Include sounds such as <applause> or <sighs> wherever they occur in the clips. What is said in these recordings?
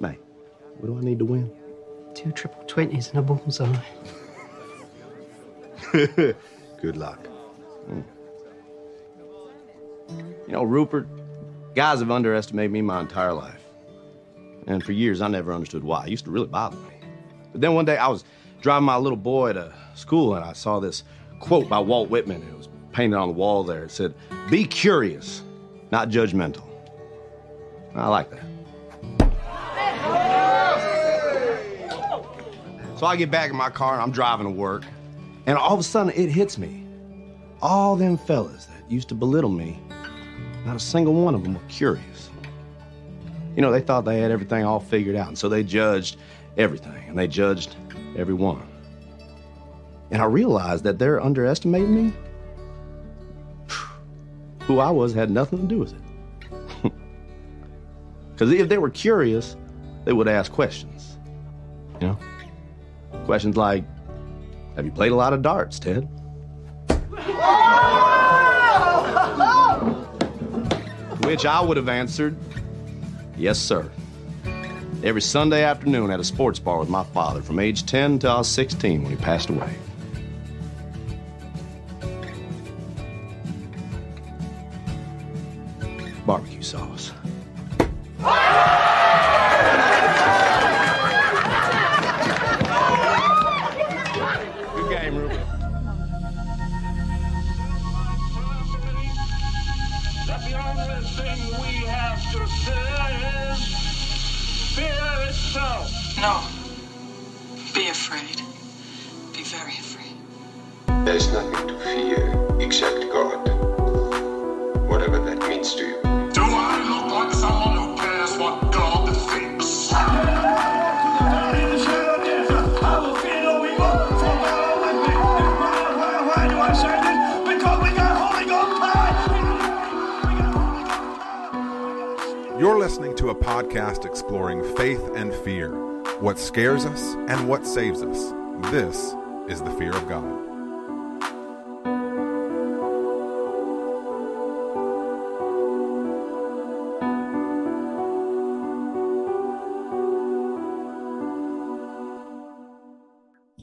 Mate, what do I need to win? Two triple twenties and a bullseye. <laughs> Good luck. Mm. You know, Rupert, guys have underestimated me my entire life. And for years, I never understood why. It used to really bother me. But then one day, I was driving my little boy to school, and I saw this quote by Walt Whitman. It was painted on the wall there. It said, Be curious, not judgmental. I like that. So I get back in my car and I'm driving to work, and all of a sudden it hits me. All them fellas that used to belittle me, not a single one of them were curious. You know, they thought they had everything all figured out, and so they judged everything, and they judged everyone. And I realized that they're underestimating me. <sighs> Who I was had nothing to do with it. <laughs> Because if they were curious, they would ask questions. You know? Questions like, have you played a lot of darts, Ted? Which I would have answered, yes, sir. Every Sunday afternoon at a sports bar with my father from age 10 till I was 16 when he passed away.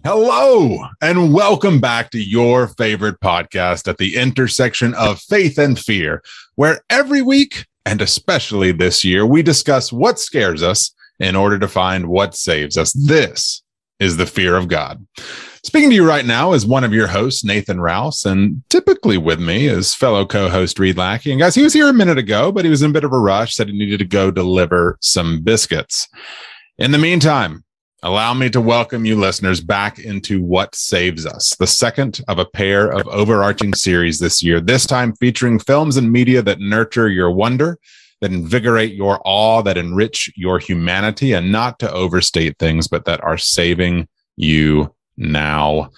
Hello, and welcome back to your favorite podcast at the intersection of faith and fear, where every week, and especially this year, we discuss what scares us in order to find what saves us. This is the fear of God. Speaking to you right now is one of your hosts, Nathan Rouse, and typically with me is fellow co-host Reed Lackey. And guys, he was here a minute ago, but he was in a bit of a rush, said he needed to go deliver some biscuits. In the meantime, allow me to welcome you listeners back into What Saves Us, the second of a pair of overarching series this year, this time featuring films and media that nurture your wonder, that invigorate your awe, that enrich your humanity, and not to overstate things, but that are saving you now.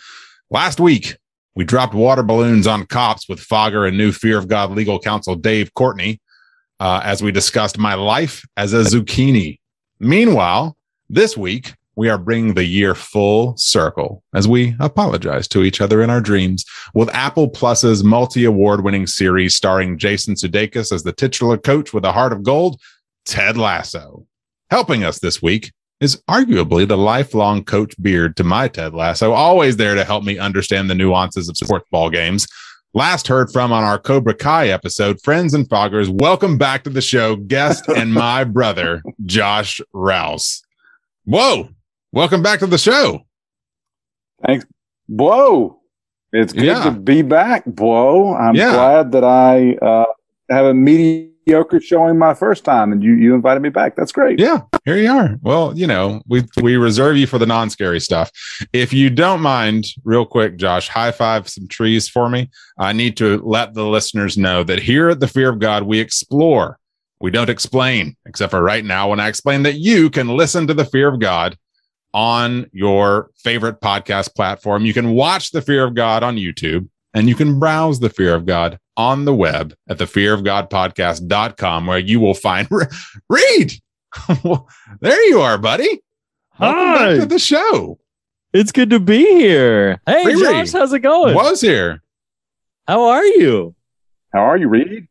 Last week, we dropped water balloons on cops with Fogger and new Fear of God legal counsel Dave Courtney uh, as we discussed my life as a zucchini. Meanwhile, this week, we are bringing the year full circle as we apologize to each other in our dreams with Apple Plus's multi award winning series starring Jason Sudeikis as the titular coach with a heart of gold, Ted Lasso. Helping us this week is arguably the lifelong coach beard to my Ted Lasso, always there to help me understand the nuances of sports ball games. Last heard from on our Cobra Kai episode, friends and foggers, welcome back to the show, guest <laughs> and my brother, Josh Rouse. Whoa, welcome back to the show. Thanks. Whoa. It's good Yeah. to be back, Whoa. I'm Yeah. glad that I uh, have a mediocre showing my first time and you, you invited me back. That's great. Yeah, here you are. Well, you know, we we reserve you for the non-scary stuff. If you don't mind, real quick, Josh, high five some trees for me. I need to let the listeners know that here at the Fear of God, we explore. We don't explain, except for right now when I explain that you can listen to the Fear of God on your favorite podcast platform. You can watch the Fear of God on YouTube and you can browse the Fear of God on the web at the fear of God podcast.com where you will find <laughs> Reed. Well, <laughs> there you are, buddy. Welcome Hi. back to the show. It's good to be here. Hey, Riri. Josh, how's it going? Was here. How are you? How are you, Reed?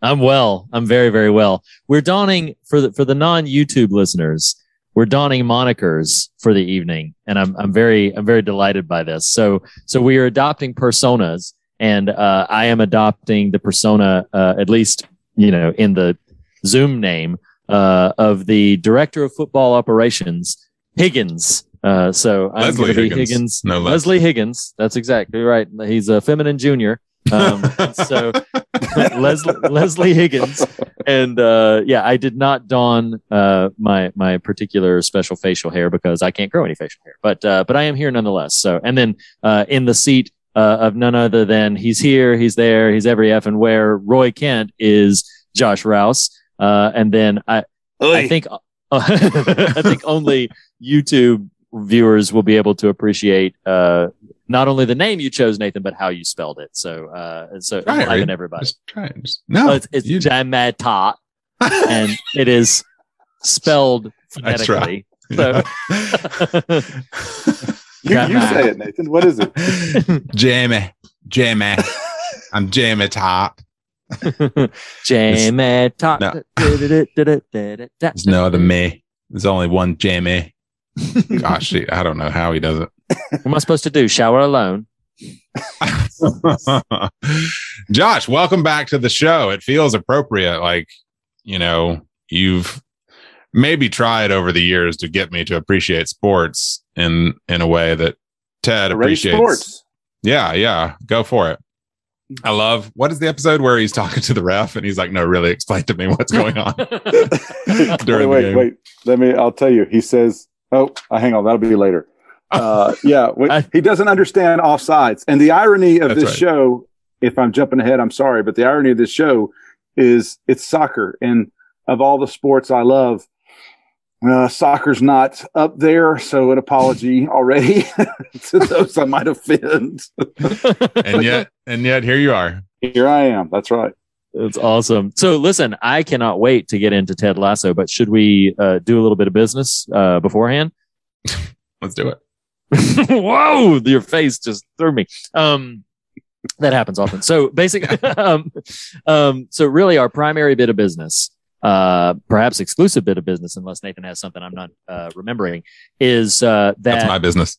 I'm well. I'm very, very well. We're donning for the for the non YouTube listeners. We're donning monikers for the evening, and I'm I'm very I'm very delighted by this. So so we are adopting personas, and uh, I am adopting the persona uh, at least you know in the Zoom name uh, of the director of football operations, Higgins. Uh, so I'm going to be Higgins. Higgins. No. Leslie Higgins. That's exactly right. He's a feminine junior. Um, so <laughs> Leslie Leslie Higgins, and uh, yeah, I did not don uh, my my particular special facial hair because I can't grow any facial hair, but uh, but I am here nonetheless. So, and then uh, in the seat uh, of none other than he's here, he's there, he's every f and where. Roy Kent is Josh Rouse, uh, and then I I think <laughs> I think only YouTube viewers will be able to appreciate uh, not only the name you chose, Nathan, but how you spelled it. So, uh, so Try it, enliven everybody. Just try it. Just- no, Oh, it's it's you- Jamata, <laughs> and it is spelled phonetically. Yeah. <laughs> You, you say it, Nathan. What is it? <laughs> Jamie, Jamie, I'm Jamie Top. Jamata. No. There's no other me. There's only one Jamie. Gosh, I don't know how he does it. What am I supposed to do? Shower alone? <laughs> Josh, welcome back to the show. It feels appropriate. Like, you know, you've maybe tried over the years to get me to appreciate sports in in a way that Ted Already appreciates. sports. Yeah, yeah. Go for it. I love what is the episode where he's talking to the ref and he's like, No, really explain to me what's going on. <laughs> <laughs> wait, the wait, game. wait. Let me. I'll tell you. He says, "Oh, hang on. That'll be later." Uh, yeah, wait, I- he doesn't understand offsides, and the irony of this right. show. If I'm jumping ahead, I'm sorry, but the irony of this show is it's soccer, and of all the sports I love, uh, soccer's not up there. So, an apology <laughs> already <laughs> to those I might offend. <laughs> and yet and yet here you are. Here I am. That's right. That's awesome. So, listen, I cannot wait to get into Ted Lasso, but should we uh, do a little bit of business uh, beforehand? Let's do it. <laughs> Whoa, your face just threw me. Um, that happens often. So basically, <laughs> <laughs> um, um, so really our primary bit of business, uh, perhaps exclusive bit of business, unless Nathan has something I'm not, uh, remembering is, uh, that, That's my business.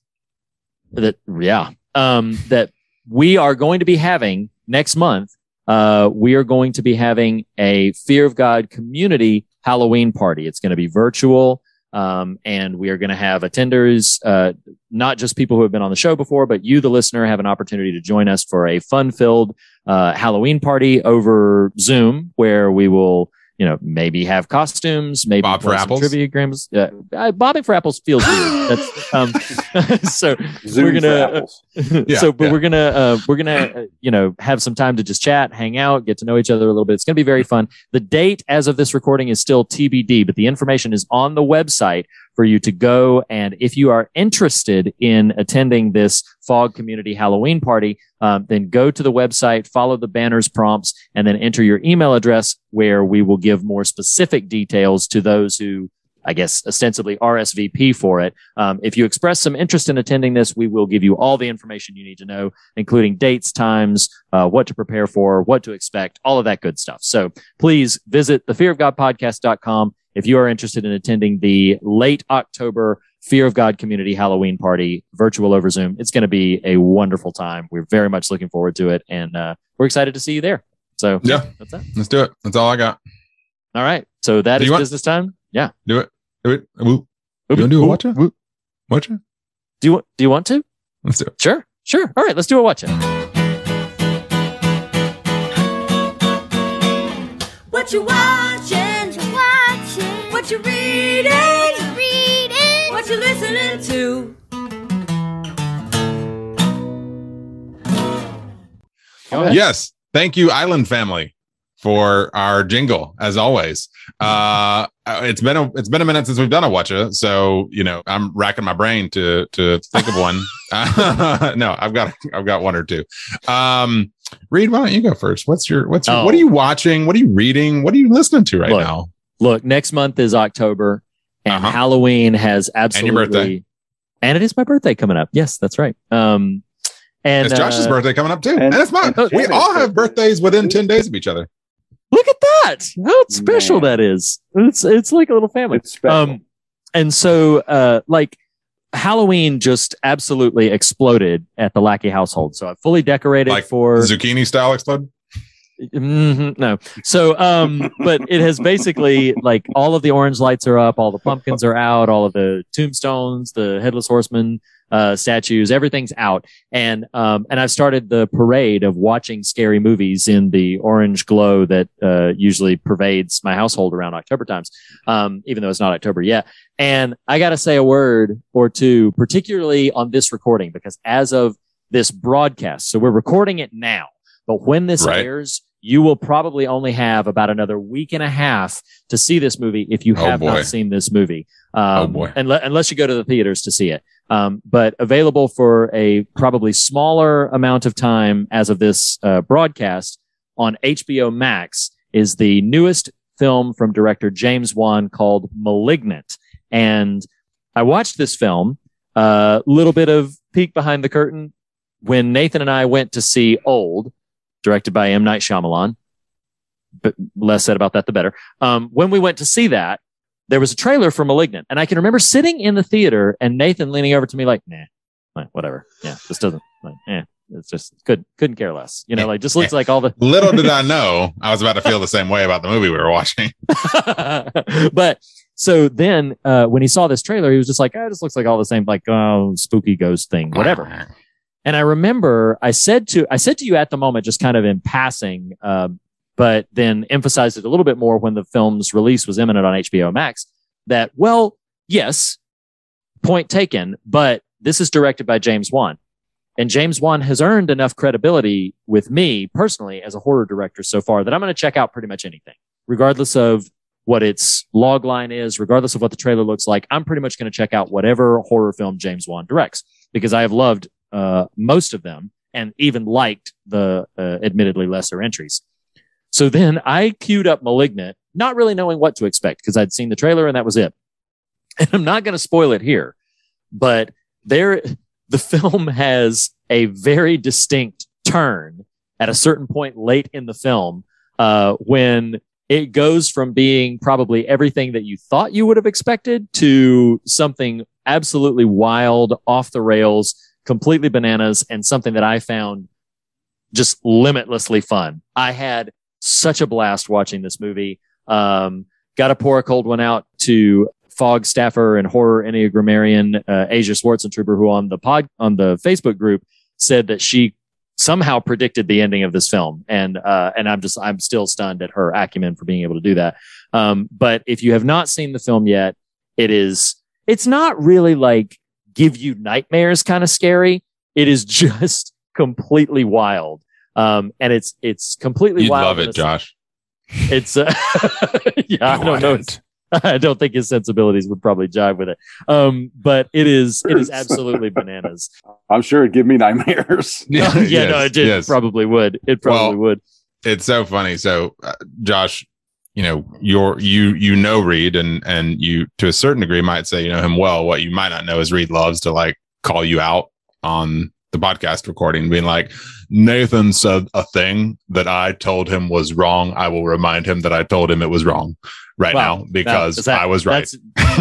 that, yeah, um, that we are going to be having next month. Uh, we are going to be having a Fear of God community Halloween party. It's going to be virtual. Um, and we are going to have attenders, uh, not just people who have been on the show before, but you, the listener, have an opportunity to join us for a fun filled, uh, Halloween party over Zoom where we will, you know, maybe have costumes, maybe Bob for some apples? trivia games. Uh, uh, bobbing for apples feels weird. That's, <gasps> um, <laughs> so Zoom we're gonna, apples. <laughs> Yeah, so, but yeah. we're gonna, uh, we're gonna, uh, you know, have some time to just chat, hang out, get to know each other a little bit. It's gonna be very fun. The date, as of this recording, is still TBD, but the information is on the website for you to go. And if you are interested in attending this Fog Community Halloween party, um, then go to the website, follow the banners prompts, and then enter your email address where we will give more specific details to those who. I guess ostensibly RSVP for it. Um, if you express some interest in attending this, we will give you all the information you need to know, including dates, times, uh, what to prepare for, what to expect, all of that good stuff. So please visit thefearofgodpodcast.com if you are interested in attending the late October Fear of God community Halloween party virtual over Zoom. It's going to be a wonderful time. We're very much looking forward to it and uh, we're excited to see you there. So Yeah. that's it. Let's do it. That's all I got. All right. So that Do is business time. Yeah. Do it. Do it. Woo. You want to do a watch it? Watch? Do you want, do you want to? Let's do it. Sure. Sure. All right. Let's do a watch it. What you watching? What you watching? What you reading? What you reading? What you listening to? Yes. Thank you, Island Family, for our jingle, as always. Uh it's been a it's been a minute since we've done a watcha, so you know I'm racking my brain to to think of one. <laughs> no, I've got I've got one or two. Um, Reed, why don't you go first? What's your what's your, what are Oh. you watching? What are you reading? What are you listening to right Look, now? Look, next month is October and Uh-huh. Halloween has absolutely birthday. and it is my birthday coming up. Yes, that's right. Um and It's Josh's uh, birthday coming up too, and, and- it's mine. and we all have birthdays within ten days of each other. Look at that. How special Man. that is. It's it's like a little family. It's special. Um and so uh like Halloween just absolutely exploded at the Lackey household. So I fully decorated Like for Zucchini style explode. Mhm, no. So, um, but it has basically like all of the orange lights are up, all the pumpkins are out, all of the tombstones, the headless horseman uh, statues, everything's out, and um, and I've started the parade of watching scary movies in the orange glow that uh, usually pervades my household around October times, um, even though it's not October yet. And I got to say a word or two, particularly on this recording, because as of this broadcast, so we're recording it now, but when this Right. airs, you will probably only have about another week and a half to see this movie if you Oh, have boy. not seen this movie. Um, Oh, boy. unle- unless you go to the theaters to see it. Um, but available for a probably smaller amount of time as of this uh, broadcast on HBO Max is the newest film from director James Wan called Malignant. And I watched this film, a little bit of peek behind the curtain when Nathan and I went to see Old, directed by M. Night Shyamalan. But less said about that, the better. Um, when we went to see that, there was a trailer for Malignant, and I can remember sitting in the theater and Nathan leaning over to me like, "Nah, whatever. Yeah, this doesn't. Like, eh, it's just could couldn't care less. You know, like just looks like all the <laughs> Little did I <laughs> know I was about to feel the same way about the movie we were watching. <laughs> but so then uh, when he saw this trailer, he was just like, oh, this looks like all the same, like oh, spooky ghost thing, whatever. And I remember I said to I said to you at the moment, just kind of in passing, uh, but then emphasized it a little bit more when the film's release was imminent on HBO Max. That well, yes, point taken, but this is directed by James Wan. And James Wan has earned enough credibility with me personally as a horror director so far that I'm going to check out pretty much anything, regardless of what its log line is, regardless of what the trailer looks like. I'm pretty much going to check out whatever horror film James Wan directs because I have loved uh, most of them and even liked the uh, admittedly lesser entries. So then I queued up Malignant, not really knowing what to expect because I'd seen the trailer and that was it. <laughs> And I'm not going to spoil it here, but there, the film <laughs> has a very distinct turn at a certain point late in the film uh, when it goes from being probably everything that you thought you would have expected to something absolutely wild, off the rails, completely bananas, and something that I found just limitlessly fun. I had such a blast watching this movie. Um, Got to pour a cold one out to Fog staffer and horror enneagrammarian uh, Asia Schwarzentrooper, who on the pod on the Facebook group said that she somehow predicted the ending of this film, and uh, and I'm just I'm still stunned at her acumen for being able to do that. Um, but if you have not seen the film yet, it is it's not really like give you nightmares kind of scary. It is <laughs> just completely wild. Um, and it's it's completely You'd wild. love it, Josh. <laughs> It's uh, <laughs> yeah, I don't know. It's- I don't think his sensibilities would probably jive with it. Um, but it is it is absolutely bananas. I'm sure it'd give me nightmares. yeah, no, Yes, it did, yes. probably would. It probably Well, would. it's so funny. So, uh, Josh, you know, you're you you know Reed, and and you to a certain degree might say you know him well. What you might not know is Reed loves to like call you out on the podcast recording, being like, Nathan said a thing that I told him was wrong. I will remind him that I told him it was wrong right Wow. now because is that- I was right.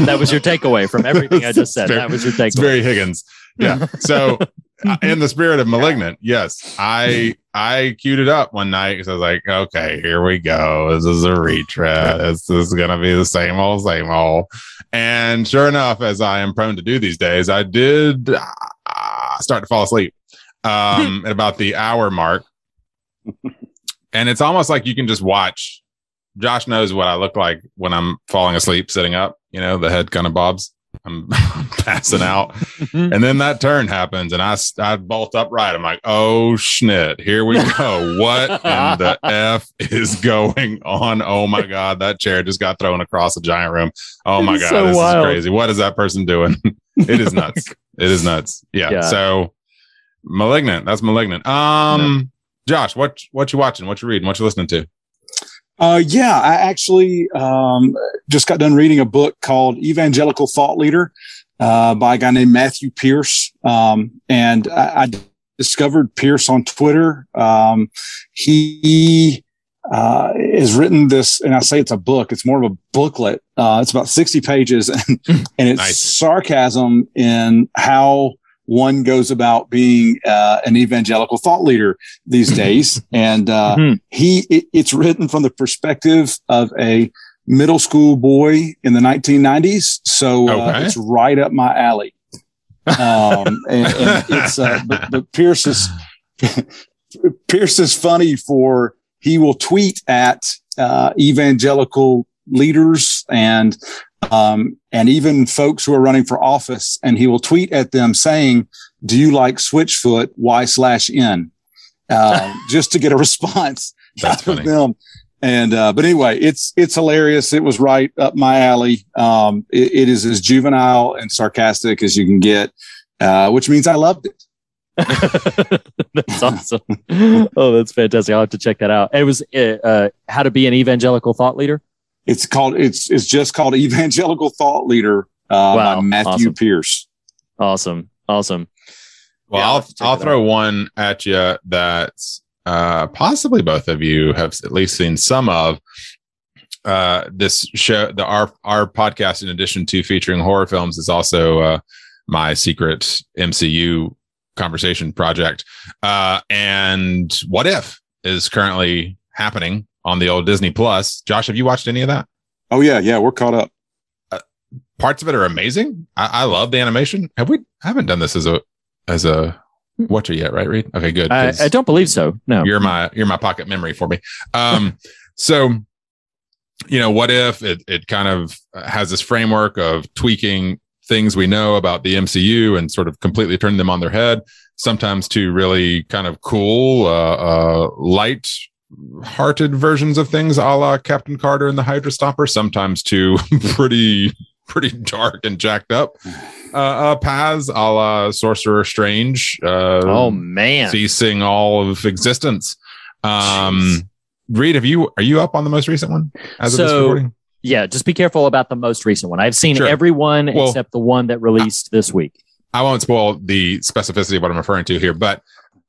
That was your takeaway from everything I just said. Very- that was your It's takeaway. very Higgins. Yeah. <laughs> So, uh, in the spirit of malignant, yes, I I queued it up one night because I was like, okay, here we go. This is a retread. This, this is gonna be the same old, same old. And sure enough, as I am prone to do these days, I did uh, start to fall asleep um, <laughs> at about the hour mark. And it's almost like you can just watch. Josh knows what I look like when I'm falling asleep, sitting up. You know, the head kind of bobs. I'm <laughs> passing out. And then that turn happens, and I I bolt upright. I'm like, oh, schnit, here we go. What in the <laughs> F is going on? Oh my God, that chair just got thrown across a giant room. Oh my God, so this wild. is crazy. What is that person doing? <laughs> it is nuts. It is nuts. Yeah. Yeah. So, malignant. That's malignant. Um, Josh, what what you watching? What you reading? What you listening to? Uh, yeah, I actually um, just got done reading a book called Evangelical Thought Leader uh, by a guy named Matthew Pierce. Um, and I, I discovered Pierce on Twitter. Um, he uh, has written this, and I say it's a book. It's more of a booklet. Uh, it's about sixty pages, <laughs> and and it's Nice. sarcasm in how one goes about being uh, an evangelical thought leader these <laughs> days. and uh, Mhm. he, it, it's written from the perspective of a middle school boy in the 1990s. So uh, Okay. it's right up my alley. Um, <laughs> and, and it's, uh, but, but Pierce is, <laughs> Pierce is funny for he will tweet at uh, evangelical leaders and um, and even folks who are running for office, and he will tweet at them saying, "Do you like Switchfoot? Y slash N?" Um, <laughs> just to get a response That's <laughs> out of them. And uh, but anyway, it's it's hilarious. It was right up my alley. Um, it- it is as juvenile and sarcastic as you can get, uh, which means I loved it. <laughs> that's awesome. oh, that's fantastic. I'll have to check that out. It was uh, uh, how to be an evangelical thought leader. It's called it's it's just called <laughs> Evangelical Thought Leader uh, Wow, by Matthew awesome. Pierce. Awesome, awesome. Well, Yeah, I'll I'll have to I'll it throw one at you that uh, possibly both of you have at least seen some of. Uh, this show, the our our podcast, in addition to featuring horror films, is also uh, my secret MCU conversation project. Uh, and what if is currently happening on the old Disney Plus. Josh, have you watched any of that? Oh yeah, yeah, we're caught up. Parts of it are amazing. I, I love the animation. Have we? I haven't done this as a as a watcher yet, right? Reed? Okay, good. I, 'cause- I don't believe so. No. you're my you're my pocket memory for me um <laughs> so you know what if it it kind of has this framework of tweaking things we know about the mcu and sort of completely turning them on their head sometimes to really kind of cool uh uh light hearted versions of things a la captain carter and the Hydra Stomper, sometimes to <laughs> pretty pretty dark and jacked up uh, uh paths a la sorcerer strange uh oh man. ceasing all of existence. Um, Reed, have you are you up on the most recent one as of this So, recording? Yeah, just be careful about the most recent one. I've seen Sure. every one Well- except the one that released this week. I won't spoil the specificity of what I'm referring to here, but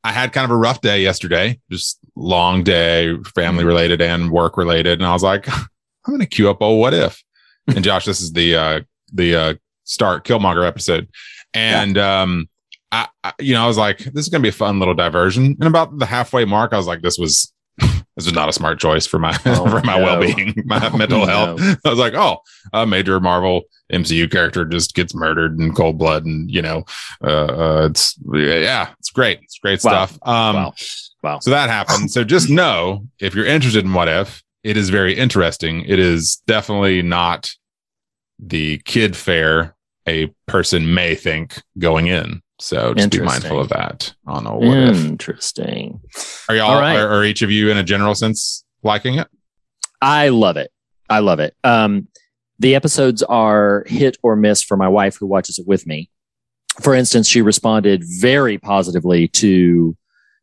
I had kind of a rough day yesterday, just long day, family Mm-hmm. related and work related, and I was like, <laughs> I'm going to queue up. Oh, what if? <laughs> And Josh, this is the uh, the uh, start Killmonger episode, and um, I, I you know I was like, this is going to be a fun little diversion. And about the halfway mark, I was like, this was <laughs> this was not a smart choice for my Oh, for my no. well being, my mental no. health. I was like, oh, a major Marvel MCU character just gets murdered in cold blood, and you know, uh, uh it's yeah, it's great, it's great Wow. stuff. Um, wow. Wow. so that happened. So just know if you're interested in what if, it is very interesting. It is definitely not the kid fare a person may think going in. So just be mindful of that on a what if. Interesting. Are y'all All right. are, are each of you in a general sense liking it? I love it. I love it. Um, the episodes are hit or miss for my wife who watches it with me. For instance, she responded very positively to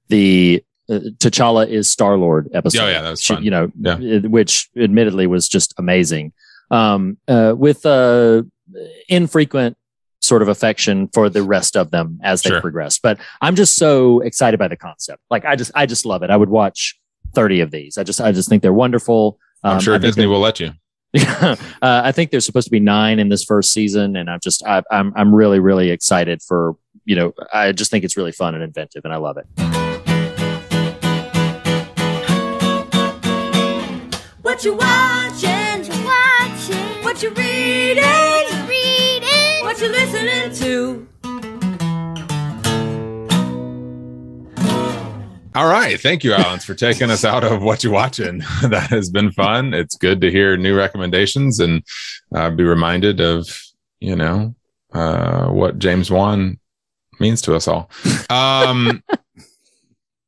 the uh, T'Challa is Star Lord episode. Oh, yeah, that was She- fun. You know, Yeah. it- which admittedly was just amazing. Um, uh, with uh, infrequent sort of affection for the rest of them as they Sure. progress. But I'm just so excited by the concept. Like I just, I just love it. I would watch 30 of these. I just, I just think they're wonderful. I'm Um, sure think Disney will let you. <laughs> uh, I think there's supposed to be nine in this first season, and I'm just I, I'm I'm really really excited for you know I just think it's really fun and inventive, and I love it. What you watching? What you watching? What you reading? What you reading? What you listening to? All right. Thank you, Alans, for taking us out of what you're watching. <laughs> that has been fun. It's good to hear new recommendations and uh, be reminded of, you know, uh, what James Wan means to us all. Um, <laughs>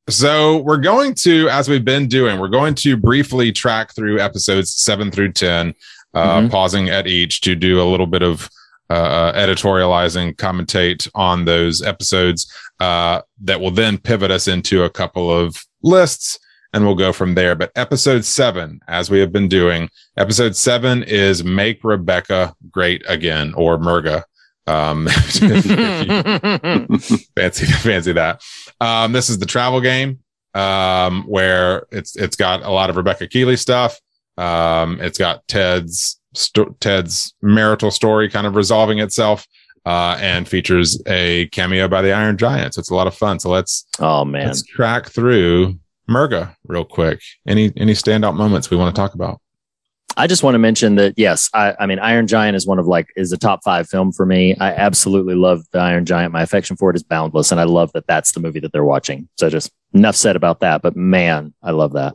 so we're going to, as we've been doing, we're going to briefly track through episodes seven through 10, uh, Mhm. pausing at each to do a little bit of uh, editorializing, commentate on those episodes uh, that will then pivot us into a couple of lists and we'll go from there. But episode seven, as we have been doing, episode seven is Make Rebecca Great Again or Murga. Um, <laughs> <laughs> fancy, fancy that. Um, this is the travel game. um, where it's it's got a lot of Rebecca Keeley stuff. Um, it's got Ted's sto- Ted's marital story kind of resolving itself, uh, and features a cameo by the Iron Giant. So It's a lot of fun. So let's Oh man. let's track through Murga real quick. Any any standout moments we want to talk about? I just want to mention that yes, I, I mean Iron Giant is one of like is a top five film for me. I absolutely love the Iron Giant. My affection for it is boundless, and I love that that's the movie that they're watching. So just enough said about that. But man, I love that.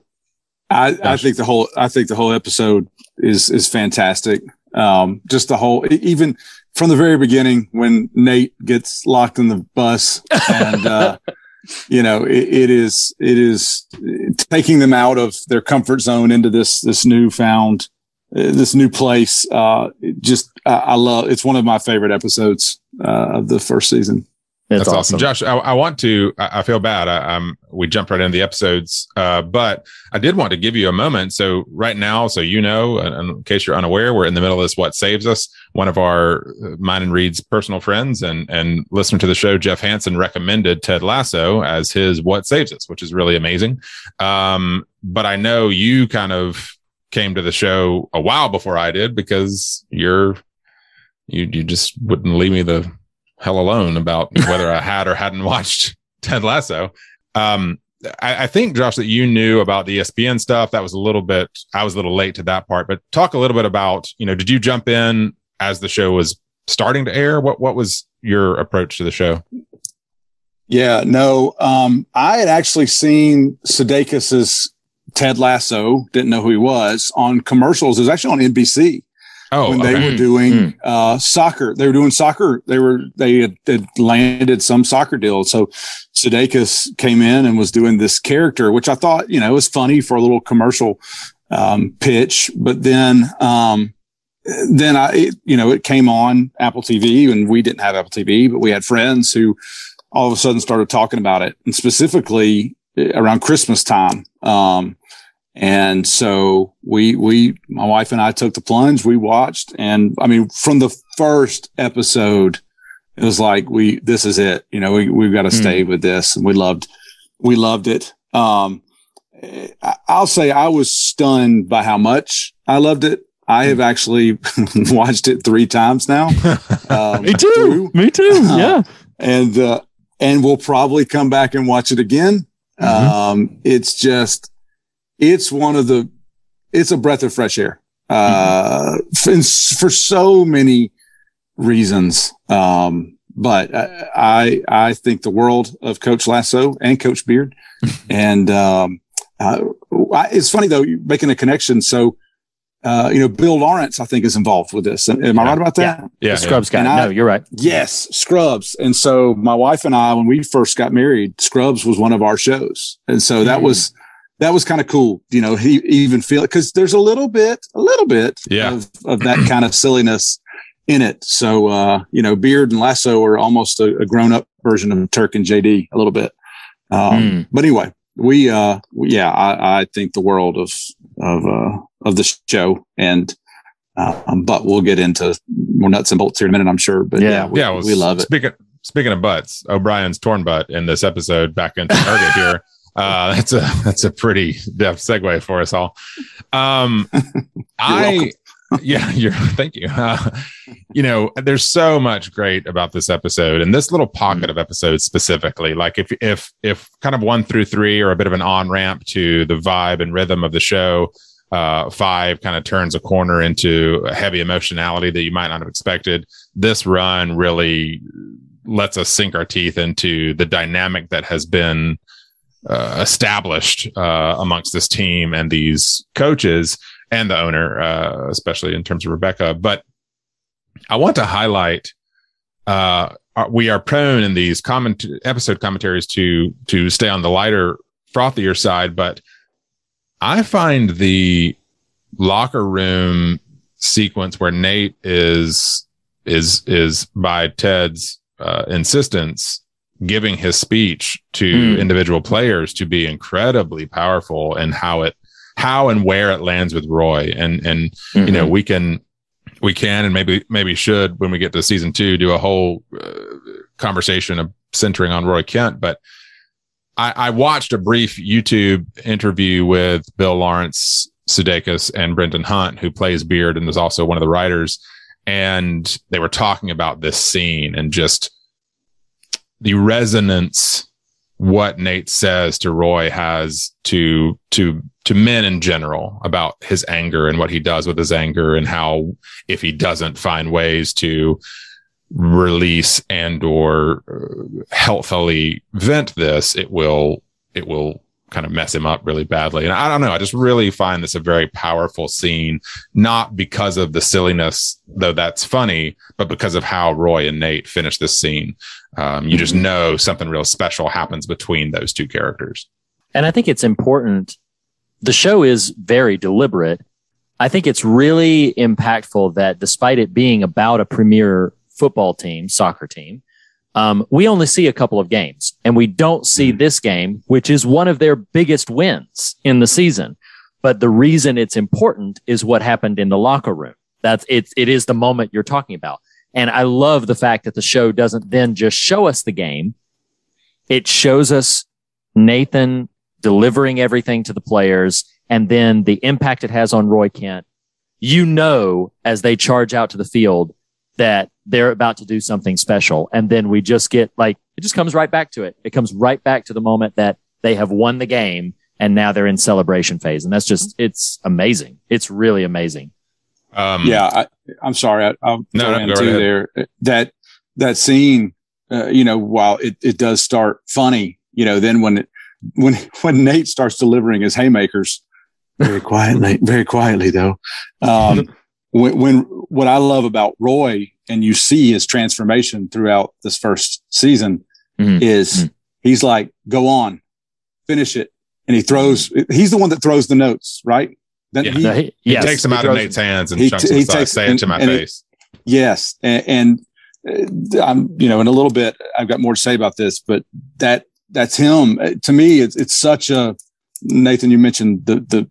I, I think the whole I think the whole episode is is fantastic. Um, just the whole even from the very beginning when Nate gets locked in the bus and uh, <laughs> you know it, it is it is taking them out of their comfort zone into this this newfound uh, this new place. Uh, just I, I love it's one of my favorite episodes uh, of the first season. It's That's awesome, Josh. I, I want to. I, I feel bad. I, um, we jumped right into the episodes, uh, but I did want to give you a moment. So right now, so you know, and, and in case you're unaware, we're in the middle of this. What saves us? One of our uh, mine and Reed's personal friends and and listener to the show, Jeff Hansen, recommended Ted Lasso as his what saves us, which is really amazing. Um, but I know you kind of came to the show a while before I did because you're you you just wouldn't leave me the hell alone about <laughs> whether I had or hadn't watched <laughs> Ted Lasso. Um, I, I think Josh that you knew about the ESPN stuff. That was a little bit. I was a little late to that part, but talk a little bit about you know. Did you jump in as the show was starting to air? What what was your approach to the show? Yeah, no. Um, I had actually seen Sudeikis's Ted Lasso, didn't know who he was on commercials. It was actually on NBC Oh, when they okay. were doing uh, soccer. They were doing soccer. They were they had, had landed some soccer deal. So Sudeikis came in and was doing this character, which I thought you know was funny for a little commercial um, pitch. But then um, then I it, you know it came on Apple TV, and we didn't have Apple TV, but we had friends who all of a sudden started talking about it, and specifically eh, around Christmas time. Um, and so we, we, my wife and I took the plunge. We watched, and I mean, from the first episode, it was like we, this is it. You know, we we've got to stay with this, and we loved, we loved it. Um, I'll say I was stunned by how much I loved it. I have actually <laughs> watched it three times now. <laughs> Um, Me too. through Me too. Yeah. and uh, and we'll probably come back and watch it again. Um, it's just, it's one of the, it's a breath of fresh air. Uh, f- and s- for so many reasons. Um, but I, I, I think the world of Coach Lasso and Coach Beard, <laughs> and um, uh, I- it's funny though, you're making a connection. So, uh, you know, Bill Lawrence, I think, is involved with this. Am I right about that? Yeah, The Scrubs guy. I- no, you're right. Yes, Scrubs. And so my wife and I, when we first got married, Scrubs was one of our shows. And so that was, that was kind of cool. You know, he even feel it because there's a little bit, a little bit Yeah. of, of that kind of silliness in it. So, uh, you know, Beard and Lasso are almost a, a grown up version of Turk and JD a little bit. Um, Mm. but anyway, we, uh, we- yeah, I, I think the world of, of, uh, of the show and, um, but we'll get into more nuts and bolts here in a minute, I'm sure. But Yeah. yeah, we, yeah, well, we love it. Speaking speaking of butts, O'Brien's torn butt in this episode back into Target here. <laughs> Uh, <laughs> that's a that's a pretty deft segue for us all. Um, <laughs> I yeah, <laughs> you're thank you. Uh, you know, there's so much great about this episode and this little pocket of episodes specifically. Like if if if kind of one through three are a bit of an on ramp to the vibe and rhythm of the show. Uh, five kind of turns a corner into a heavy emotionality that you might not have expected. This run really lets us sink our teeth into the dynamic that has been uh, established uh, amongst this team and these coaches and the owner, uh, especially in terms of Rebecca. But I want to highlight uh, we are prone in these comment episode commentaries to to stay on the lighter, frothier side, but I find the locker room sequence where Nate is is is by Ted's uh, insistence giving his speech to Mm. individual players to be incredibly powerful and how it how and where it lands with Roy and and you know we can we can and maybe maybe should when we get to season two do a whole uh, conversation of centering on Roy Kent but I, I watched a brief YouTube interview with Bill Lawrence Sudeikis and Brendan Hunt, who plays Beard and is also one of the writers. And they were talking about this scene and just the resonance what Nate says to Roy has to to to men in general about his anger and what he does with his anger and how if he doesn't find ways to release and or uh, healthily vent this it will it will kind of mess him up really badly and i don't know i just really find this a very powerful scene not because of the silliness though that's funny but because of how roy and nate finish this scene um, you just know something real special happens between those two characters And I think it's important. The show is very deliberate. I think it's really impactful that despite it being about a premier football team, soccer team, um, we only see a couple of games and we don't see this game, which is one of their biggest wins in the season. But the reason it's important is what happened in the locker room. That's it. It is the moment you're talking about. And I love the fact that the show doesn't then just show us the game. It shows us Nathan delivering everything to the players and then the impact it has on Roy Kent. You know, as they charge out to the field that they're about to do something special. And then we just get like, it just comes right back to it. It comes right back to the moment that they have won the game and now they're in celebration phase. And that's just, it's amazing. It's really amazing. um yeah, I, I'm sorry. I, I'll No, throw no, in go too ahead. there. That that scene, uh, you know, while it, it does start funny, you know, then when it, when <laughs> when Nate starts delivering his haymakers, very quietly, very quietly though. Um, <laughs> when, when what I love about Roy, and you see his transformation throughout this first season, Mhm. is Mhm. he's like, "Go on, finish it," and he throws. He's the one that throws the notes, right? Then Yeah. he- No, he- he yes, takes him he out of throws- nate's hands and he chunks t- him he takes- say it to my and it- face Yes, and, and uh, I'm you know in a little bit I've got more to say about this, but that that's him. Uh, To me, it's it's such a Nathan. You mentioned the the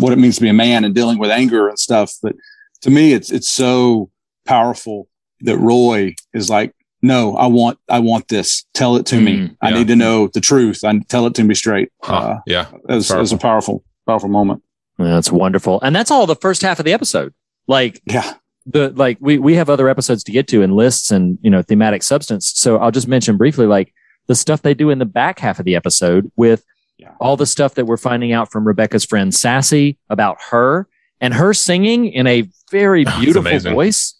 what it means to be a man and dealing with anger and stuff, but to me, it's it's so powerful that Roy is like, no, I want I want this. Tell it to me. Mm, I need to know the truth. I tell it to me straight. Huh, Uh, yeah as, as a powerful powerful moment. Yeah, That's wonderful. And that's all the first half of the episode. Like Yeah. the like we we have other episodes to get to and lists and you know thematic substance. So I'll just mention briefly like the stuff they do in the back half of the episode with Yeah. all the stuff that we're finding out from Rebecca's friend Sassy about her and her singing in a very <laughs> beautiful voice.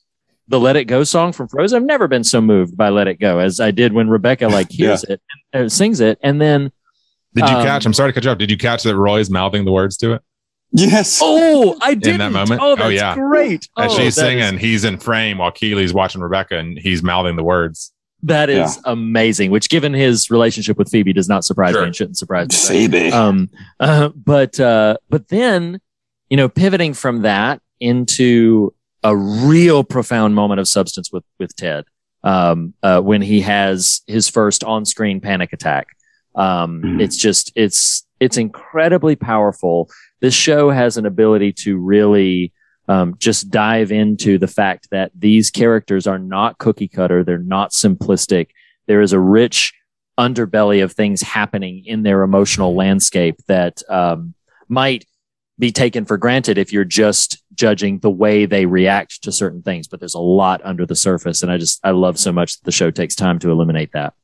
The Let It Go song from Frozen. I've never been so moved by Let It Go as I did when Rebecca like hears it, uh, sings it, and then did you Um, catch i'm sorry to cut you off did you catch that roy's mouthing the words to it Yes. oh, I did In that moment? Oh, Oh, yeah. great. as Oh, she's that is- singing he's in frame while keeley's watching rebecca and he's mouthing the words That is amazing. Which, given his relationship with Phoebe, does not surprise Sure. me and shouldn't surprise me. Phoebe. Um, uh, but uh, but then, you know, pivoting from that into a real profound moment of substance with with Ted um, uh, when he has his first on screen panic attack. Um, Mhm. It's just it's it's incredibly powerful. This show has an ability to really um, just dive into the fact that these characters are not cookie cutter. They're not simplistic. There is a rich underbelly of things happening in their emotional landscape that um, might be taken for granted if you're just judging the way they react to certain things. But there's a lot under the surface, and I just I love so much that the show takes time to eliminate that.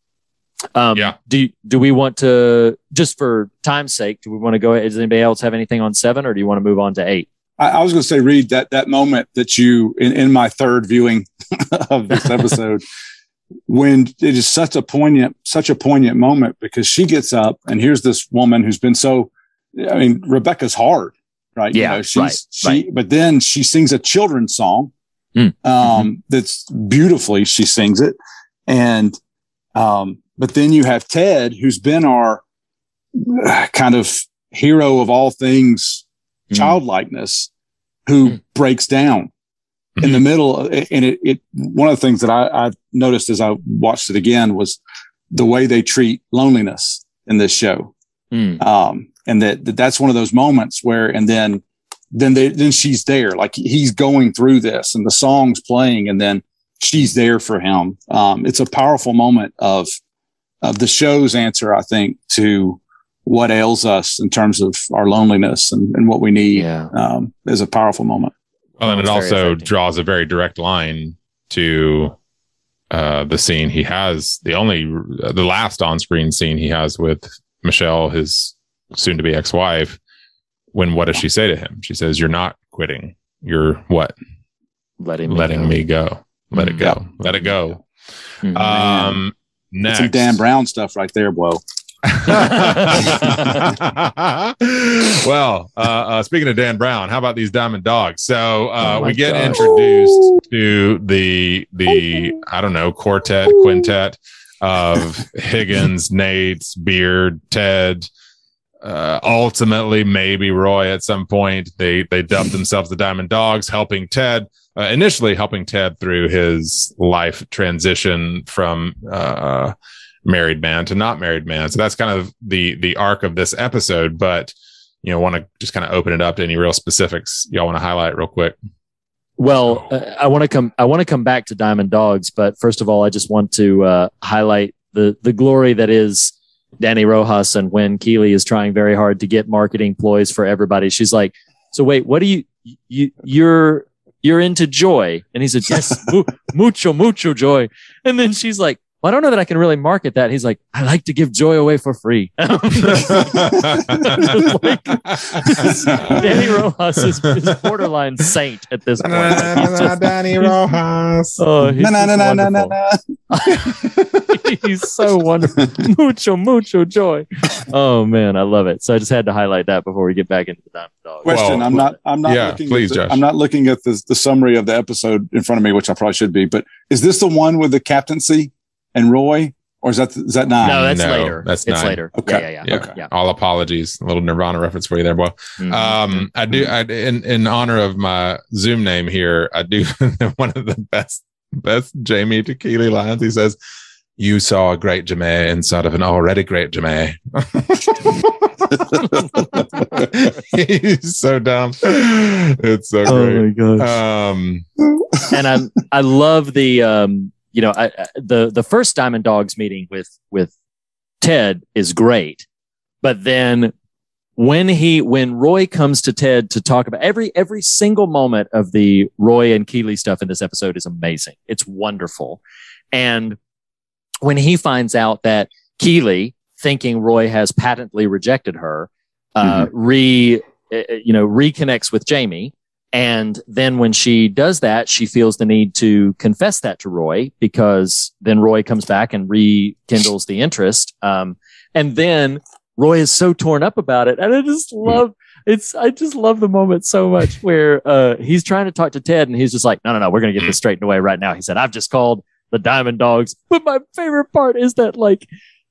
Um, Yeah. Do do we want to just for time's sake? Do we want to go? Does anybody else have anything on seven, or do you want to move on to eight? I, I was going to say, Reed that that moment that you in, in my third viewing <laughs> of this <laughs> episode, when it is such a poignant, such a poignant moment because she gets up and here's this woman who's been so. I mean, Rebecca's hard, right? Yeah, she's right, she, right. but then she sings a children's song. Mm, Um, that's beautifully she sings it, and um, but then you have Ted, who's been our uh, kind of hero of all things Mm. childlikeness who Mm. breaks down in the middle. And it, it, one of the things that I, I noticed as I watched it again was the way they treat loneliness in this show. Mm. Um, and that, that that's one of those moments where, and then, then they, then she's there, like he's going through this and the song's playing and then she's there for him. Um, it's a powerful moment of, of the show's answer, I think, to what ails us in terms of our loneliness and, and what we need Yeah. um, is a powerful moment. Well, and it It's also affecting. draws a very direct line to uh, the scene he has, the only, the last on screen scene he has with Michelle, his soon to be ex wife. When what does she say to him? She says, You're not quitting. You're what? Letting me Letting go. me go. Let it Mm. go. Let it go. Mhm. Um, It's next. some Dan Brown stuff right there, bro. <laughs> well, uh, uh, speaking of Dan Brown, how about these Diamond Dogs? So uh, Oh we get gosh. introduced to the the I don't know quartet quintet of Higgins, Nate's, Beard, Ted. Uh, ultimately, maybe Roy at some point. They they dubbed themselves the Diamond Dogs, helping Ted. Uh, initially, helping Ted through his life transition from uh, married man to not married man. So that's kind of the the arc of this episode. But you know, want to just kind of open it up to any real specifics y'all want to highlight real quick. Well, uh, I want to come. I want to come back to Diamond Dogs, but first of all, I just want to uh, highlight the the glory that is Danny Rojas and when Keely is trying very hard to get marketing ploys for everybody. She's like, "So wait, what do you you you're you're into joy?" And he said, "Yes, mu- mucho mucho joy." And then she's like. Well, I don't know that I can really market that. He's like, I like to give joy away for free. <laughs> <laughs> Like, <laughs> Danny Rojas is, is borderline saint at this point. Like, he's just- Danny Rojas. Oh, he's, Na, na, na, na, na, wonderful. na. he's so wonderful. mucho, mucho joy. Oh man, I love it. So I just had to highlight that before we get back into the Diamond Dog. Question: Well, I'm not. I'm not yeah, looking. please, at the, Josh. I'm not looking at the, the summary of the episode in front of me, which I probably should be. But is this the one with the captaincy and Roy, or is that is that nine? No, that's No, later. that's it's nine. later. Okay. Yeah, yeah, Yeah. yeah. yeah. All apologies. A little Nirvana reference for you there, boy. Mhm. Um, I do. I in in honor of my Zoom name here. I do <laughs> one of the best best Jamie to Keely lines. He says, "You saw a great Jemay inside of an already great Jemay." <laughs> He's so dumb. It's so oh great. my gosh. Um, and I I love the um you know I, I- the the first Diamond Dogs meeting with with Ted is great, but then when he when Roy comes to Ted to talk about every every single moment of the Roy and Keeley stuff in this episode is amazing. It's wonderful, and when he finds out that Keeley, thinking Roy has patently rejected her, uh, re uh, you know reconnects with Jamie. And then when she does that, she feels the need to confess that to Roy because then Roy comes back and rekindles the interest. Um, and then Roy is so torn up about it. And I just love it's, I just love the moment so much where, uh, he's trying to talk to Ted and he's just like, no, no, no, we're going to get this straightened away right now. He said, I've just called the Diamond Dogs. But my favorite part is that like,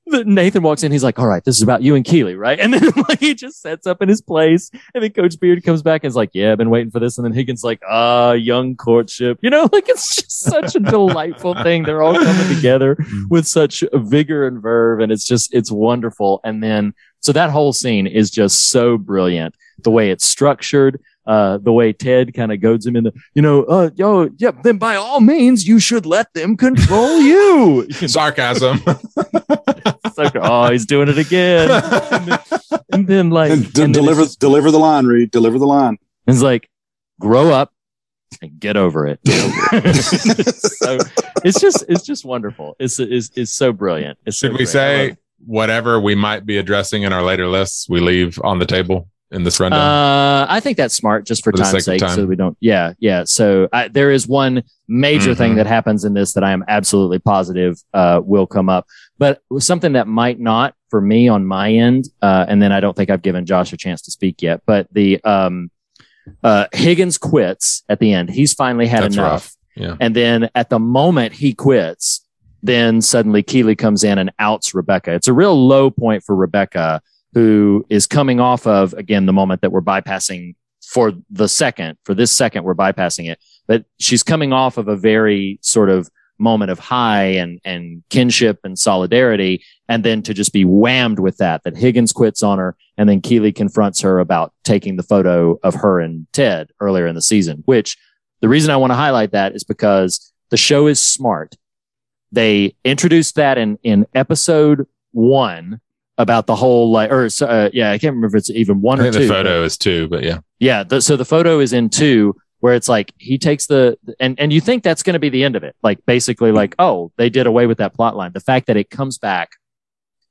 Nathan walks in. He's like, "All right, this is about you and Keeley, right?" And then <laughs> like he just sets up in his place, and then Coach Beard comes back and is like, "Yeah, I've been waiting for this." And then Higgins like, "Ah, young courtship," you know, <laughs> like it's just such a <laughs> delightful thing. They're all coming together with such vigor and verve, and it's just it's wonderful. And then so that whole scene is just so brilliant. The way it's structured, uh, the way Ted kind of goads him in the, you know, uh, yo, yeah, then by all means, you should let them control you. sarcasm. <laughs> So- oh, he's doing it again. And <laughs> then, and then like, And and d- then deliver It's, deliver the line, Reed. Deliver the line. it's like, grow up and get over it. <laughs> so it's just, it's just wonderful. It's, it's, it's so brilliant. It's so Should we great. Say whatever we might be addressing in our later lists, we leave on the table in this rundown? Uh, I think that's smart just for, For time's sake time. so we don't. Yeah, yeah. So I, there is one major thing Mhm. that happens in this that I am absolutely positive uh, will come up, but something that might not for me on my end. Uh, and then I don't think I've given Josh a chance to speak yet. But the um, uh, Higgins quits at the end. He's finally had That's enough. rough. Yeah. And then at the moment he quits, then suddenly Keeley comes in and outs Rebecca. It's a real low point for Rebecca, who is coming off of, again, the moment that we're bypassing for the second, for this second, we're bypassing it. But she's coming off of a very sort of moment of high and, and kinship and solidarity. And then to just be whammed with that, that Higgins quits on her. And then Keeley confronts her about taking the photo of her and Ted earlier in the season, which the reason I want to highlight that is because the show is smart. they introduced that in in episode one about the whole like or so, uh, yeah I can't remember if it's even one I or two. the but- photo is two, but yeah. yeah. The, so the photo is in two, where it's like he takes the and and you think that's going to be the end of it, like basically like oh they did away with that plot line. The fact that it comes back,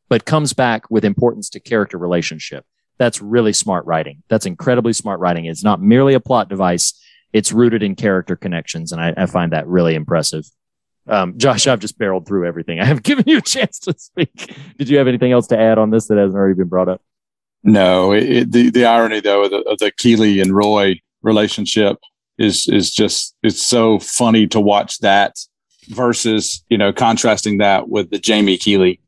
but comes back with importance to character relationship. That's really smart writing. That's incredibly smart writing. It's not merely a plot device. It's rooted in character connections, and I, I find that really impressive. Um, Josh, I've just barreled through everything. I have <laughs> given you a chance to speak. Did you have anything else to add on this that hasn't already been brought up? No, it, it, the the irony though of the, of the Keeley and Roy relationship is is just it's so funny to watch that versus you know contrasting that with the Jamie Keeley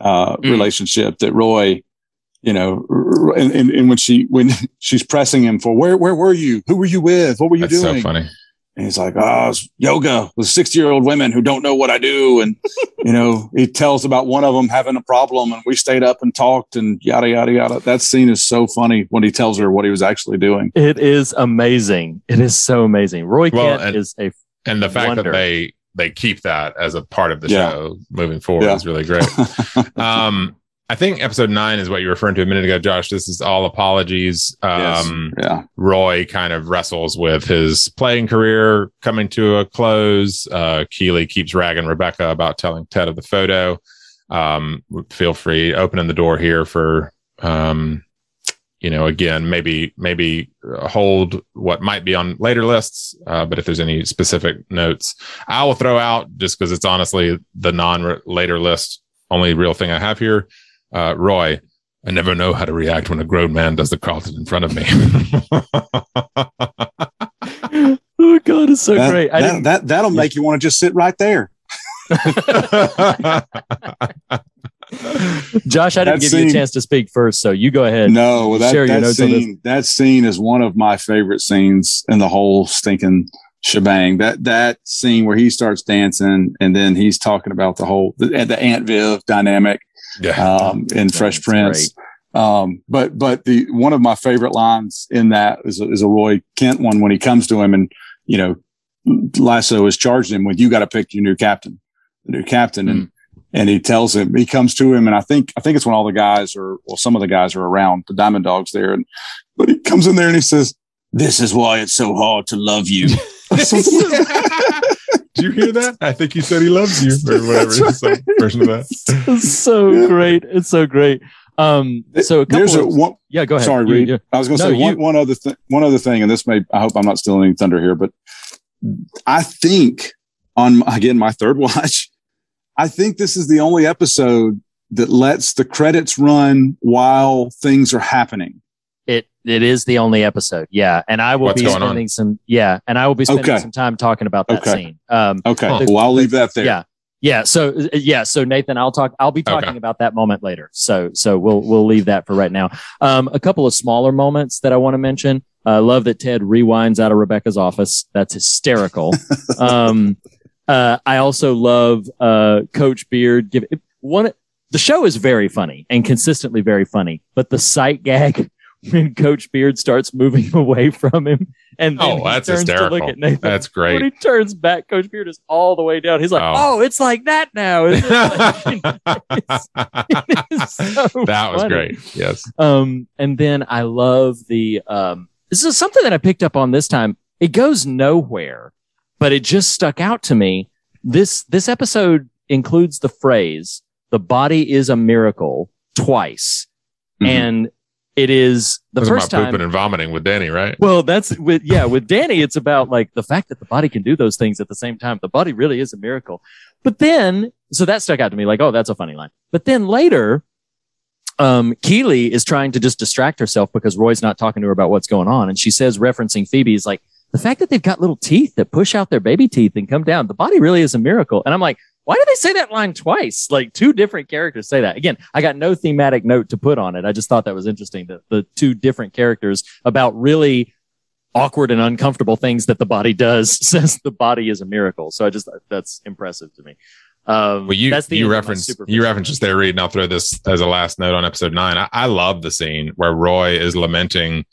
uh, Mm. relationship that Roy, you know, and, and, and when she when <laughs> she's pressing him for where where were you? Who were you with? What were you That's doing? so funny. And he's like, oh, it's yoga with 60 year old women who don't know what I do. And, <laughs> you know, he tells about one of them having a problem and we stayed up and talked and yada, yada, yada. That scene is so funny when he tells her what he was actually doing. It is amazing. It is so amazing. Roy Well, Kent and- is a And the fact Wonder. that they they keep that as a part of the Yeah. show moving forward Yeah. is really great. <laughs> um, I think episode nine is what you were referring to a minute ago, Josh. This is all apologies. Yes. Um, yeah. Roy kind of wrestles with his playing career coming to a close. Uh, Keeley keeps ragging Rebecca about telling Ted of the photo. Um, feel free opening the door here for, um, you know, again, maybe maybe hold what might be on later lists. Uh, but if there's any specific notes, I will throw out just because it's honestly the non later list only real thing I have here. Uh, Roy, I never know how to react when a grown man does the Carlton in front of me. <laughs> oh god, it's so That, great. I that, didn't, that, that'll make you want to just sit right there. <laughs> Josh, I didn't that give you a chance to speak first, so you go ahead. No, well, that, Share your that notes on this. scene, that scene is one of my favorite scenes in the whole stinking shebang. That, that scene where he starts dancing and then he's talking about the whole, the, the Aunt Viv dynamic. yeah. um, in Fresh That's Prince. Um, but but the one of my favorite lines in that is a, is a Roy Kent one when he comes to him and you know Lasso has charged him with you got to pick your new captain, the new captain, and and he tells him he comes to him and I think I think it's when all the guys are well some of the guys are around the Diamond Dogs there and but he comes in there and he says this is why it's so hard to love you. <laughs> Something like that. Did you hear that? I think he said he loves you or <laughs> whatever. That's Some version of that. It's so <laughs> great. It's so great. Um, so a couple There's a of, one, yeah, go ahead. Sorry, You- Reed. you- I was going to No, say one, one other thing. One other thing, and this may I hope I'm not stealing any thunder here, but I think on again my third <laughs> watch, I think this is the only episode that lets the credits run while things are happening. It it is the only episode. Yeah, and I will What's be going on? spending some. Yeah, and I will be spending Okay. some time talking about that Okay. scene. Um, Okay, Huh. well I'll leave that there. Yeah. Yeah. So yeah. So Nathan, I'll talk. I'll be talking Okay. about that moment later. So so we'll we'll leave that for right now. Um, a couple of smaller moments that I want to mention. I love that Ted rewinds out of Rebecca's office. That's hysterical. <laughs> um, uh, I also love uh, Coach Beard. Give one. The show is very funny and consistently very funny, but the sight gag when Coach Beard starts moving <laughs> away from him and then Oh, he that's turns to hysterical. look at Nathan. That's great. When he turns back, Coach Beard is all the way down. He's like, Oh. "Oh, it's like that now." It's <laughs> like- <laughs> it's so that was funny. great. Yes. Um, and then I love the um. This is something that I picked up on this time. It goes nowhere, but it just stuck out to me. This this episode includes the phrase "the body is a miracle" twice, Mhm. and it is the Talking first time. pooping and vomiting with Danny, right? Well, that's with yeah, with Danny, it's about like the fact that the body can do those things at the same time. The body really is a miracle. But then, so that stuck out to me, like, oh, that's a funny line. But then later, um, Keely is trying to just distract herself because Roy's not talking to her about what's going on, and she says, referencing Phoebe, is like the fact that they've got little teeth that push out their baby teeth and come down. The body really is a miracle. And I'm like. Why do they say that line twice? Like two different characters say that. Again, I got no thematic note to put on it. I just thought that was interesting that the two different characters about really awkward and uncomfortable things that the body does <laughs> says the body is a miracle. So I just that's impressive to me. Um, Well, you that's the you end of my reference you reference just there, Reed, and I'll throw this as a last note on episode nine. I, I love the scene where Roy is lamenting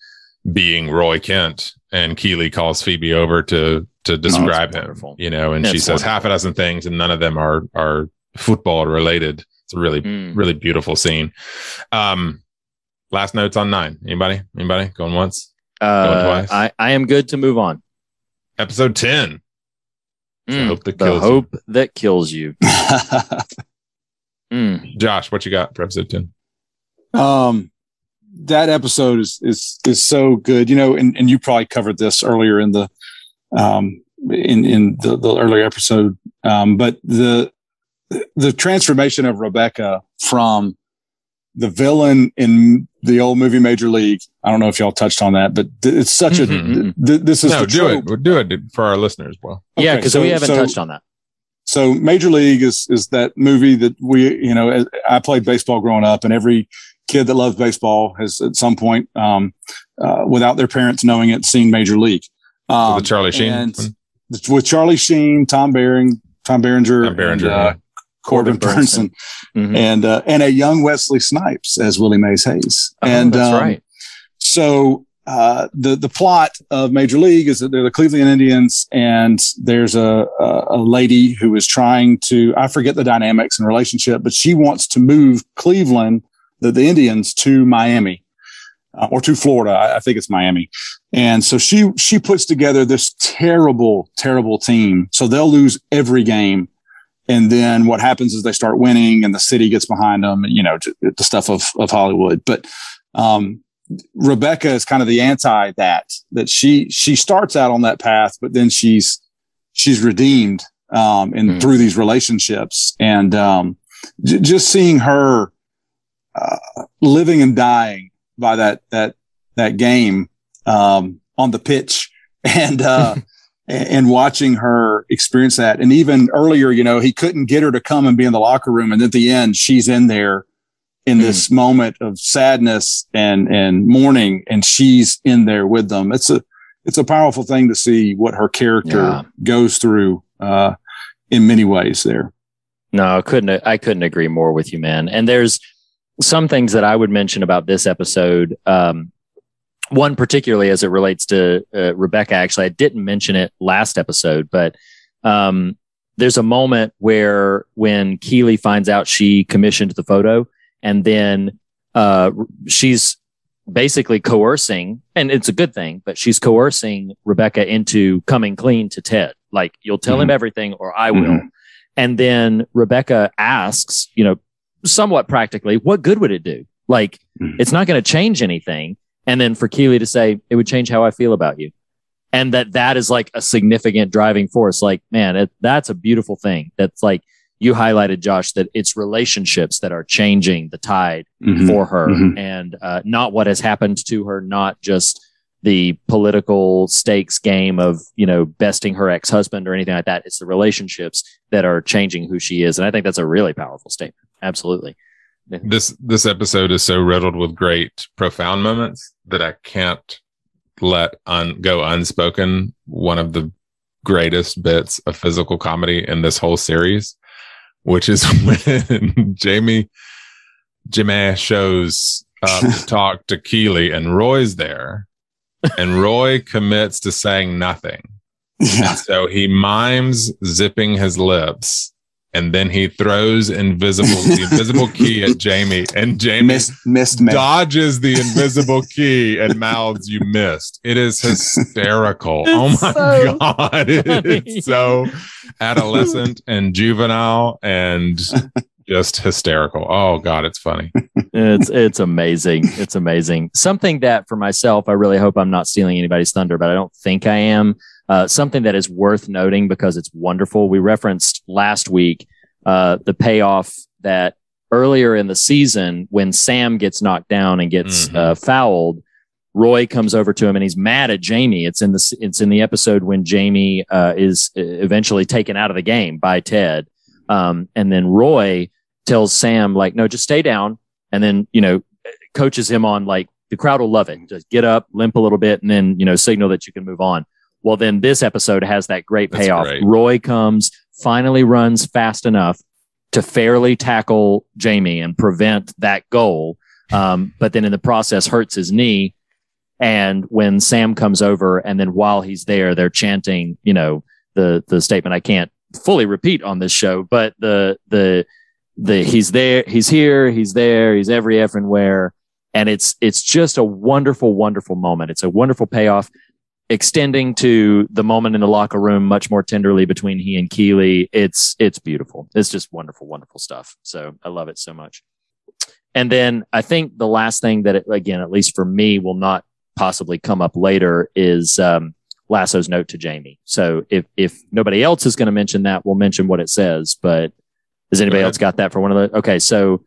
being Roy Kent, and Keeley calls Phoebe over to to describe him. wonderful. You know, and she That's says half a dozen things, and none of them are are football related. It's a really Mm. really beautiful scene. Um, last notes on nine. Anybody? Anybody going once? Uh, twice? I, I am good to move on. Episode ten. The Mm, hope that the kills you. that kills you. <laughs> Mm. Josh, what you got for episode ten? um that episode is is is so good you know and, and you probably covered this earlier in the um in in the, the earlier episode um but the the transformation of rebecca from the villain in the old movie major league i don't know if y'all touched on that but th- it's such a Mhm. th- this is No, the do trope. it. We'll do it for our listeners. Well, yeah, because so- we haven't so- touched on that. so Major League is is that movie that we you know I played baseball growing up, and every kid that loves baseball has at some point, um, uh, without their parents knowing it, seen Major League. Um, the Charlie Sheen. and with Charlie Sheen, Tom Bearing, Tom Berenger, Tom Berenger, and, uh, yeah. Corbin Corbin Bernsen, Mhm. and uh, and a young Wesley Snipes as Willie Mays Hayes. Oh, and that's um, right. so uh, the the plot of Major League is that they're the Cleveland Indians, and there's a, a a lady who is trying to I forget the dynamics and relationship, but she wants to move Cleveland, the, the Indians, to Miami uh, or to Florida. I, I think it's Miami, and so she she puts together this terrible terrible team. So they'll lose every game. And then what happens is they start winning, and the city gets behind them. You know, the stuff of of Hollywood. But um, Rebecca is kind of the anti that that she she starts out on that path, but then she's she's redeemed um, and Mhm. through these relationships and um, j- just seeing her uh, living and dying by that that that game um, on the pitch <laughs> and uh, and watching her experience that and even earlier you know he couldn't get her to come and be in the locker room and at the end she's in there in this moment of sadness and and mourning and she's in there with them it's a it's a powerful thing to see what her character Yeah. goes through uh in many ways there No, I couldn't. I couldn't agree more with you, man. And there's some things that I would mention about this episode. Um, one particularly as it relates to uh, Rebecca. Actually, I didn't mention it last episode, but um, there's a moment where when Keeley finds out she commissioned the photo, and then uh, she's basically coercing, and it's a good thing, but she's coercing Rebecca into coming clean to Ted. Like, you'll tell him everything, or I will. Mhm. And then Rebecca asks, you know, somewhat practically, what good would it do? Like, Mhm. it's not going to change anything. And then for Keeley to say, it would change how I feel about you. And that that is like a significant driving force. Like, man, it, that's a beautiful thing. That's like you highlighted, Josh, that it's relationships that are changing the tide Mhm. for her Mhm. and uh, not what has happened to her, not just the political stakes game of, you know, besting her ex husband or anything like that. It's the relationships that are changing who she is. And I think that's a really powerful statement. Absolutely. this this episode is so riddled with great profound moments that I can't let un, go unspoken one of the greatest bits of physical comedy in this whole series, which is <laughs> when Jamie Jimmy shows up to <laughs> talk to Keeley and Roy's there, and Roy commits to saying nothing. <laughs> yeah So he mimes zipping his lips. And then he throws invisible the <laughs> invisible key at Jamie, and Jamie missed missed dodges the <laughs> invisible key and mouths you missed. It is <laughs> hysterical. oh my so god. It's so adolescent and juvenile and just hysterical. Oh god, it's funny. it's it's amazing. It's amazing. Something that for myself, I really hope I'm not stealing anybody's thunder, but I don't think I am. Uh, something that is worth noting because it's wonderful. We referenced last week uh, the payoff that earlier in the season when Sam gets knocked down and gets Mhm. uh, fouled. Roy comes over to him and he's mad at Jamie. It's in the it's in the episode when Jamie uh, is eventually taken out of the game by Ted, um, and then Roy tells Sam like, "No, just stay down." And then you know coaches him on like the crowd will love it. Just get up, limp a little bit, and then you know signal that you can move on. Well, then this episode has that great That's payoff. great. Roy comes, finally runs fast enough to fairly tackle Jamie and prevent that goal. Um, but then in the process hurts his knee. And when Sam comes over, and then while he's there, they're chanting, you know, the the statement I can't fully repeat on this show, but the the the he's there, he's here, he's there, he's every everywhere, and it's it's just a wonderful, wonderful moment. It's a wonderful payoff, extending to the moment in the locker room much more tenderly between he and Keeley. It's it's beautiful. It's just wonderful, wonderful stuff. So I love it so much. And then I think the last thing that, it, again, at least for me, will not possibly come up later is um, Lasso's note to Jamie. So if if nobody else is going to mention that, we'll mention what it says. But has anybody else got that for one of the? Okay, so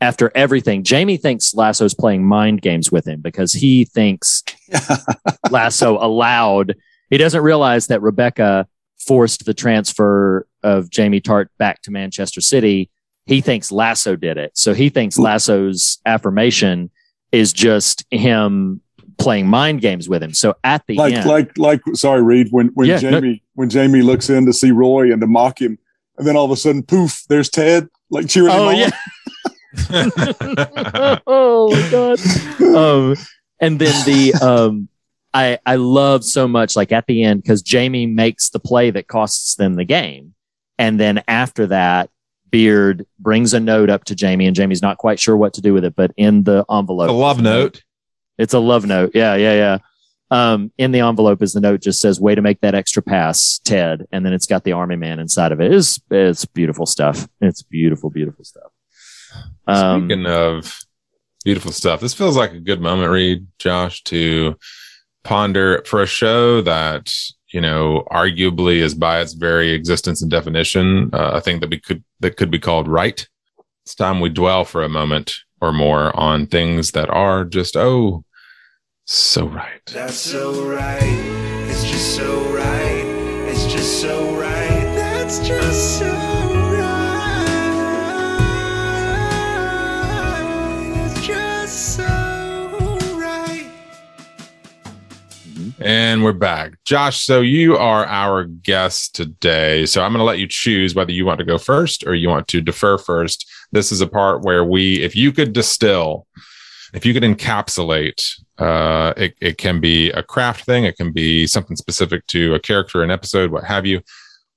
after everything, Jamie thinks Lasso's playing mind games with him because he thinks <laughs> Lasso allowed. He doesn't realize that Rebecca forced the transfer of Jamie Tartt back to Manchester City. He thinks Lasso did it. So he thinks Lasso's affirmation is just him playing mind games with him. So at the like end, like like sorry, Reed, when when Yeah, no- Jamie when Jamie looks in to see Roy and to mock him, and then all of a sudden, poof, there's Ted like cheering Oh, him on. yeah. <laughs> <laughs> oh my god. Um, and then the um, I I love so much like at the end because Jamie makes the play that costs them the game, and then after that. Beard brings a note up to Jamie, and Jamie's not quite sure what to do with it. But in the envelope, A love note. It's a love note. Yeah, yeah, yeah. Um, in the envelope is the note just says "Way to make that extra pass, Ted," and then it's got the army man inside of it. It's it's beautiful stuff. It's beautiful, beautiful stuff. Um, Speaking of beautiful stuff, this feels like a good moment, Reed, Josh, to ponder for a show that you know arguably is by its very existence and definition uh, a thing that we could that could be called right. It's time we dwell for a moment or more on things that are just oh so right. That's so right. It's just so right. It's just so right. That's just so And we're back. Josh, so you are our guest today. So I'm going to let you choose whether you want to go first or you want to defer first. This is a part where we, if you could distill, if you could encapsulate, uh, it, it can be a craft thing, it can be something specific to a character, an episode, what have you.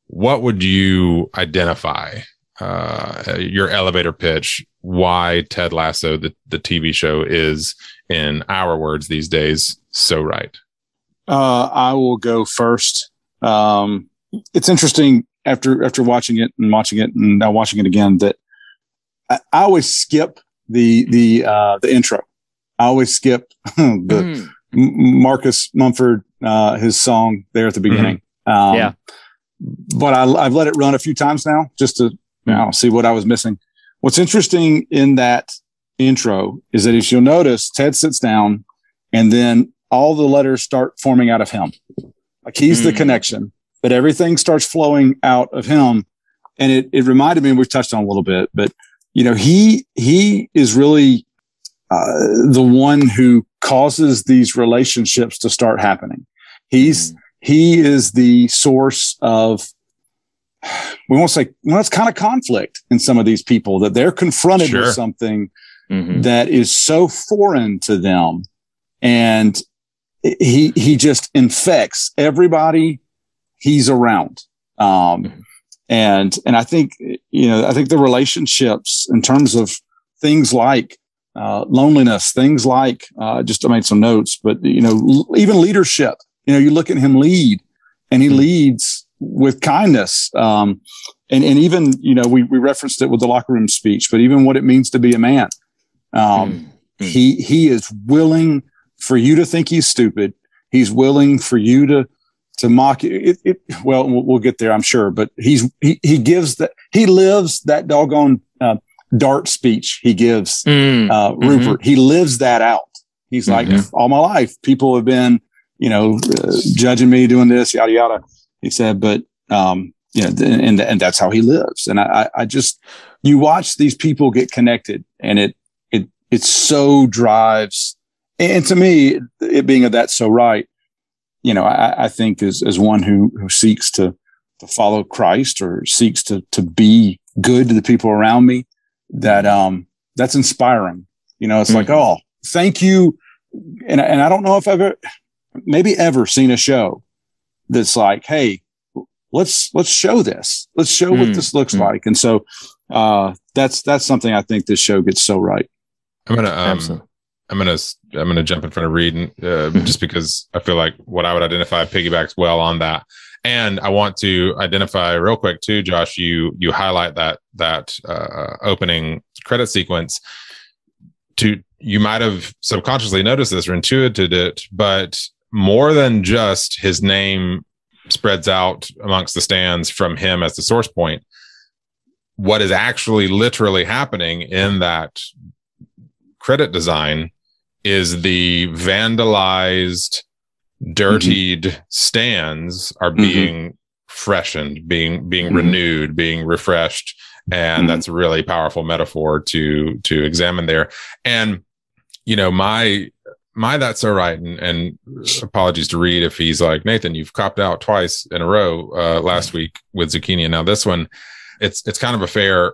What would you identify? Uh, your elevator pitch, why Ted Lasso, the, the TV show, is, in our words these days, so right. Uh, I will go first. Um, it's interesting after after watching it and watching it and now watching it again that I, I always skip the the uh, the intro. I always skip <laughs> the M- Marcus Mumford uh, his song there at the beginning. Um, Yeah. but I, I've let it run a few times now just to you know, see what I was missing. What's interesting in that intro is that if you'll notice, Ted sits down and then all the letters start forming out of him. Like he's the Mm. connection, but everything starts flowing out of him. And it, it reminded me, we've touched on a little bit, but you know, he, he is really, uh, the one who causes these relationships to start happening. He's, he is the source of, we won't say, well, it's kind of conflict in some of these people that they're confronted Sure. with something mhm. that is so foreign to them and he he just infects everybody he's around. Um and and i think you know i think the relationships in terms of things like uh, loneliness things like uh, just i made some notes but you know l- even leadership you know you look at him lead and he leads with kindness. Um and and even you know we we referenced it with the locker room speech but even what it means to be a man um he he is willing for you to think he's stupid. He's willing for you to to mock you. It, it, well, well, get there, I'm sure. But he's he he gives that he lives that doggone uh, dart speech he gives Mm. uh, Rupert. He lives that out. He's like, all my life, people have been, you know, uh, judging me doing this, yada yada. He said, but um, you know, th- and and that's how he lives. And I, I I just you watch these people get connected, and it it it so drives. And to me, it being of that so right, you know, I, I think as as one who who seeks to to follow Christ or seeks to to be good to the people around me, that um that's inspiring. You know, it's like, oh, thank you, and and I don't know if I've ever, maybe ever seen a show that's like, hey, let's let's show this, let's show what Mm, this looks mm. like, and so uh, that's that's something I think this show gets so right. I'm gonna um, Absolutely. I'm gonna I'm gonna jump in front of Reed uh, <laughs> just because I feel like what I would identify piggybacks well on that, and I want to identify real quick too, Josh. You you highlight that that uh, opening credit sequence. To you might have subconsciously noticed this or intuited it, but more than just his name spreads out amongst the stands from him as the source point. What is actually literally happening in that credit design is the vandalized, dirtied stands are Mhm. being freshened, being being Mhm. renewed, being refreshed, and Mhm. that's a really powerful metaphor to to examine there. And you know, my my that's so right, and, and apologies to Reed if he's like Nathan, you've copped out twice in a row uh, last week with zucchini, and now this one, it's it's kind of a fair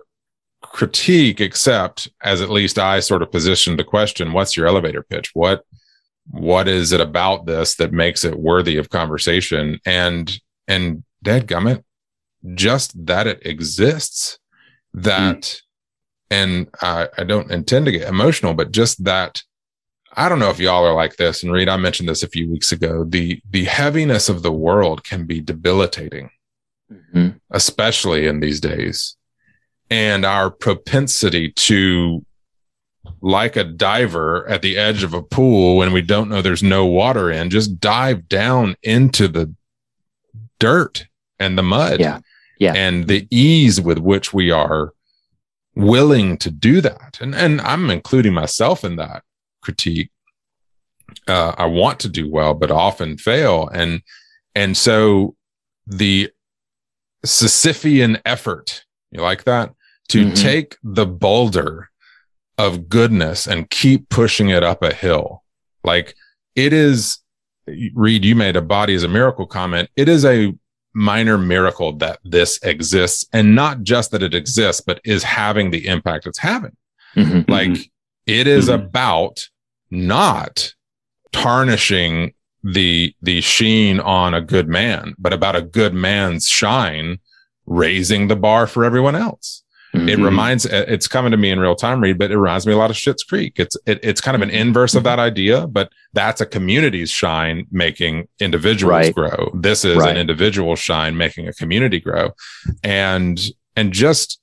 critique, except as at least I sort of positioned the question, what's your elevator pitch? What what is it about this that makes it worthy of conversation? And and dadgummit, just that it exists, that and I, I don't intend to get emotional, but just that I don't know if y'all are like this. And Reed, I mentioned this a few weeks ago. The the heaviness of the world can be debilitating, Mhm. especially in these days and our propensity to like a diver at the edge of a pool when we don't know there's no water in just dive down into the dirt and the mud. Yeah. Yeah. and the ease with which we are willing to do that. And and i'm including myself in that critique. Uh, i want to do well but often fail. And and so the sisyphean effort you like that to Mhm. take the boulder of goodness and keep pushing it up a hill like it is reed you made a body as a miracle comment it is a minor miracle that this exists and not just that it exists but is having the impact it's having Mhm. like it is Mhm. about not tarnishing the the sheen on a good man but about a good man's shine raising the bar for everyone else it Mhm. reminds it's coming to me in real time Reed but it reminds me a lot of Schitt's creek it's it, it's kind of an inverse of that idea but that's a community's shine making individuals Right. grow this is Right. an individual shine making a community grow and and just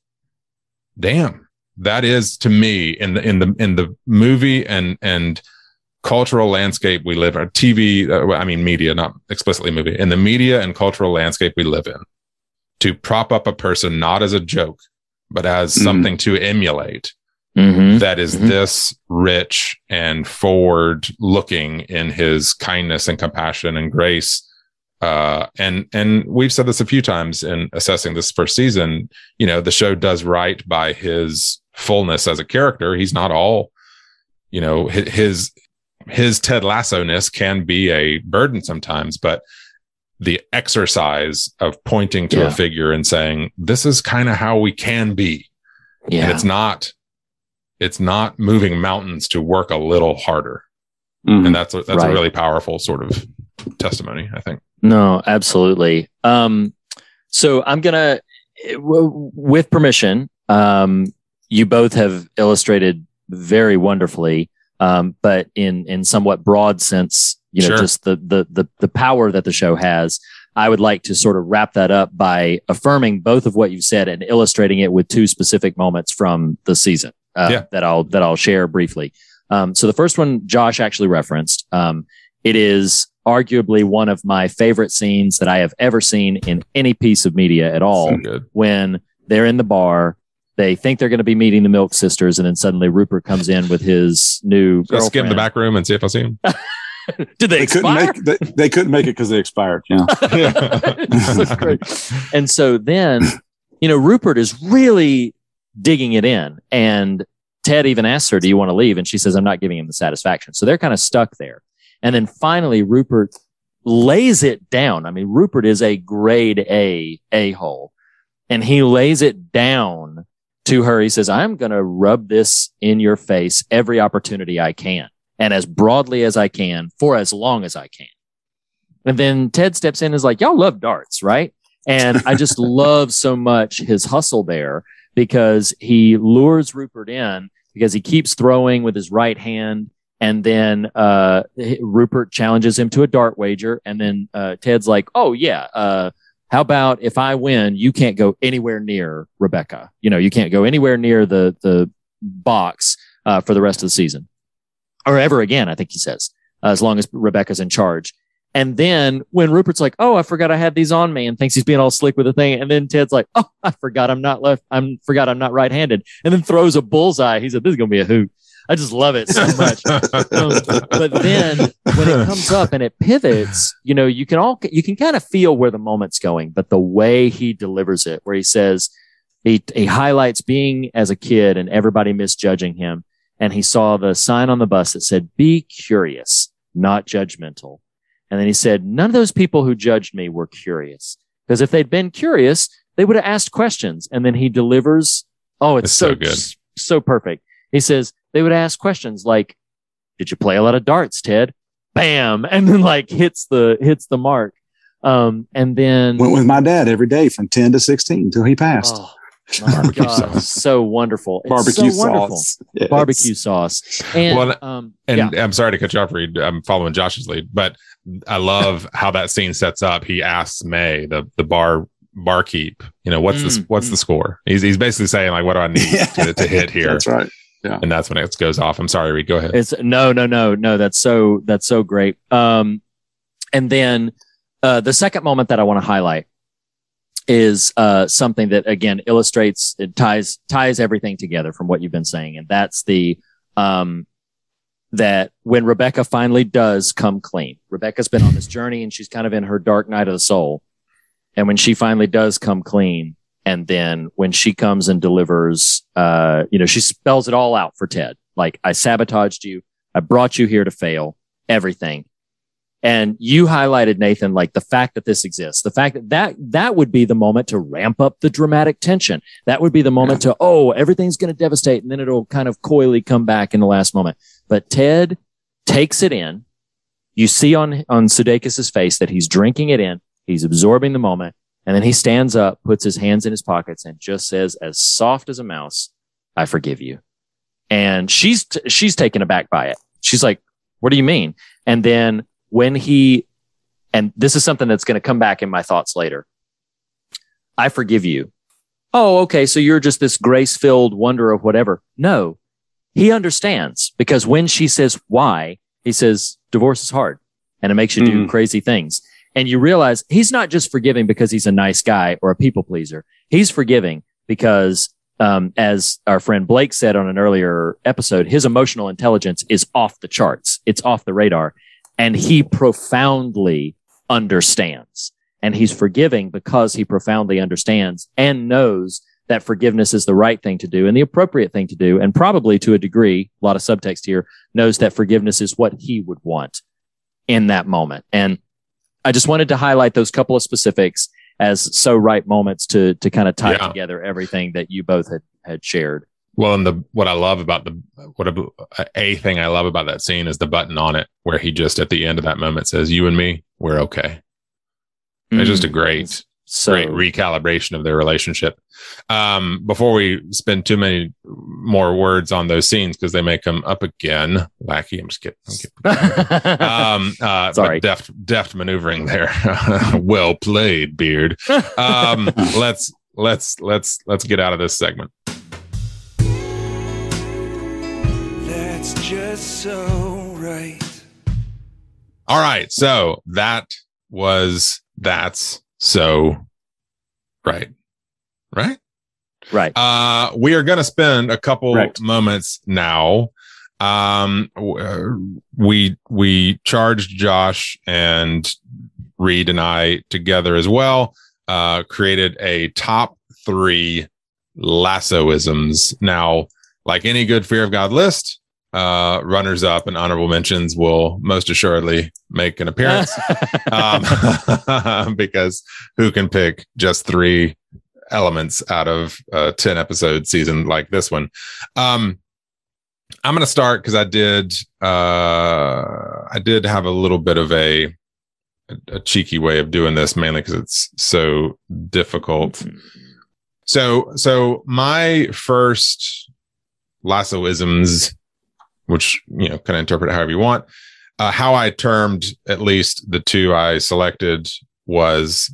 damn that is to me in the in the in the movie and and cultural landscape we live in tv uh, i mean media not explicitly movie in the media and cultural landscape we live in to prop up a person not as a joke but as Mhm. something to emulate Mhm. that is Mhm. this rich and forward looking in his kindness and compassion and grace uh and and we've said this a few times in assessing this first season you know the show does right by his fullness as a character he's not all you know his his ted lasso ness can be a burden sometimes but the exercise of pointing to Yeah. a figure and saying this is kind of how we can be and Yeah. it's not it's not moving mountains to work a little harder Mhm. and that's a, that's Right. a really powerful sort of testimony i think No, absolutely. Um, so I'm gonna, w- with permission, um, you both have illustrated very wonderfully, um, but in in somewhat broad sense, you know, Sure. just the the the the power that the show has. I would like to sort of wrap that up by affirming both of what you've said and illustrating it with two specific moments from the season uh, Yeah. that I'll that I'll share briefly. Um, so the first one Josh actually referenced. Um, it is arguably one of my favorite scenes that I have ever seen in any piece of media at all. so When they're in the bar, they think they're going to be meeting the Milk Sisters, and then suddenly Rupert comes in with his new girlfriend. skim the back room and see if i see him <laughs> <laughs> Did they, They couldn't expire? make they, they couldn't make it because they expired. Yeah. <laughs> <laughs> That's great. And so then, you know, Rupert is really digging it in. And Ted even asks her, Do you want to leave? And she says, I'm not giving him the satisfaction. So they're kind of stuck there. And then finally, Rupert lays it down. I mean, Rupert is a grade A a hole. And he lays it down to her. He says, I'm going to rub this in your face every opportunity I can. And as broadly as I can for as long as I can. And then Ted steps in and is like, Y'all love darts, right? And I just <laughs> love so much his hustle there because he lures Rupert in because he keeps throwing with his right hand. And then uh, Rupert challenges him to a dart wager. And then uh, Ted's like, Oh, yeah. Uh, how about if I win, you can't go anywhere near Rebecca? You know, you can't go anywhere near the, the box uh, for the rest of the season or ever again, I think he says, uh, as long as Rebecca's in charge. And then when Rupert's like, "Oh, I forgot I had these on me," and thinks he's being all slick with the thing, and then Ted's like, "Oh, I forgot I'm not left. I'm forgot I'm not right-handed," and then throws a bullseye. He said, "This is gonna be a hoot." I just love it so much. <laughs> um, but then when it comes up and it pivots, you know, you can all you can kind of feel where the moment's going, but the way he delivers it, where he says he he highlights being as a kid and everybody misjudging him, and he saw the sign on the bus that said, "Be curious, not judgmental." And then he said, none of those people who judged me were curious. Because if they'd been curious, they would have asked questions. And then he delivers. Oh, it's, It's so, so good. So perfect. He says, they would ask questions like, did you play a lot of darts, Ted? Bam. <laughs> And then like hits the, hits the mark. Um, and then Went with my dad every day from 10 to 16 until he passed. Oh, my God, so wonderful. It's Barbecue so wonderful. sauce. Yes. Barbecue sauce. And, Well, um, And yeah. I'm sorry to cut you off, Reed. I'm following Josh's lead, but I love how that scene sets up. He asks Mae, the the bar barkeep, you know, what's the Mm, what's the score? He's he's basically saying like, what do I need <laughs> to, to hit here? That's right. Yeah. And that's when it goes off. I'm sorry, Reed. Go ahead. It's no, no, no, no. That's so that's so great. Um, and then uh, the second moment that I want to highlight is uh, something that again illustrates it ties ties everything together from what you've been saying, and that's the um, that when Rebecca finally does come clean, Rebecca's been on this journey and she's kind of in her dark night of the soul, and when she finally does come clean, and then when she comes and delivers, uh, you know, she spells it all out for Ted. Like I sabotaged you, I brought you here to fail, everything. And you highlighted Nathan, like the fact that this exists, the fact that that, that would be the moment to ramp up the dramatic tension. That would be the moment to, oh, everything's going to devastate. And then it'll kind of coyly come back in the last moment. But Ted takes it in. You see on, on Sudeikis' face that he's drinking it in. He's absorbing the moment. And then he stands up, puts his hands in his pockets and just says, as soft as a mouse, I forgive you. And she's, she's taken aback by it. She's like, what do you mean? And then when he, and this is something that's going to come back in my thoughts later. I forgive you. Oh, okay. So you're just this grace filled wonder of whatever. No, he understands because when she says why, he says divorce is hard and it makes you do crazy things. And you realize he's not just forgiving because he's a nice guy or a people pleaser. He's forgiving because, um, as our friend Blake said on an earlier episode, his emotional intelligence is off the charts. It's off the radar and he profoundly understands and he's forgiving because he profoundly understands and knows that forgiveness is the right thing to do and the appropriate thing to do. And probably to a degree, a lot of subtext here knows that forgiveness is what he would want in that moment. And I just wanted to highlight those couple of specifics as so right moments to, to kind of tie Yeah. together everything that you both had, had shared. Well, and the what I love about the what a, a thing I love about that scene is the button on it where he just at the end of that moment says, "You and me, we're okay." It's just a great, So- great recalibration of their relationship. Um, before we spend too many more words on those scenes because they may come up again, wacky. I'm just kidding. I'm kidding. <laughs> um, uh, Sorry. deft, deft maneuvering there. <laughs> well played, Beard. <laughs> Um, let's let's let's let's get out of this segment. That's just so right. All right. So that was that's so right. Right? Right. Uh we are going to spend a couple Correct. moments now um uh, we we charged Josh and Reed and I together as well uh created a top 3 lassoisms. Now, like any good fear of God list, uh, runners up and honorable mentions will most assuredly make an appearance <laughs> um, <laughs> because who can pick just three elements out of a 10 episode season like this one? Um, I'm going to start because I did uh, I did have a little bit of a a cheeky way of doing this, mainly because it's so difficult. So so my first lassoisms, which you know kind of interpret however you want. Uh, how I termed at least the two I selected was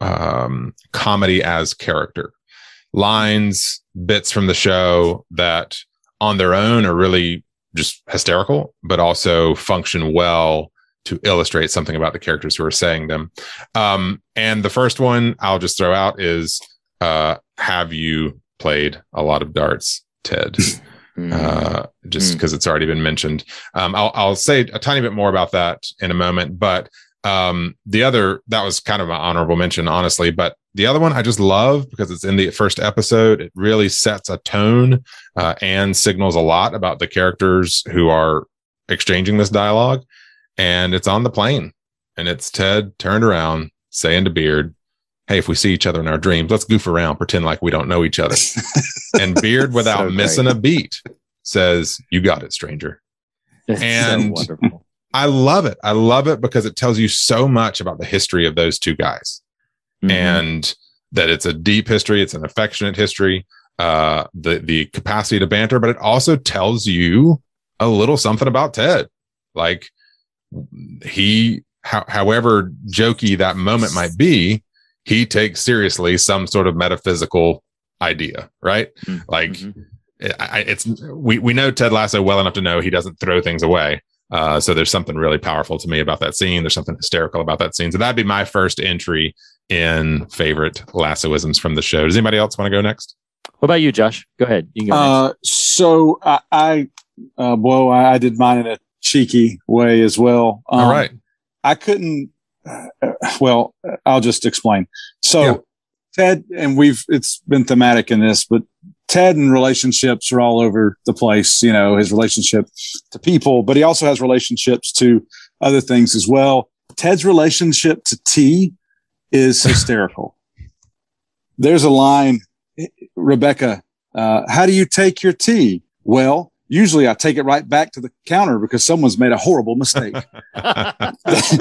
um, comedy as character lines, bits from the show that on their own are really just hysterical, but also function well to illustrate something about the characters who are saying them. Um, and the first one I'll just throw out is uh, Have you played a lot of darts, Ted? <laughs> uh, just because it's already been mentioned. Um, I'll, I'll say a tiny bit more about that in a moment, but um, the other that was kind of an honorable mention, honestly. But the other one I just love because it's in the first episode. It really sets a tone uh, and signals a lot about the characters who are exchanging this dialogue. And it's on the plane, and it's Ted turned around saying to Beard, "Hey, if we see each other in our dreams, let's goof around, pretend like we don't know each other." <laughs> and Beard, <laughs> without So missing great. a beat, says, "You got it, stranger." It's And- so wonderful. I love it. I love it because it tells you so much about the history of those two guys Mhm. and that it's a deep history, it's an affectionate history, uh, the the capacity to banter, but it also tells you a little something about Ted. Like he, how, however jokey that moment might be, he takes seriously some sort of metaphysical idea, right? Like Mhm. I, I- it's we we know Ted Lasso well enough to know he doesn't throw things away. Uh, so there's something really powerful to me about that scene. There's something hysterical about that scene. So that'd be my first entry in favorite lassoisms from the show. Does anybody else want to go next? What about you, Josh? Go ahead. You can go. Uh, so I, I uh, well, I, I did mine in a cheeky way as well. Um, All right. I couldn't. Uh, well, I'll just explain. So Yeah. Ted and we've it's been thematic in this, but Ted and relationships are all over the place. You know, his relationship to people, but he also has relationships to other things as well. Ted's relationship to tea is hysterical. There's a line, Rebecca, uh, how do you take your tea? Well, usually I take it right back to the counter because someone's made a horrible mistake. <laughs> <laughs>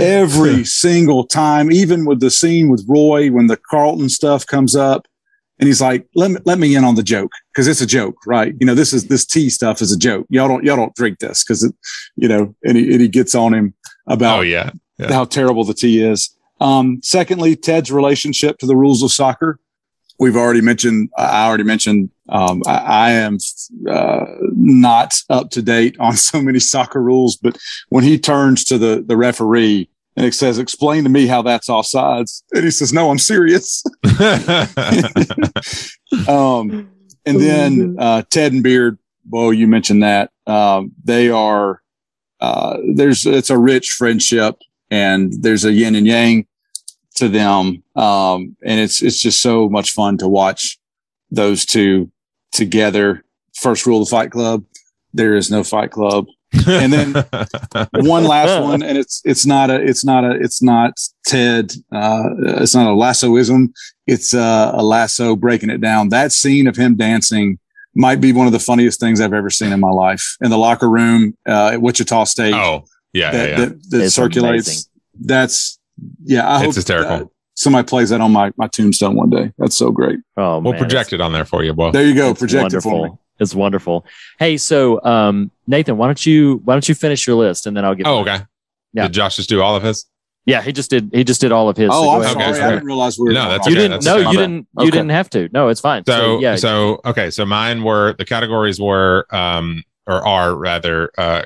Every single time, even with the scene with Roy when the Carlton stuff comes up, and he's like, "Let me let me in on the joke because it's a joke, right? You know, this is this tea stuff is a joke. Y'all don't y'all don't drink this because it, you know." And he, and he gets on him about Oh yeah. Yeah. how terrible the tea is. Um, secondly, Ted's relationship to the rules of soccer. We've already mentioned, I already mentioned, um, I, I am uh, not up to date on <laughs> so many soccer rules, but when he turns to the, the referee and it says, explain to me how that's offsides. And he says, no, I'm serious. <laughs> <laughs> um, and then uh, Ted and Beard, well, you mentioned that. Um, they are, uh, there's, it's a rich friendship and there's a yin and yang to them. Um, and it's, it's just so much fun to watch those two together. First rule of fight club. There is no fight club. And then <laughs> one last one, and it's, it's not a, it's not a, it's not Ted. Uh, it's not a lassoism. It's uh, a lasso breaking it down. That scene of him dancing might be one of the funniest things I've ever seen in my life in the locker room, uh, at Wichita State oh yeah, that, yeah, yeah. that, that circulates. amazing. That's yeah. I It's hope hysterical. uh, somebody plays that on my my tombstone one day. That's so great. Oh, we'll man, project it on there for you, boy. There you go. It's Project it for me. wonderful. It's wonderful. Hey, so um, Nathan, why don't you why don't you finish your list and then I'll get. Oh, okay. Yeah. Did Josh just do all of his? Yeah, he just did. He just did all of his. Oh, so I'm sorry. Okay, I didn't realize we were. No, that's on. You okay, didn't. that's No, okay. you didn't. You didn't have to. No, it's fine. So, yeah, so okay, so mine were the categories were um or are rather uh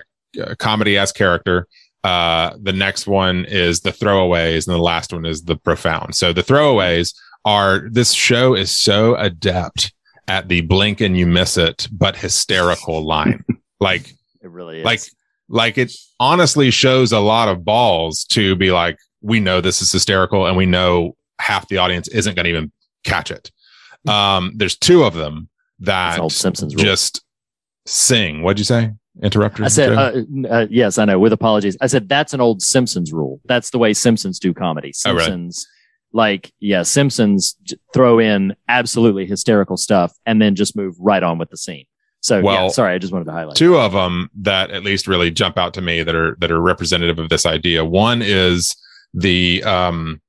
comedy as character. Uh the next one is the throwaways and the last one is the profound. So the throwaways are this show is so adept at the blink and you miss it but hysterical line. <laughs> like it really is. like like it honestly shows a lot of balls to be like we know this is hysterical and we know half the audience isn't going to even catch it um there's two of them that Simpsons rule. just sing what'd you say interrupter I said, uh, uh, yes, I know. With apologies, I said that's an old Simpsons rule. That's the way Simpsons do comedy. Oh, really? Simpsons, like, yeah, Simpsons throw in absolutely hysterical stuff and then just move right on with the scene. So yeah, Well, sorry, I just wanted to highlight. two of them that at least really jump out to me that are that are representative of this idea one is the um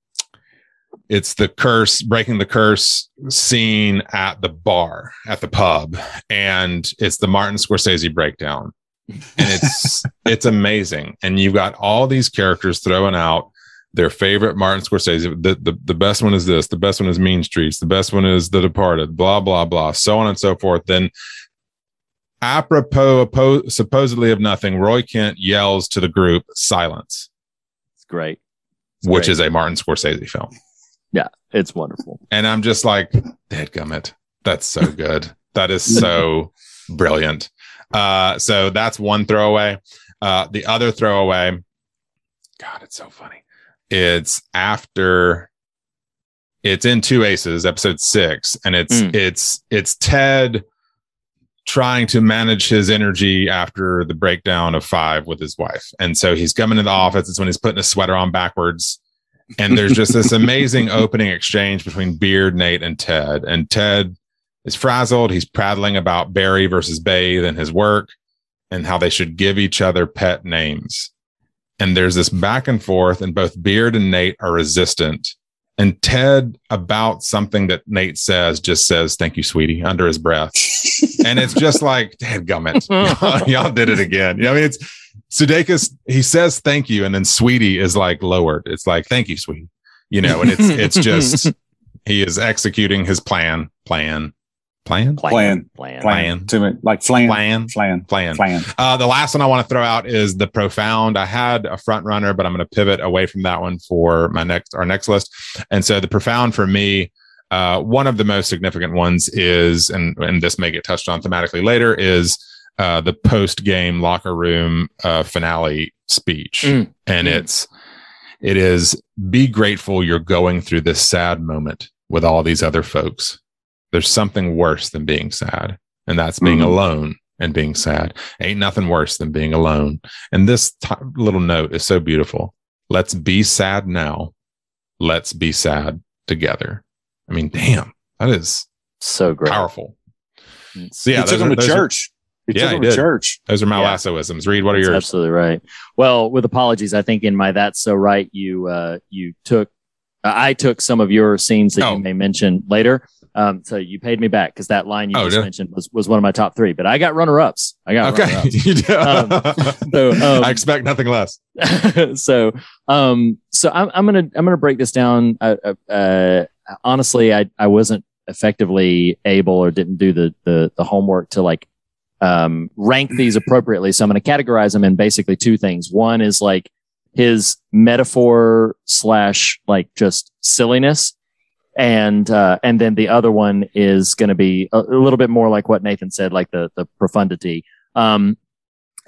it's the curse breaking the curse scene at the bar at the pub and it's the martin scorsese breakdown. And it's <laughs> it's amazing. And you've got all these characters throwing out their favorite martin scorsese. The, the the best one is this the best one is mean streets the best one is the departed blah blah blah so on and so forth. Then apropos oppo- supposedly of nothing roy kent yells to the group silence. It's great. which great. is a martin scorsese film Yeah, it's wonderful. and i'm just like dadgummit that's so good. That is so <laughs> brilliant. Uh so that's one throwaway. Uh the other throwaway god it's so funny. It's after it's in two aces episode six and it's Mm. it's it's ted trying to manage his energy after the breakdown of five with his wife. And so he's coming to the office. It's when he's putting his sweater on backwards and there's just this amazing opening exchange between beard nate and ted. And ted is frazzled. He's prattling about barry versus bathe and his work and how they should give each other pet names. And there's this back and forth and both beard and nate are resistant. And ted about something that nate says just says thank you sweetie under his breath and it's just like dad gummit. <laughs> <laughs> Y'all did it again. Yeah, i mean it's sudeikis he says thank you and then sweetie is like lowered. It's like thank you sweetie. You know and it's it's just <laughs> he is executing his plan. Plan. Plan? Plan. plan, plan. To me, like flan, plan. Flan, plan. Flan. uh, the last one I want to throw out is the profound. I had a front runner, but I'm going to pivot away from that one for my next our next list. And so the profound for me, uh, one of the most significant ones is, and and this may get touched on thematically later, is uh, the post game locker room uh, finale speech, Mm. and Mm. it's it is be grateful you're going through this sad moment with all these other folks. There's something worse than being sad, and that's being Mhm. alone and being sad. Ain't nothing worse than being alone. And this t- little note is so beautiful. Let's be sad now. Let's be sad together. I mean, damn, that is So great. powerful. So yeah, he took those him to those are- church. He Yeah, took he him to did. church. Those are my Yeah. lassoisms. Read, what are That's yours? absolutely right. Well, with apologies, I think in my that's so right, you uh, you took uh, I took some of your scenes that Oh. you may mention later. Um, so you paid me back because that line you Oh, just did I? mentioned was, was one of my top three. But I got runner ups. I got Okay. runner-ups. <laughs> Um, so, um, I expect nothing less. <laughs> so um so I'm, I'm gonna i'm gonna break this down uh, uh, uh honestly i i wasn't effectively able or didn't do the the, the homework to like um rank these appropriately. So i'm gonna categorize them in basically two things. One is like his metaphor slash like just silliness. And uh and then the other one is going to be a, a little bit more like what nathan said like the the profundity. Um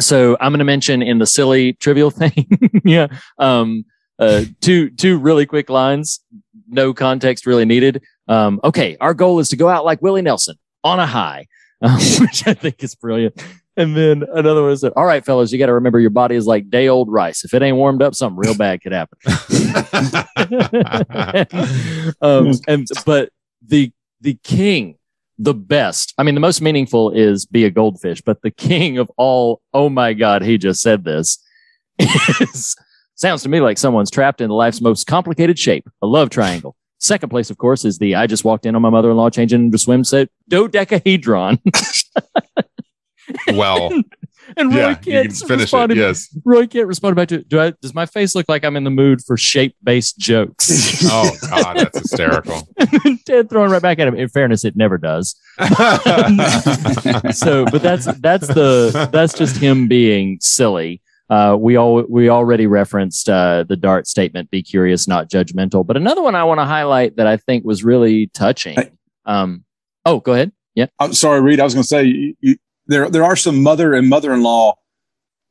so I'm going to mention in the silly trivial <laughs> thing, yeah, um, uh, two two really quick lines, no context really needed. Um, okay, our goal is to go out like Willie Nelson on a high, <laughs> um, which I think is brilliant. And then another one said, "All right, fellas, you got to remember your body is like day old rice. If it ain't warmed up, something real bad could happen." <laughs> um, and but the the king the best. I mean, the most meaningful is be a goldfish, but the king of all, oh my God, he just said this, <laughs> is, sounds to me like someone's trapped in life's most complicated shape, a love triangle. Second place, of course, is the I just walked in on my mother in law changing into swimsuit dodecahedron. well, <laughs> and Roy yeah, you Kent can finish it. Yes. Roy Kent responded back to, do I, does my face look like I'm in the mood for shape based jokes? <laughs> Oh God, that's hysterical. <laughs> Ted throwing right back at him. In fairness, it never does. so, but that's that's the that's just him being silly. Uh, we all we already referenced uh, the Dart statement: "Be curious, not judgmental." But another one I want to highlight that I think was really touching. Um, oh, go ahead. Yeah. I'm sorry, Reed. I was going to say you, you, there there are some mother and mother-in-law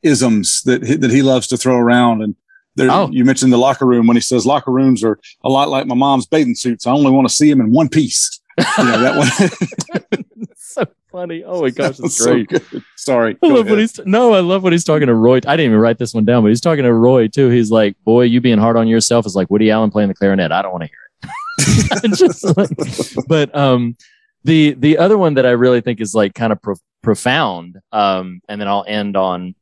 isms that he, that he loves to throw around, and there, Oh. you mentioned the locker room when he says locker rooms are a lot like my mom's bathing suits. I only want to see him in one piece. You know that one. <laughs> so funny. Oh my gosh, it's So great. good. Sorry. I love ahead. he's no, I love what he's talking to Roy. I didn't even write this one down, but he's talking to Roy too. He's like, "Boy, you being hard on yourself is like Woody Allen playing the clarinet. I don't want to hear it." <laughs> Just like, but um, the the other one that I really think is like kind of pro- profound, um, and then I'll end on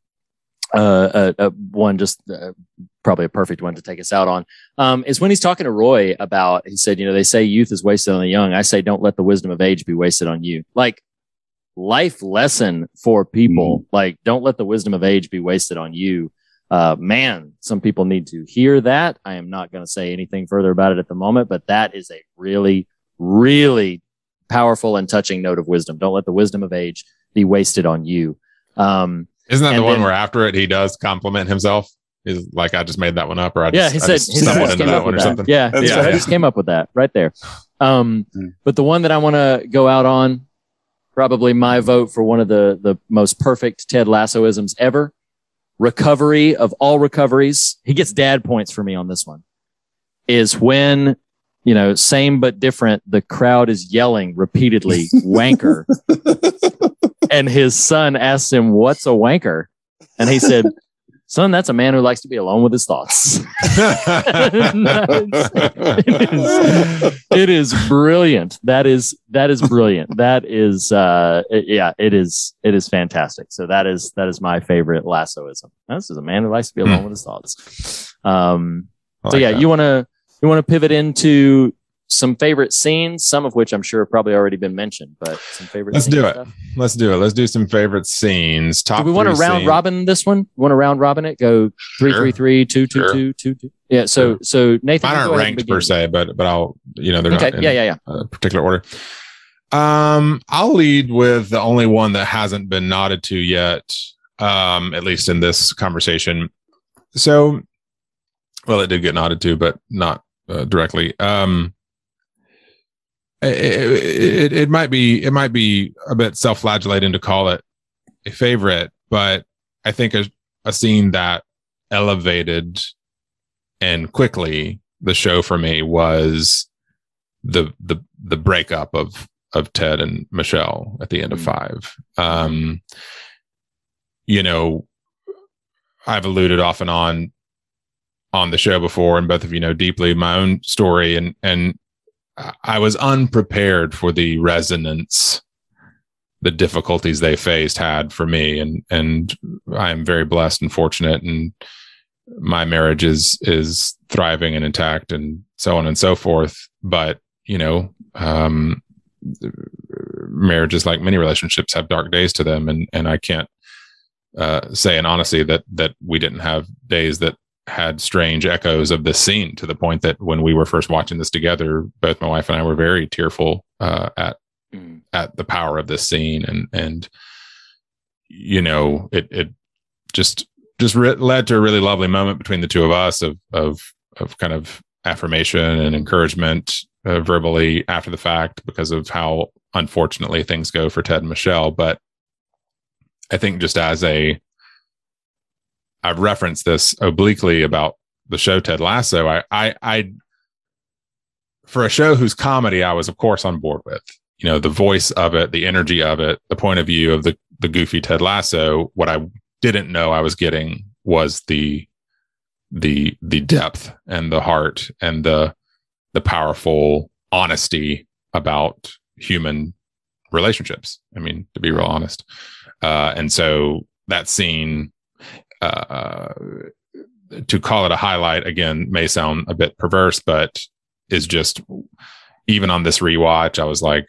uh, a, a one just uh, probably a perfect one to take us out on um, is when he's talking to Roy about. He said, you know, they say youth is wasted on the young. I say, don't let the wisdom of age be wasted on you. Like life lesson for people. Like, don't let the wisdom of age be wasted on you. Uh, man, some people need to hear that. I am not going to say anything further about it at the moment, but that is a really, really powerful and touching note of wisdom. Don't let the wisdom of age be wasted on you. Um, Isn't that the and one then- where after it he does compliment himself? Is like I just made that one up, or I just, yeah, he I said just he said stumbled he into came that up one with or that. something. Yeah, That's yeah, right. he just came up with that right there. Um, but the one that I want to go out on, probably my vote for one of the the most perfect Ted Lassoisms ever. Recovery of all recoveries. He gets dad points for me on this one. Is when you know same but different. The crowd is yelling repeatedly, "Wanker," <laughs> and his son asks him, "What's a wanker?" And he said. Son, that's a man who likes to be alone with his thoughts. <laughs> it, is, it is brilliant. That is that is brilliant. That is uh it- yeah, it is it is fantastic. So that is that is my favorite lassoism. This is a man who likes to be alone with his thoughts. Um I so yeah, that. you wanna you wanna pivot into some favorite scenes, some of which I'm sure have probably already been mentioned, but some favorite Let's do it. stuff. Let's do it. Let's do some favorite scenes. Top. Do we want to round scenes. robin this one? Want to round robin it? Go three Sure. three three two two Sure. two two two. Yeah. So so Nathan, Mine aren't ranked per se, but but I'll you know they're Okay, not in yeah, yeah, yeah. a particular order. Um, I'll lead with the only one that hasn't been nodded to yet, um, at least in this conversation. So, well, it did get nodded to, but not uh, directly. Um, it, it, it might be it might be a bit self-flagellating to call it a favorite, but I think a, a scene that elevated and quickly the show for me was the the the breakup of of Ted and Michelle at the end of five. Um, you know, I've alluded off and on on the show before, and both of you know deeply my own story, and and I was unprepared for the resonance the difficulties they faced had for me and and I am very blessed and fortunate and my marriage is is thriving and intact and so on and so forth. But you know um marriages like many relationships have dark days to them and and I can't uh say in honesty that that we didn't have days that had strange echoes of this scene to the point that when we were first watching this together both my wife and I were very tearful uh at at the power of this scene and and you know it it just just re- led to a really lovely moment between the two of us of of of kind of affirmation and encouragement uh, verbally after the fact because of how unfortunately things go for Ted and Michelle. But I think just as a I've referenced this obliquely about the show Ted Lasso. I I I for a show whose comedy I was of course on board with you know the voice of it the energy of it the point of view of the the goofy ted lasso what i didn't know i was getting was the the the depth and the heart and the the powerful honesty about human relationships. I mean to be real honest. Uh and so that scene uh to call it a highlight again may sound a bit perverse but is just even on this rewatch i was like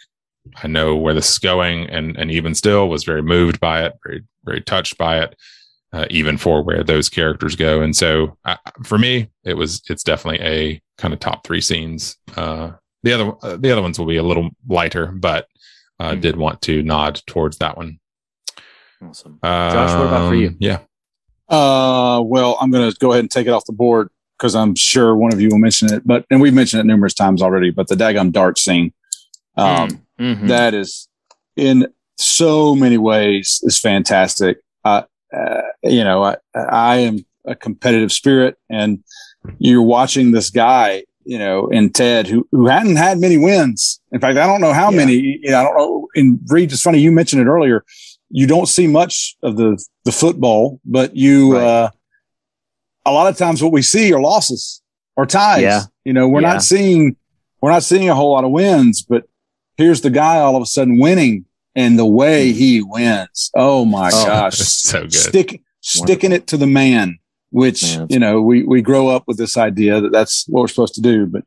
I know where this is going, and and even still was very moved by it, very very touched by it, uh, even for where those characters go. And so uh, for me, it was it's definitely a kind of top three scenes. Uh, the other uh, the other ones will be a little lighter, but uh, did want to nod towards that one. Awesome, Josh. what about for you? Yeah, Uh, well, I'm going to go ahead and take it off the board because I'm sure one of you will mention it. But and we've mentioned it numerous times already. But the daggum dart scene, um, Mhm. that is in so many ways is fantastic. Uh, uh, you know, I, I am a competitive spirit, and you're watching this guy, you know, in Ted who who hadn't had many wins. In fact, I don't know how many. You know, I don't know. In Reed, it's funny you mentioned it earlier. You don't see much of the the football, but you uh, a lot of times what we see are losses or ties. Yeah. You know, we're Yeah. not seeing we're not seeing a whole lot of wins, but here's the guy all of a sudden winning, and the way he wins. Oh my Oh, <laughs> gosh, so good. Stick, sticking it to the man, which Man, you know we we grow up with this idea that that's what we're supposed to do, but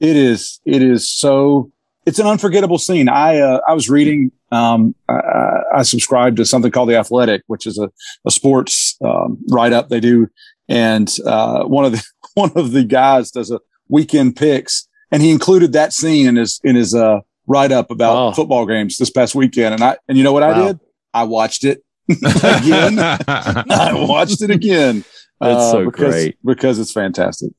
it is it is so it's an unforgettable scene. I uh, I was reading. Um, I, I subscribe to something called the Athletic, which is a, a sports um, write up they do, and uh, one of the <laughs> one of the guys does a weekend picks, and he included that scene in his in his uh, write up about Oh. football games this past weekend. And I and you know what I did? I watched it <laughs> again. <laughs> I watched it again. uh, That's so because, great. because it's fantastic.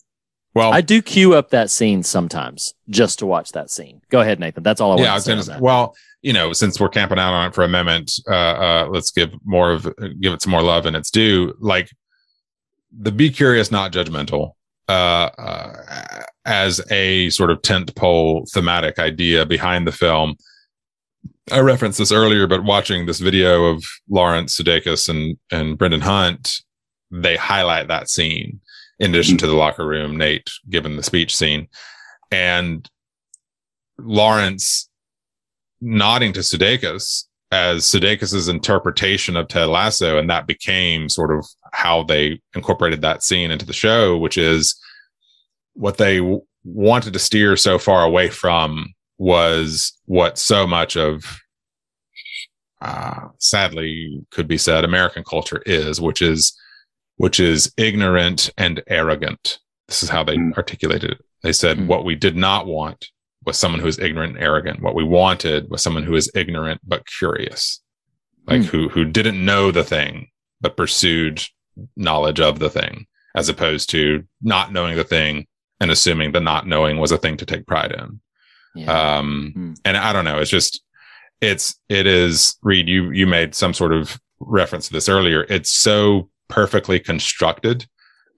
Well, I do queue up that scene sometimes just to watch that scene. Go ahead, Nathan. That's all I want yeah, I to was say. gonna on say, that. well, you know, since we're camping out on it for a moment, uh, uh, let's give more of give it some more love and its due. Like the be curious, not judgmental, uh, uh, as a sort of tent pole thematic idea behind the film. I referenced this earlier, but watching this video of Lawrence Sudeikis and and Brendan Hunt, they highlight that scene in addition to the locker room, Nate given the speech scene, and Lawrence nodding to Sudeikis as Sudeikis's interpretation of Ted Lasso, and that became sort of how they incorporated that scene into the show, which is what they w- wanted to steer so far away from was what so much of uh, sadly could be said American culture is, which is which is ignorant and arrogant. This is how they Mm. articulated it. They said Mm. what we did not want was someone who is ignorant and arrogant. What we wanted was someone who is ignorant but curious, like Mm. who who didn't know the thing but pursued knowledge of the thing, as opposed to not knowing the thing and assuming that not knowing was a thing to take pride in. Yeah. Um, Mm. and I don't know. It's just, it's, it is Reed. You, you made some sort of reference to this earlier. It's so perfectly constructed,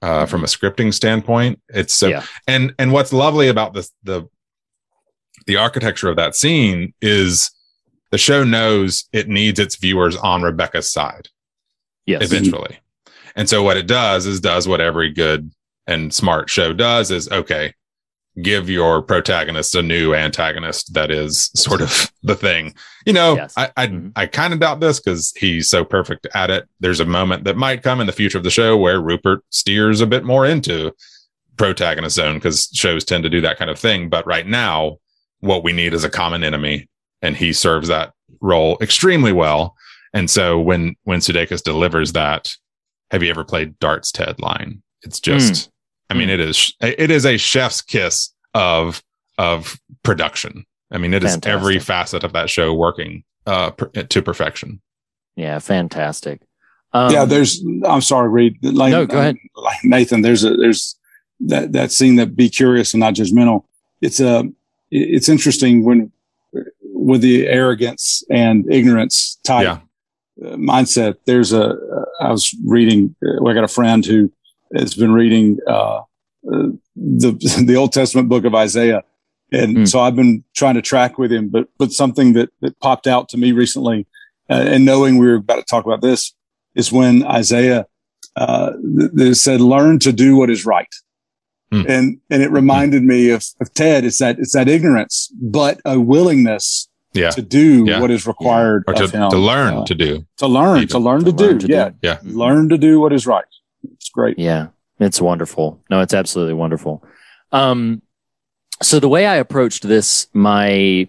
uh, from a scripting standpoint. It's so, Yeah. and, and what's lovely about this, the, the architecture of that scene is the show knows it needs its viewers on Rebecca's side yes. eventually. And so what it does is does what every good and smart show does is okay, give your protagonist a new antagonist that is sort of <laughs> the thing. You know, Yes. I I, Mhm. I kind of doubt this because he's so perfect at it. There's a moment that might come in the future of the show where Rupert steers a bit more into protagonist zone because shows tend to do that kind of thing. But right now, what we need is a common enemy, and he serves that role extremely well. And so when when Sudeikis delivers that, have you ever played darts Ted line? It's just, I mean, it is it is a chef's kiss of of production. I mean, it is every facet of that show working uh per, to perfection. Yeah, fantastic. Um, yeah, there's. I'm sorry, Reed. Like, No, go ahead. Like Nathan, there's a there's that that scene that be curious and not judgmental. It's a it's interesting when with the arrogance and ignorance type Yeah. uh, mindset. There's a uh, was reading. Uh, I got a friend who has been reading uh, uh, the <laughs> the Old Testament book of Isaiah, and Hmm. so I've been trying to track with him. But but something that that popped out to me recently, uh, and knowing we were about to talk about this, is when Isaiah uh, th- th- said, "Learn to do what is right." Hmm. And and it reminded me of, of Ted. It's that it's that ignorance, but a willingness Yeah. to do Yeah. what is required Or to, him. to learn Uh, to do. to learn, even. to learn to, To do. to yeah. do. Yeah. Learn to do what is right. Great. Yeah, it's wonderful. No, it's absolutely wonderful. Um, so the way I approached this, my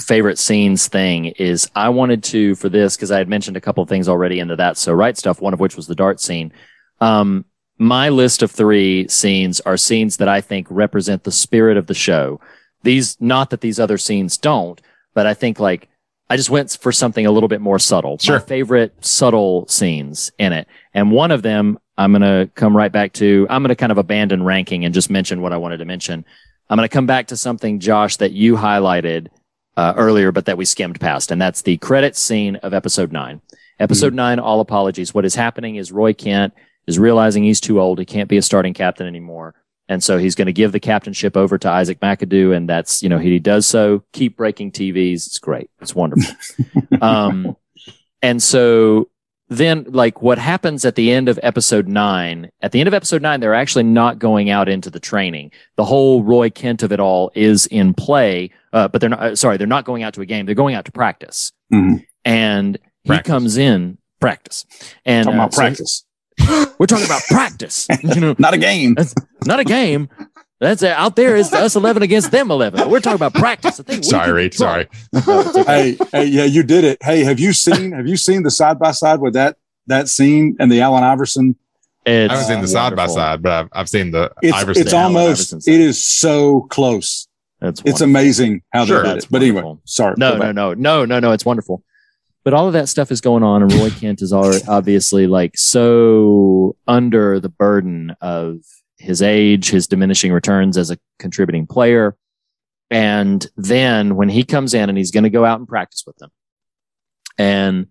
favorite scenes thing is I wanted to for this because I had mentioned a couple of things already into that. So right stuff, one of which was the dart scene. Um, my list of three scenes are scenes that I think represent the spirit of the show. These, not that these other scenes don't, but I think like I just went for something a little bit more subtle. Sure. My favorite subtle scenes in it. And one of them I'm going to come right back to, I'm going to kind of abandon ranking and just mention what I wanted to mention. I'm going to come back to something, Josh, that you highlighted uh, earlier, but that we skimmed past. And that's the credit scene of episode nine. Episode nine, all apologies. What is happening is Roy Kent is realizing he's too old. He can't be a starting captain anymore. And so he's going to give the captainship over to Isaac McAdoo. And that's, you know, he does so, keep breaking TVs. It's great. It's wonderful. <laughs> um, and so then like what happens at the end of episode nine at the end of episode nine they're actually not going out into the training the whole roy kent of it all is in play uh, but they're not uh, sorry they're not going out to a game they're going out to practice Mhm. and he Practice. comes in practice and Talking uh, about so- practice, we're talking about practice <laughs> you know not a game. not a game that's out there is us 11 against them 11 we're talking about practice I think Sorry, can- sorry. No, <laughs> okay. hey, hey, yeah, you did it. Hey, have you seen have you seen the side by side with that that scene and the Allen Iverson? It's I haven't seen the side by side, but I've, I've seen the It's Iverson. it's almost Iverson it is so close. That's It's amazing how Sure. they did That's it. But anyway, sorry. No, no, no, no, no, no. It's wonderful. But all of that stuff is going on, and Roy Kent is already obviously like so under the burden of his age, his diminishing returns as a contributing player. And then when he comes in and he's going to go out and practice with them. And,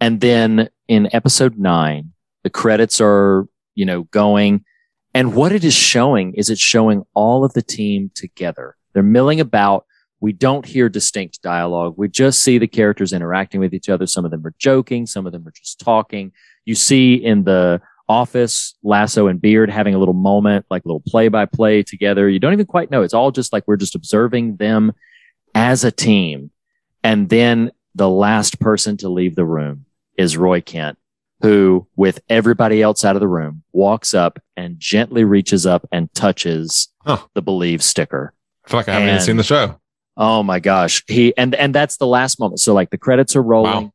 and then in episode nine, the credits are, you know, going. And what it is showing is it's showing all of the team together. They're milling about. We don't hear distinct dialogue. We just see the characters interacting with each other. Some of them are joking. Some of them are just talking. You see in the office, Lasso and Beard having a little moment, like a little play by play together. You don't even quite know. It's all just like we're just observing them as a team. And then the last person to leave the room is Roy Kent, who, with everybody else out of the room, walks up and gently reaches up and touches Huh. the Believe sticker. I feel like I haven't even seen the show. Oh my gosh. He and and that's the last moment. So like the credits are rolling. Wow.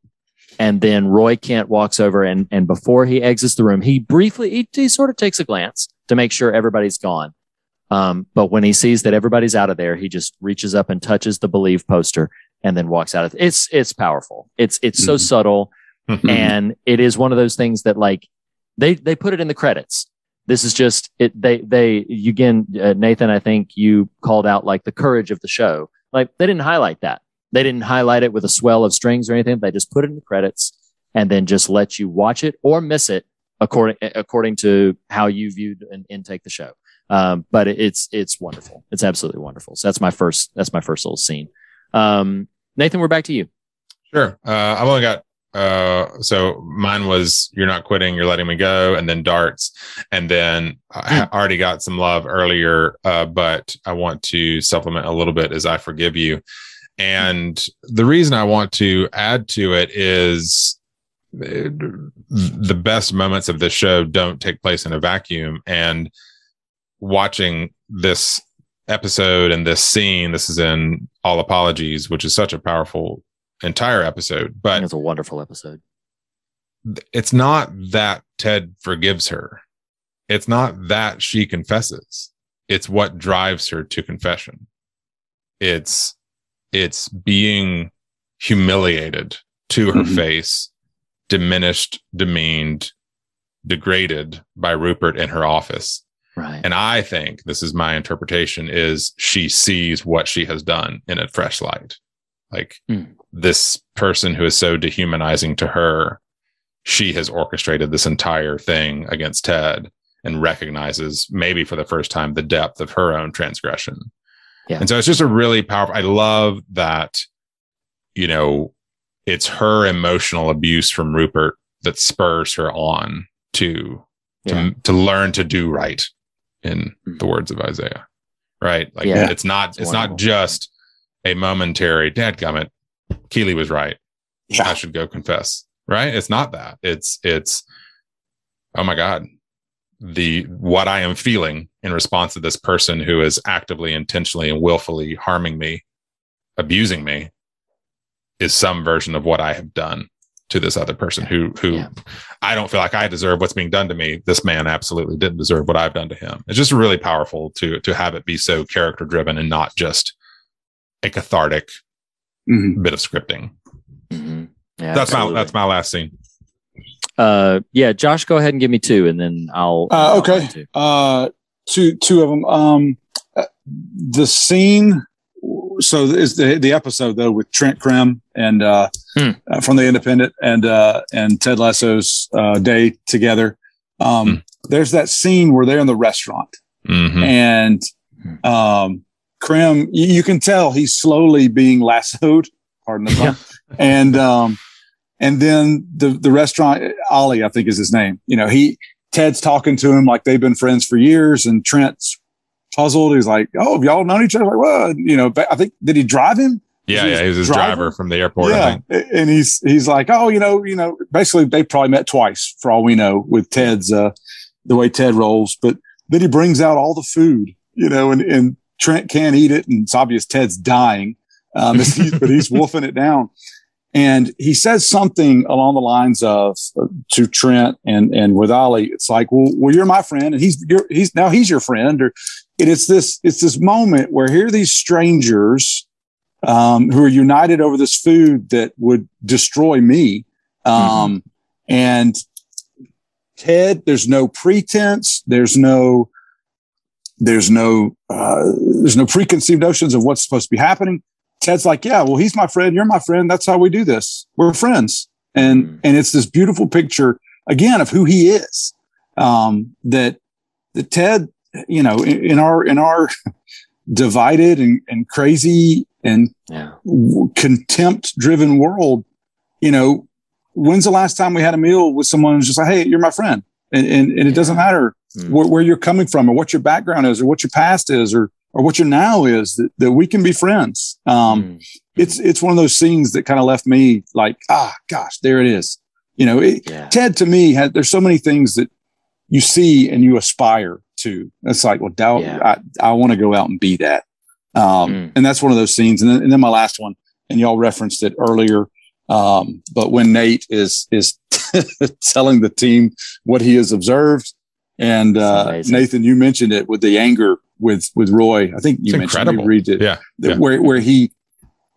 And then Roy Kent walks over and and before he exits the room, he briefly he, he sort of takes a glance to make sure everybody's gone. Um, but when he sees that everybody's out of there, he just reaches up and touches the believe poster and then walks out of it's it's powerful. It's it's so Mhm. subtle Mm-hmm. <laughs> and it is one of those things that like they they put it in the credits this is just it they they you again uh, nathan i think you called out like the courage of the show like they didn't highlight that they didn't highlight it with a swell of strings or anything. They just put it in the credits and then just let you watch it or miss it according according to how you viewed and intake the show. Um, but it's it's wonderful. It's absolutely wonderful. So that's my first that's my first little scene. Um, nathan we're back to you. Sure. Uh, I've only got, uh, so mine was You're Not Quitting, You're Letting Me Go, and then Darts. And then I ha- already got some love earlier, uh, but I want to supplement a little bit as I Forgive You. And the reason I want to add to it is uh, the best moments of this show don't take place in a vacuum. And watching this episode and this scene, this is in All Apologies, which is such a powerful entire episode, but it's a wonderful episode it's not that Ted forgives her. It's not that she confesses. It's what drives her to confession. It's it's being humiliated to her Mhm. face, diminished, demeaned, degraded by Rupert in her office. right And I think this is my interpretation is she sees what she has done in a fresh light. Like Mm. this person who is so dehumanizing to her, she has orchestrated this entire thing against Ted and recognizes maybe for the first time the depth of her own transgression. Yeah. And so it's just a really powerful I love that you know it's her emotional abuse from Rupert that spurs her on to to, Yeah. to learn to do right in Mhm. the words of Isaiah. Right? Like Yeah. it's not It's it's not just a momentary dadgummit. Keeley was right. I should go confess. Right? It's not that. It's it's oh my God. The what I am feeling in response to this person who is actively, intentionally, and willfully harming me, abusing me, is some version of what I have done to this other person who who Yeah. I don't feel like I deserve what's being done to me. This man absolutely didn't deserve what I've done to him. It's just really powerful to to have it be so character driven and not just a cathartic Mhm. bit of scripting. Mhm. Yeah, that's absolutely. my that's my last scene. Uh, yeah, Josh, go ahead and give me two, and then I'll. Uh, I'll okay. two. Uh, two two of them. Um, uh, the scene. So is the the episode though with Trent Crimm and uh, Hmm. uh, from the Independent and uh, and Ted Lasso's uh, day together. Um, There's that scene where they're in the restaurant Mhm. and um, Crimm. You, you can tell he's slowly being lassoed. Pardon the pun. And um, And then the the restaurant Ollie, I think is his name. You know, he Ted's talking to him like they've been friends for years, and Trent's puzzled. He's like, "Oh, have y'all known each other?" Like, well, you know, I think did he drive him? Yeah, he yeah, he was his driver? driver, from the airport. I yeah, think. and he's he's like, oh, you know, you know, basically they probably met twice for all we know with Ted's uh, the way Ted rolls. But then he brings out all the food, you know, and and Trent can't eat it, and it's obvious Ted's dying, um, <laughs> but he's wolfing it down. And he says something along the lines of uh, to Trent and and with Ollie, it's like, well, well, you're my friend, and he's you're, he's now he's your friend, or and it's this it's this moment where here are these strangers um, who are united over this food that would destroy me. Um, And Ted, there's no pretense. There's no, there's no, uh, there's no preconceived notions of what's supposed to be happening. Ted's like, yeah, well, he's my friend. You're my friend. That's how we do this. We're friends. And, and it's this beautiful picture again of who he is. Um, that, that Ted, you know, in, in our, in our <laughs> divided and, and crazy and yeah contempt driven world, you know, when's the last time we had a meal with someone who's just like, Hey, you're my friend. And, and, and it doesn't matter where, where you're coming from or what your background is or what your past is or, or what your now is that, that we can be friends. Um, it's, it's one of those scenes that kind of left me like, ah, gosh, there it is. You know, it, Ted to me had, there's so many things that you see and you aspire to. It's like, well, doubt, I, I want to go out and be that. Um, and that's one of those scenes. And then, and then my last one, and y'all referenced it earlier. Um, but when Nate is, is <laughs> telling the team what he has observed and, uh, Nathan, you mentioned it with the anger with, with Roy. I think you It's mentioned incredible. you read it. Yeah, yeah. Where, where he,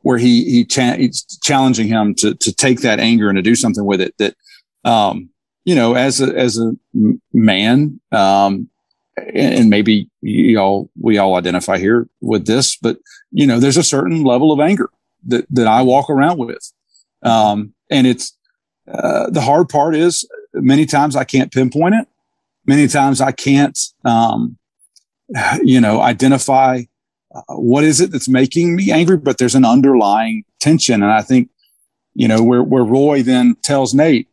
where he, he cha- he's challenging him to, to take that anger and to do something with it that, um, you know, as a, as a man, um, and and maybe you all, we all identify here with this, but you know, there's a certain level of anger that, that I walk around with. Um, and it's, uh, the hard part is many times I can't pinpoint it. Many times I can't, um, <sighs> you know, identify uh, what is it that's making me angry, but there's an underlying tension. And I think, you know, where, where Roy then tells Nate,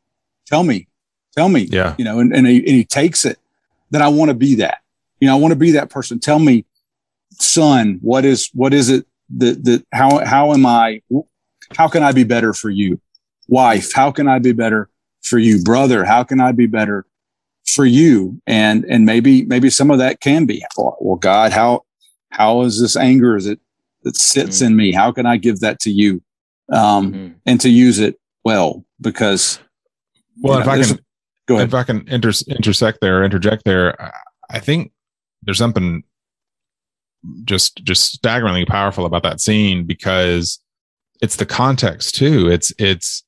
tell me, tell me, Yeah. you know, and, and, he, and he takes it, then I want to be that, you know, I want to be that person. Tell me, son, what is, what is it that, that, how, how am I, how can I be better for you? Wife, how can I be better for you? Brother, how can I be better for you? And, and maybe, maybe some of that can be, well, well, God, how, how is this anger that, that sits in me? How can I give that to you? Um, and to use it well, because Well, if know, I can, go ahead. If I can inter- intersect there, interject there, I- I think there's something just just staggeringly powerful about that scene because it's the context too. It's it's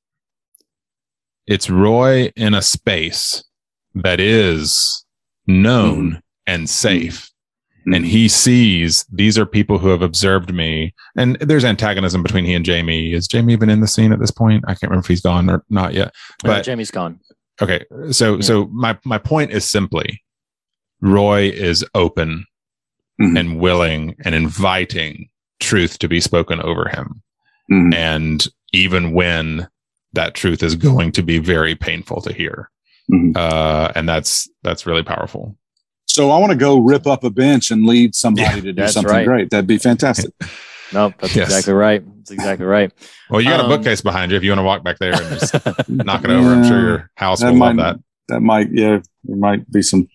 it's Roy in a space that is known Mm-hmm. and safe. Mm-hmm. And he sees these are people who have observed me. And there's antagonism between he and Jamie. Is Jamie even in the scene at this point? I can't remember if he's gone or not yet. But Jamie's gone. Okay. So so my my point is simply Roy is open mm-hmm. and willing and inviting truth to be spoken over him. Mm-hmm. And even when that truth is going to be very painful to hear. Uh and that's that's really powerful. So I want to go rip up a bench and lead somebody to do something right. great. That'd be fantastic. <laughs> No, that's Yes. exactly right. That's exactly right. Well, you got a Um, bookcase behind you if you want to walk back there and just <laughs> knock it over. I'm sure your house That will might, love that. That might, yeah, there might be some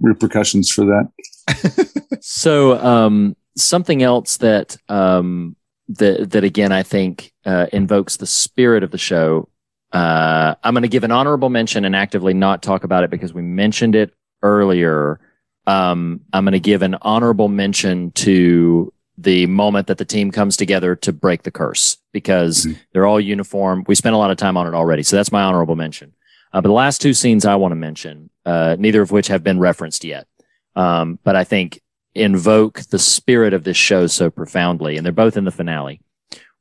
repercussions for that. <laughs> So, um, something else that um, that that again I think uh, invokes the spirit of the show. Uh, I'm going to give an honorable mention and actively not talk about it because we mentioned it earlier. Um, I'm going to give an honorable mention to the moment that the team comes together to break the curse because they're all uniform. We spent a lot of time on it already, so that's my honorable mention. Uh, but the last two scenes I want to mention, uh, neither of which have been referenced yet, um, but I think invoke the spirit of this show so profoundly, and they're both in the finale.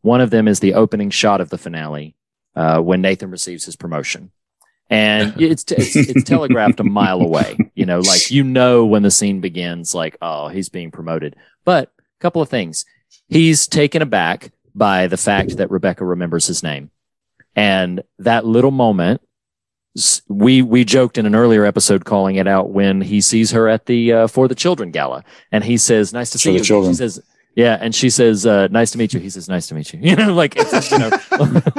One of them is the opening shot of the finale uh, when Nathan receives his promotion, and <laughs> it's, it's it's telegraphed a mile away. You know, like you know when the scene begins, like oh he's being promoted. But a couple of things, he's taken aback by the fact that Rebecca remembers his name, And that little moment, we we joked in an earlier episode calling it out when he sees her at the uh, for the children gala, and he says, "Nice to For see the you." children. She says, "Yeah," and she says, uh, "Nice to meet you." He says, "Nice to meet you." <laughs> You know, like it's you know,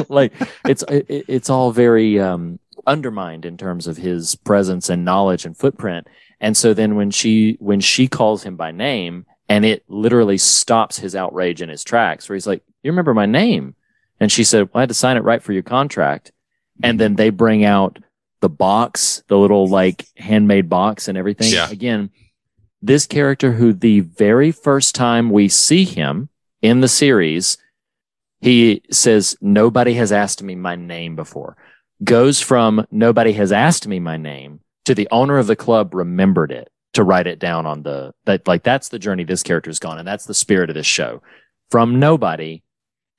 <laughs> like it's it, it's all very um, undermined in terms of his presence and knowledge and footprint. And so then when she when she calls him by name, and it literally stops his outrage in his tracks, where he's like, "You remember my name?" And she said, "Well, I had to sign it right for your contract." And then they bring out the box, the little like handmade box and everything. Yeah. Again, this character who the very first time we see him in the series, he says, Nobody has asked me my name before. Goes from nobody has asked me my name to the owner of the club remembered it to write it down on the that like that's the journey this character's gone, and that's the spirit of this show. From nobody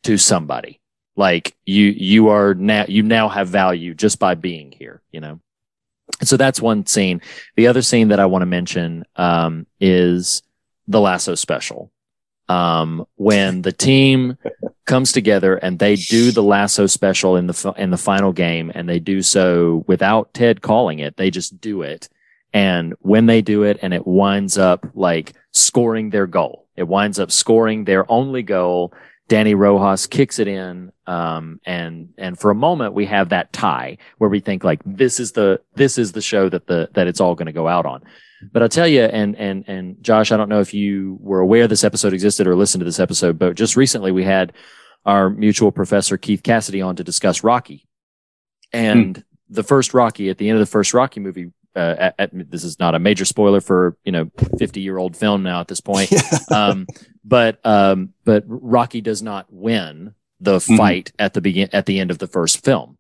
to somebody. Like you you are now you now have value just by being here, you know. So that's one scene. The other scene that I want to mention um, is the lasso special. Um, when the team <laughs> comes together and they do the lasso special in the in the final game, and they do so without Ted calling it. They just do it, and when they do it, and it winds up like scoring their goal. It winds up scoring their only goal. Dani Rojas kicks it in, um, and and for a moment we have that tie where we think like this is the this is the show that the that it's all going to go out on. But I'll tell you, and and and Josh, I don't know if you were aware this episode existed or listened to this episode, but just recently we had our mutual professor Keith Cassidy on to discuss Rocky, and the first Rocky at the end of the first Rocky movie. Uh, at, at- this is not a major spoiler for you know fifty year old film now at this point, <laughs> um, but um, but Rocky does not win the Mhm. fight at the begin at the end of the first film.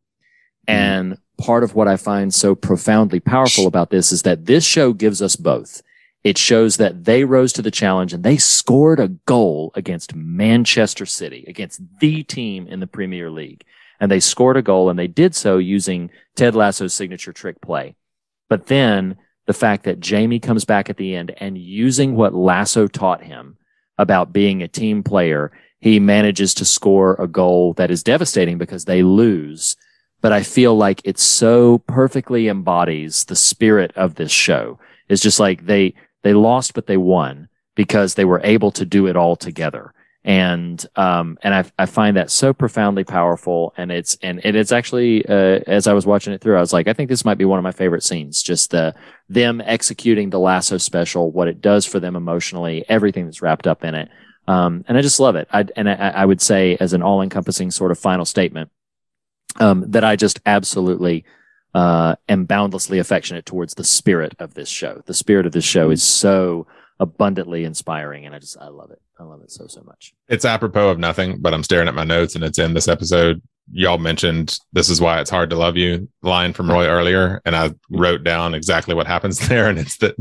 And part of what I find so profoundly powerful about this is that this show gives us both. It shows that they rose to the challenge and they scored a goal against Manchester City, against the team in the Premier League. And they scored a goal and they did so using Ted Lasso's signature trick play. But then the fact that Jamie comes back at the end and using what Lasso taught him about being a team player, he manages to score a goal that is devastating because they lose. But I feel like it so perfectly embodies the spirit of this show. It's just like they, they lost, but they won because they were able to do it all together. And, um, and I, I find that so profoundly powerful. And it's, and, and it's actually, uh, as I was watching it through, I was like, I think this might be one of my favorite scenes. Just the, them executing the lasso special, what it does for them emotionally, everything that's wrapped up in it. Um, and I just love it. I, and I, I would say as an all encompassing sort of final statement, um, that I just absolutely, uh, am boundlessly affectionate towards the spirit of this show. The spirit of this show is so abundantly inspiring. And I just, I love it. I love it so, so much. it's apropos of nothing, but I'm staring at my notes and it's in this episode. Y'all mentioned this is why it's hard to love you line from Roy earlier, and I wrote down exactly what happens <laughs> there. And it's that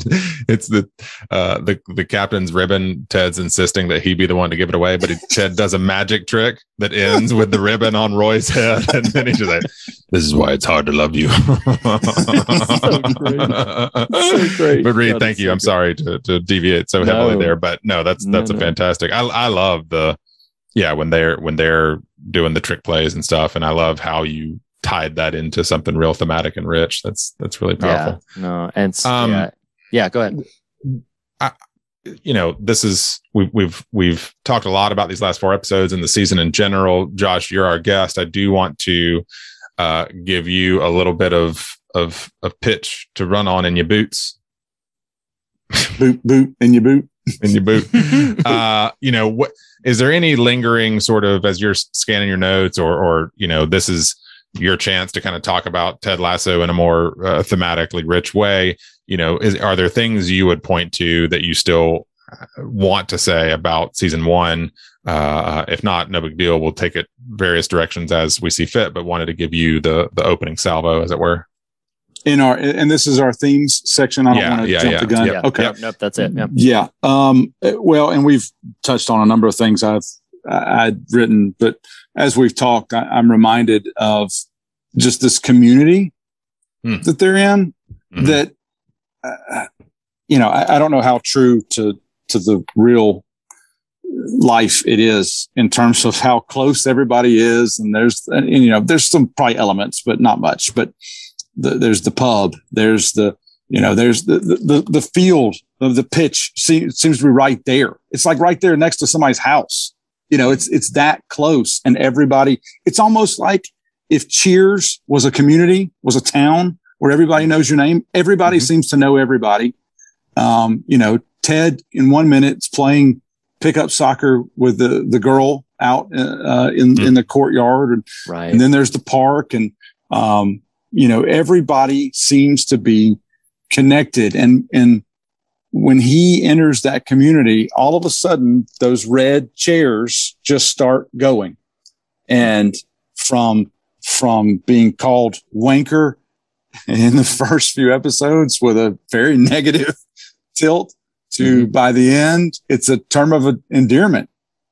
it's the uh, the the captain's ribbon. Ted's insisting that he be the one to give it away, but he, Ted does a magic trick that ends with the ribbon on Roy's head, and then he's just like, "This is why it's hard to love you." <laughs> So great. But Reed, God, thank you. so I'm good. sorry to to deviate so heavily No. there, but no, that's No, that's a no. fantastic. I I love the yeah when they're when they're doing the trick plays and stuff, and I love how you tied that into something real thematic and rich. That's that's really powerful. Yeah. No. And Um, yeah. Yeah. Go ahead. you know this is we've we've we've talked a lot about these last four episodes and the season in general josh you're our guest i do want to uh give you a little bit of of of pitch to run on in your boots boot, boot, in your boot. in your boot <laughs> uh you know what is there any lingering sort of as you're scanning your notes or or you know this is your chance to kind of talk about ted lasso in a more uh, thematically rich way you know is are there things you would point to that you still uh, want to say about season one? Uh if not no big deal. We'll take it various directions as we see fit but wanted to give you the the opening salvo as it were In our and this is our themes section. I don't Yeah, want to yeah, jump yeah. the gun. Yep, Okay. Yep. Nope. That's it. Yep. Yeah. Um, well, and we've touched on a number of things I've I'd written, but as we've talked, I, I'm reminded of just this community Hmm. that they're in. Mhm. That uh, you know, I, I don't know how true to to the real life it is in terms of how close everybody is. And there's, and, you know, there's some probably elements, but not much. But the, there's the pub, there's the, you know, there's the, the, the field of the pitch seems, seems to be right there. It's like right there next to somebody's house. You know, it's, it's that close and everybody, it's almost like if Cheers was a community, was a town where everybody knows your name, everybody Mm-hmm. seems to know everybody. Um, you know, Ted in one minute is playing pickup soccer with the, the girl out uh, in, in the courtyard. And, Right. and then there's the park and, um, you know, everybody seems to be connected. And, and when he enters that community, all of a sudden those red chairs just start going. And from, from being called wanker in the <laughs> first few episodes with a very negative <laughs> tilt to by the end, it's a term of endearment,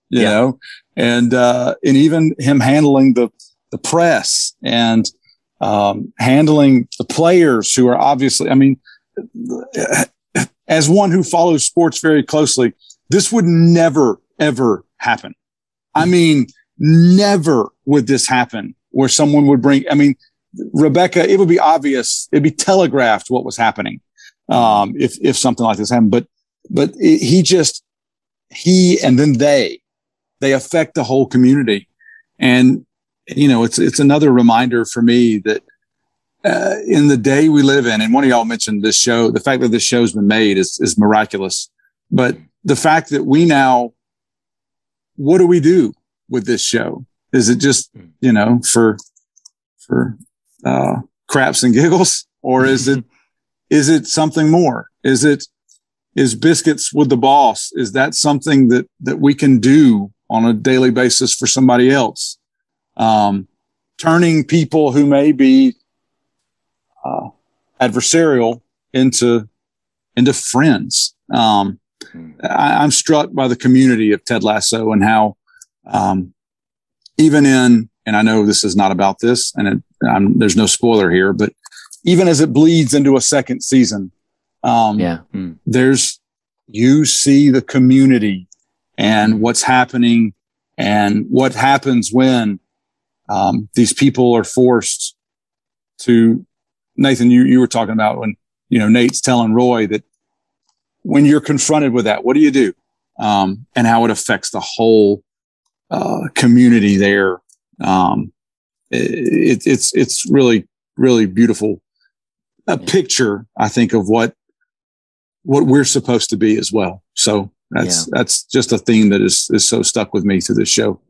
you Yeah. know, and, uh, and even him handling the, the press and, um, handling the players who are obviously, I mean, as one who follows sports very closely, this would never, ever happen. I mean, never would this happen where someone would bring, I mean, Rebecca, it would be obvious, it'd be telegraphed what was happening. Um, if, if something like this happened, but, but it, he just, he and then they, they affect the whole community. And, you know, it's, it's another reminder for me that, uh, in the day we live in, and one of y'all mentioned this show, the fact that this show's been made is, is miraculous. But the fact that we now, what do we do with this show? Is it just, you know, for, for, uh, craps and giggles? Or is it, <laughs> is it something more? Is it, is biscuits with the boss? Is that something that, that we can do on a daily basis for somebody else? Um, turning people who may be uh, adversarial into into friends. Um, I, I'm struck by the community of Ted Lasso and how um, even in and I know this is not about this, and it, I'm, there's no spoiler here, but even as it bleeds into a second season, um, yeah, there's you see the community and what's happening and what happens when um, these people are forced to Nathan, you, you were talking about when, you know, Nate's telling Roy that when you're confronted with that, what do you do? Um, and how it affects the whole, uh, community there. Um, it, it's, it's really, really beautiful. A picture, I think, of what, what we're supposed to be as well. So that's, that's just a theme that is, is so stuck with me through this show.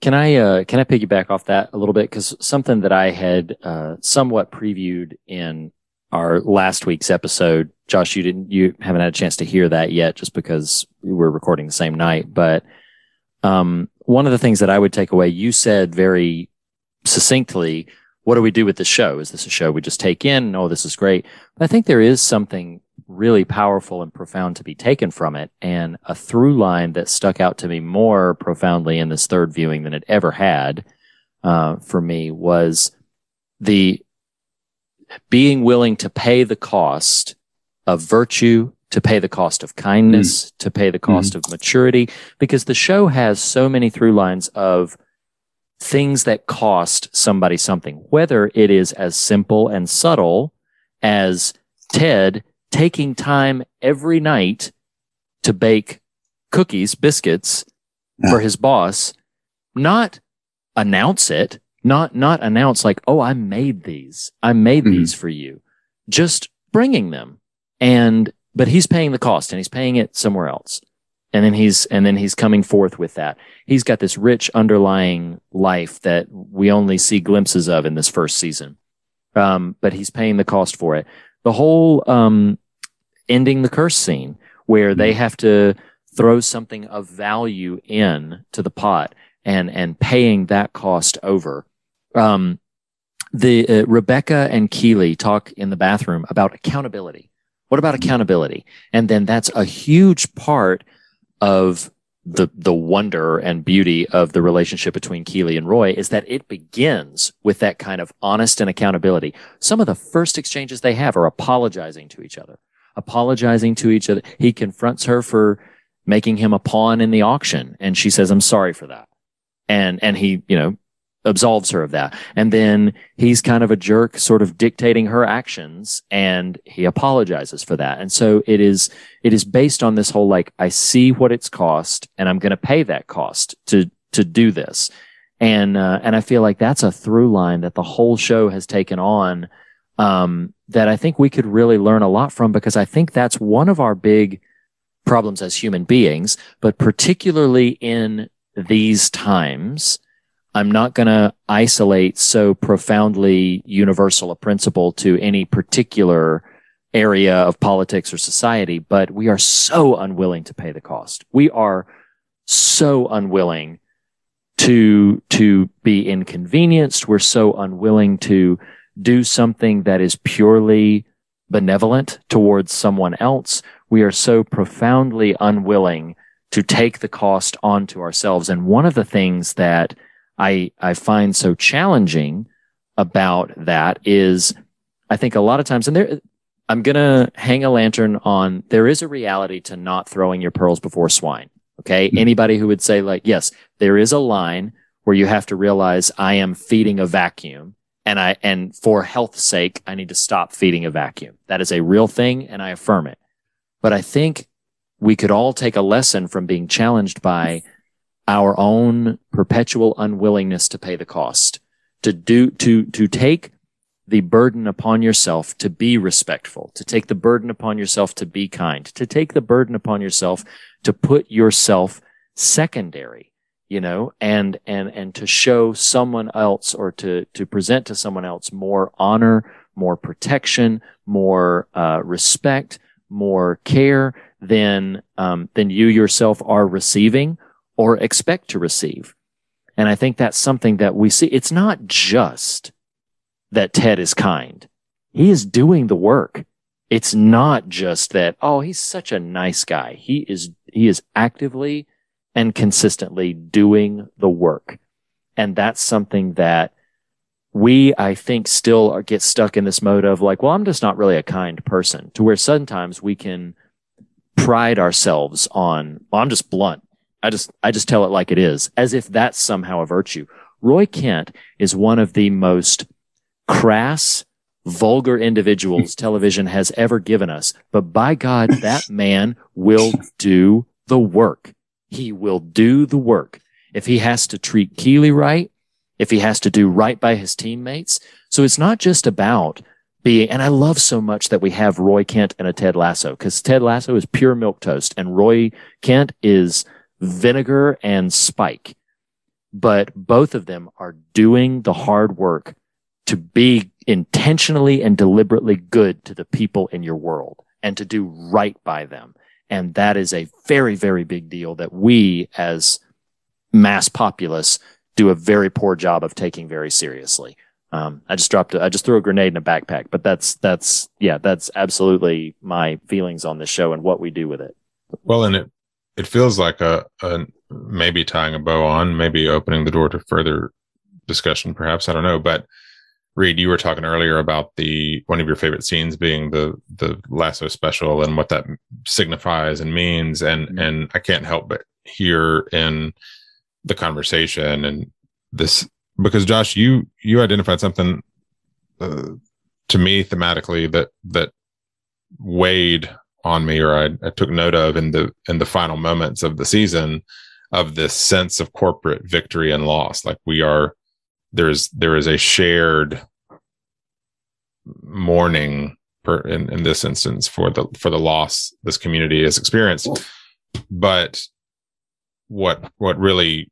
Can I uh, can I piggyback off that a little bit because something that I had uh, somewhat previewed in our last week's episode, Josh, you didn't you haven't had a chance to hear that yet, just because we were recording the same night. But um, one of the things that I would take away, you said very succinctly, "What do we do with the show? Is this a show we just take in? Oh, this is great." But I think there is something really powerful and profound to be taken from it. And a through line that stuck out to me more profoundly in this third viewing than it ever had uh, for me was the being willing to pay the cost of virtue, to pay the cost of kindness, to pay the cost of maturity, because the show has so many through lines of things that cost somebody something, whether it is as simple and subtle as Ted taking time every night to bake cookies, biscuits for his boss, not announce it, not, not announce like, Oh, I made these. I made these for you. Just bringing them. And, but he's paying the cost and he's paying it somewhere else. And then he's, and then he's coming forth with that. He's got this rich underlying life that we only see glimpses of in this first season. Um, but he's paying the cost for it. The whole, um, ending the curse scene where they have to throw something of value in to the pot and and paying that cost over. Um, the uh, Rebecca and Keeley talk in the bathroom about accountability. What about accountability? And then that's a huge part of the the wonder and beauty of the relationship between Keeley and Roy is that it begins with that kind of honest and accountability. Some of the first exchanges they have are apologizing to each other apologizing to each other. He confronts her for making him a pawn in the auction. And she says, I'm sorry for that. And, and he, you know, absolves her of that. And then he's kind of a jerk, sort of dictating her actions and he apologizes for that. And so it is, it is based on this whole, like, I see what it's cost and I'm going to pay that cost to, to do this. And, uh, and I feel like that's a through line that the whole show has taken on, um, that I think we could really learn a lot from because I think that's one of our big problems as human beings, but particularly in these times, I'm not going to isolate so profoundly universal a principle to any particular area of politics or society, but we are so unwilling to pay the cost. We are so unwilling to, to be inconvenienced. We're so unwilling to do something that is purely benevolent towards someone else. We are so profoundly unwilling to take the cost onto ourselves. And one of the things that I, I find so challenging about that is I think a lot of times, and there, I'm going to hang a lantern on there is a reality to not throwing your pearls before swine. Okay. Mm-hmm. Anybody who would say like, yes, there is a line where you have to realize I am feeding a vacuum and I, and for health's sake, I need to stop feeding a vacuum. That is a real thing and I affirm it. But I think we could all take a lesson from being challenged by our own perpetual unwillingness to pay the cost, to do, to, to take the burden upon yourself to be respectful, to take the burden upon yourself to be kind, to take the burden upon yourself to put yourself secondary, you know, and, and, and to show someone else or to, to present to someone else more honor, more protection, more, uh, respect, more care than, um, than you yourself are receiving or expect to receive. And I think that's something that we see. It's not just that Ted is kind. He is doing the work. It's not just that, oh, he's such a nice guy. He is, he is actively and consistently doing the work. And that's something that we, I think, still are, get stuck in this mode of like, well, I'm just not really a kind person to where sometimes we can pride ourselves on, well, I'm just blunt. I just, I just tell it like it is, as if that's somehow a virtue. Roy Kent is one of the most crass, vulgar individuals <laughs> television has ever given us. But by God, that <laughs> man will do the work. He will do the work. If he has to treat Keeley right, if he has to do right by his teammates. So it's not just about being, and I love so much that we have Roy Kent and a Ted Lasso because Ted Lasso is pure milk toast and Roy Kent is vinegar and spike. But both of them are doing the hard work to be intentionally and deliberately good to the people in your world and to do right by them. And that is a very, very big deal that we as mass populace do a very poor job of taking very seriously. Um, I just dropped, a, I just threw a grenade in a backpack, but that's, that's, yeah, that's absolutely my feelings on this show and what we do with it. Well, and it, it feels like a, a maybe tying a bow on, maybe opening the door to further discussion, perhaps. I don't know, but Reed, you were talking earlier about the one of your favorite scenes being the the lasso special and what that signifies and means, and mm-hmm. and I can't help but hear in the conversation and this because Josh, you you identified something uh, to me thematically that that weighed on me, or I, I took note of in the in the final moments of the season of this sense of corporate victory and loss, like we are there's there is a shared mourning per, in, in this instance for the for the loss this community has experienced. But what what really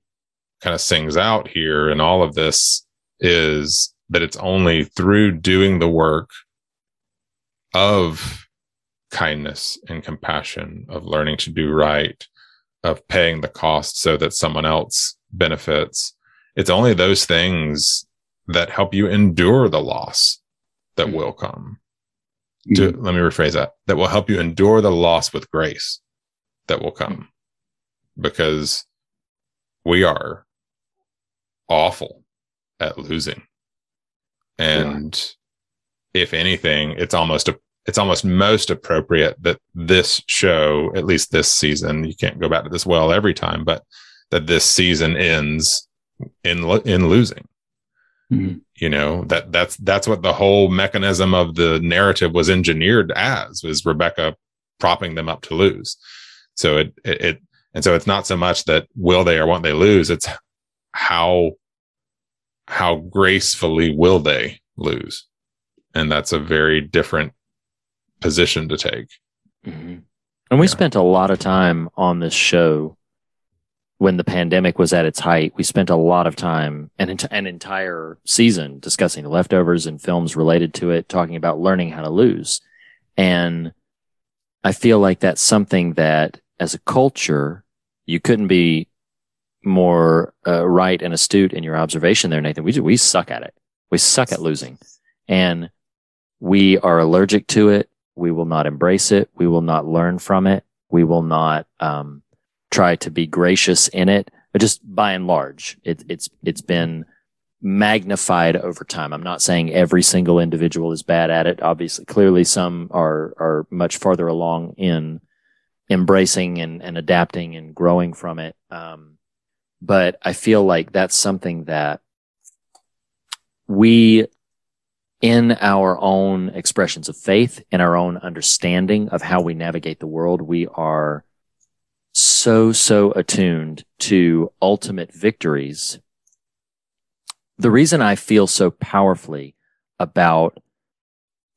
kind of sings out here in all of this is that it's only through doing the work of kindness and compassion of learning to do right of paying the cost so that someone else benefits it's only those things that help you endure the loss that will come. Mm-hmm. Let me rephrase that. That will help you endure the loss with grace that will come because we are awful at losing. And yeah. if anything, it's almost a it's almost most appropriate that this show, at least this season, you can't go back to this well every time, but that this season ends in in losing. Mhm. You know that that's that's what the whole mechanism of the narrative was engineered as was Rebecca propping them up to lose. So it it, it and so it's not so much that will they or won't they lose. It's how how gracefully will they lose, and that's a very different position to take. And we spent a lot of time on this show when the pandemic was at its height. We spent a lot of time and ent- an entire season discussing the leftovers and films related to it, talking about learning how to lose. And I feel like that's something that as a culture, you couldn't be more uh, right and astute in your observation there, Nathan. We, do- we suck at it. We suck at losing and we are allergic to it. We will not embrace it. We will not learn from it. We will not um, try to be gracious in it. But just by and large, it, it's it's been magnified over time. I'm not saying every single individual is bad at it. Obviously, clearly some are are much farther along in embracing and, and adapting and growing from it. Um, but I feel like that's something that we in our own expressions of faith, in our own understanding of how we navigate the world, we are so, so attuned to ultimate victories. The reason I feel so powerfully about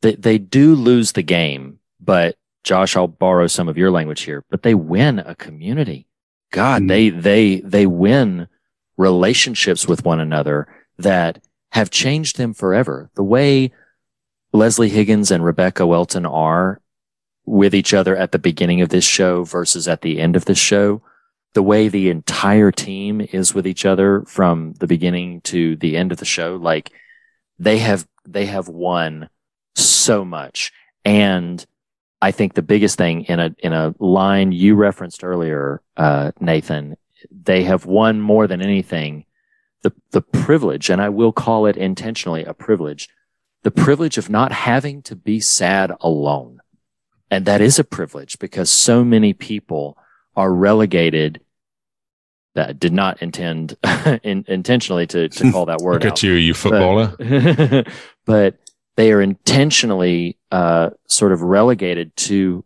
that they do lose the game, but Josh, I'll borrow some of your language here, but they win a community. God, mm. they, they, they win relationships with one another that have changed them forever. The way Leslie Higgins and Rebecca Welton are with each other at the beginning of this show versus at the end of this show, the way the entire team is with each other from the beginning to the end of the show, like they have, they have won so much. And I think the biggest thing in a, in a line you referenced earlier, uh, Nathan, they have won more than anything the, the privilege, and I will call it intentionally a privilege, the privilege of not having to be sad alone. And that is a privilege because so many people are relegated that did not intend <laughs> in, intentionally to, to call that word <laughs> Look out. at you, you footballer. But, <laughs> but they are intentionally uh, sort of relegated to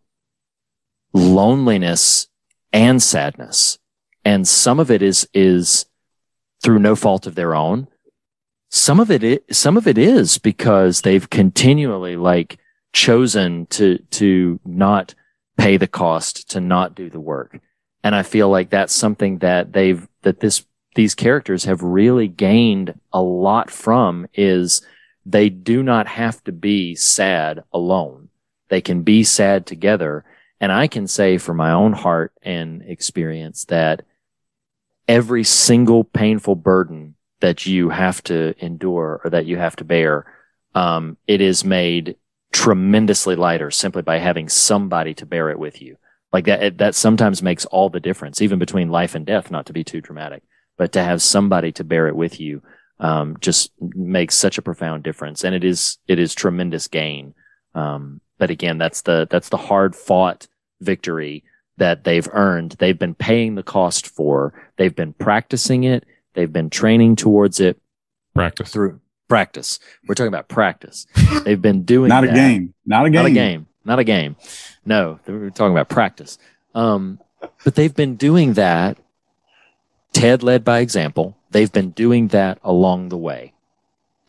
loneliness and sadness. And some of it is, is through no fault of their own. Some of it, some of it is because they've continually like chosen to, to not pay the cost, to not do the work. And I feel like that's something that they've, that this, these characters have really gained a lot from is they do not have to be sad alone. They can be sad together. And I can say from my own heart and experience that every single painful burden that you have to endure or that you have to bear, um, it is made tremendously lighter simply by having somebody to bear it with you. Like that, it- that sometimes makes all the difference, even between life and death, not to be too dramatic, but to have somebody to bear it with you, um, just makes such a profound difference. And it is, it is tremendous gain. Um, but again, that's the, that's the hard fought victory that they've earned. They've been paying the cost for. They've been practicing it. They've been training towards it. Practice through practice. We're talking about practice. <laughs> They've been doing Not a that. game. Not a Not a game. game. Not a game. No, we're talking about practice. Um, but they've been doing that. Ted led by example. They've been doing that along the way.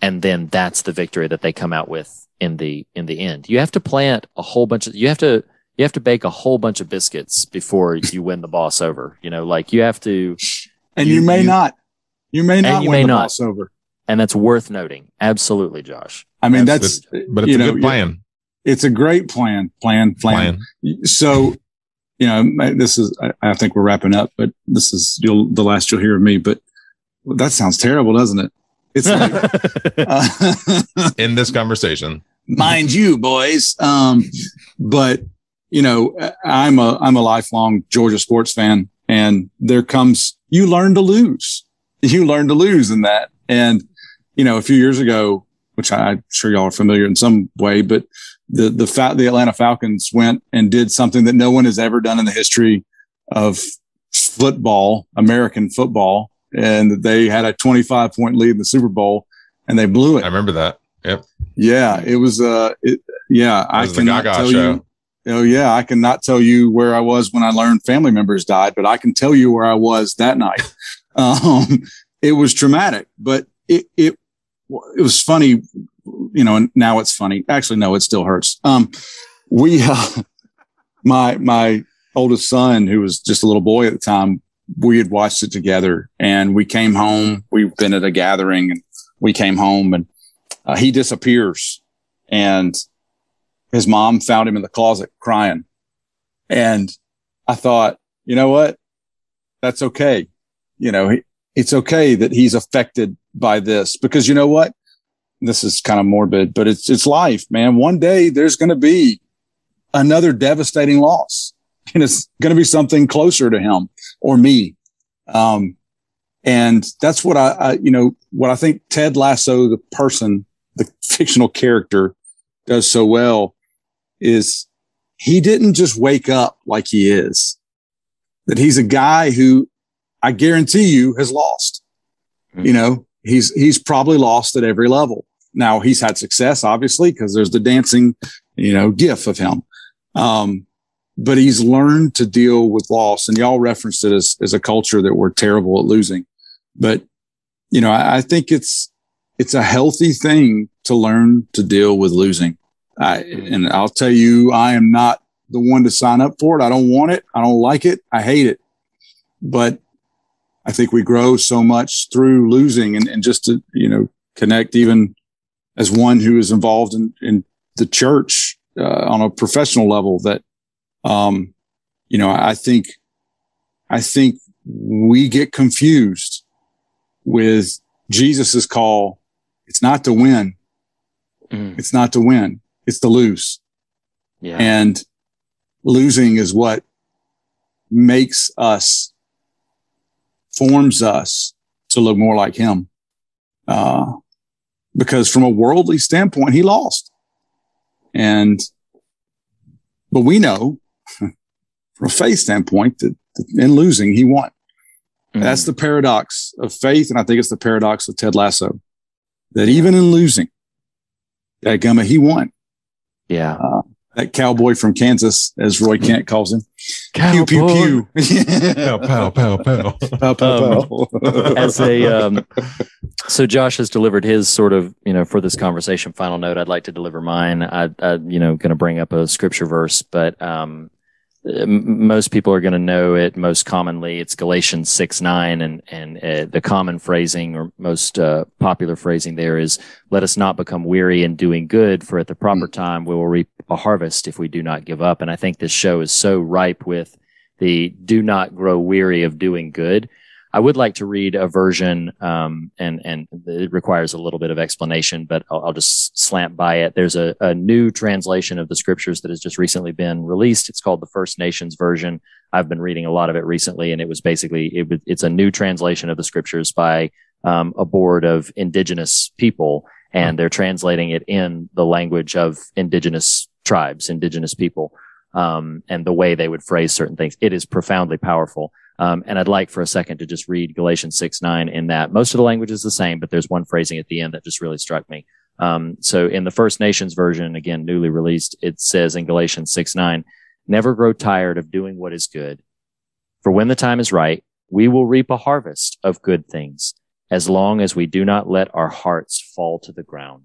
And then that's the victory that they come out with in the, in the end. You have to plant a whole bunch of, you have to, you have to bake a whole bunch of biscuits before you win the boss over. You know, like you have to, And you, may not. You may not you win may the not. boss over. and that's worth noting. Absolutely, Josh. I mean, that's Absolutely. but it's you a know, good plan. It's a great plan. Plan. Plan. So, you know, this is. I, I think we're wrapping up, but this is you'll, the last you'll hear of me. But that sounds terrible, doesn't it? It's like, <laughs> uh, <laughs> In this conversation, mind you, boys. Um, but you know, I'm a I'm a lifelong Georgia sports fan, and there comes you learn to lose. <laughs> You learn to lose in that, and you know, a few years ago, which I'm sure y'all are familiar in some way, but the the fa- the Atlanta Falcons went and did something that no one has ever done in the history of football, American football, and they had a 25 point lead in the Super Bowl, and they blew it. I remember that. Yep. Yeah, it was. Uh, it, yeah, I was the cannot tell show. you. Oh yeah, I cannot tell you where I was when I learned family members died, but I can tell you where I was that night. <laughs> um, it was traumatic, but it it it was funny. You know, and now it's funny. Actually, no, it still hurts. Um, we, <laughs> uh, my my oldest son, who was just a little boy at the time, we had watched it together, and we came home. We've been at a gathering, and we came home, and uh, he disappears, and his mom found him in the closet crying. And I thought, you know what? That's okay. You know, he, it's okay that he's affected by this because you know what? This is kind of morbid, but it's, it's life, man. One day there's going to be another devastating loss and it's going to be something closer to him or me. Um, and that's what I, I, you know, what I think Ted Lasso, the person, the <laughs> fictional character does so well is he didn't just wake up like he is, that he's a guy who I guarantee you has lost. You know, he's, he's probably lost at every level. Now he's had success, obviously, because there's the dancing, you know, gif of him. Um, but he's learned to deal with loss and y'all referenced it as, as a culture that we're terrible at losing. But, you know, I, I think it's, it's a healthy thing to learn to deal with losing. I, and I'll tell you, I am not the one to sign up for it. I don't want it. I don't like it. I hate it. But I think we grow so much through losing and, and just to, you know, connect even as one who is involved in, in the church uh, on a professional level that, um, you know, I think, I think we get confused with Jesus's call. It's not to win. It's not to win. It's to lose. Yeah. And losing is what makes us, forms us to look more like him. Uh, because from a worldly standpoint, he lost. And, but we know <laughs> from a faith standpoint that that in losing, he won. That's the paradox of faith. And I think it's the paradox of Ted Lasso that even in losing, that Gumma, he won. Yeah. Uh, that cowboy from Kansas, as Roy Kent calls him. Pew, pew, pew. <laughs> pow, pow, pow, pow. Pow, pow, Um, pow. as a um, <laughs> so Josh has delivered his sort of you know for this conversation final note. I'd like to deliver mine. I, I you know going to bring up a scripture verse, but um, m- most people are going to know it most commonly. It's Galatians six nine, and and uh, the common phrasing or most uh, popular phrasing there is, "Let us not become weary in doing good, for at the proper time we will reap a harvest if we do not give up." And I think this show is so ripe with the "do not grow weary of doing good." I would like to read a version, um, and and it requires a little bit of explanation, but I'll, I'll just slant by it. There's a, a new translation of the scriptures that has just recently been released. It's called the First Nations version. I've been reading a lot of it recently, and it was basically it was, it's a new translation of the scriptures by um, a board of indigenous people, and they're translating it in the language of indigenous tribes, indigenous people, um, and the way they would phrase certain things. It is profoundly powerful. Um, and I'd like for a second to just read Galatians 6 9 in that most of the language is the same, but there's one phrasing at the end that just really struck me. Um, so in the First Nations version, again, newly released, it says in Galatians 6 9, never grow tired of doing what is good. For when the time is right, we will reap a harvest of good things as long as we do not let our hearts fall to the ground.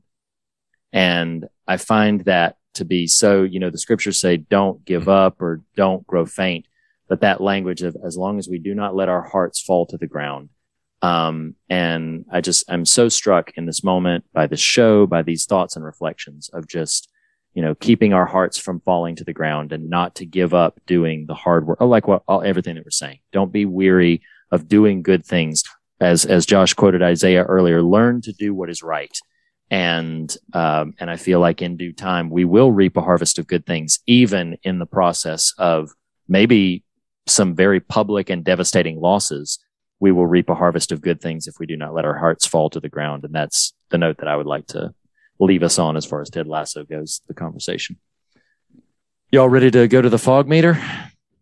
And I find that to be so, you know, the scriptures say don't give up or don't grow faint, but that language of as long as we do not let our hearts fall to the ground. Um, and I just, I'm so struck in this moment by this show, by these thoughts and reflections of just, you know, keeping our hearts from falling to the ground and not to give up doing the hard work. Oh, like what, all, everything that we're saying. Don't be weary of doing good things. As, as Josh quoted Isaiah earlier, learn to do what is right. And, um, and I feel like in due time, we will reap a harvest of good things, even in the process of maybe some very public and devastating losses. We will reap a harvest of good things if we do not let our hearts fall to the ground. And that's the note that I would like to leave us on as far as Ted Lasso goes, the conversation. Y'all ready to go to the fog meter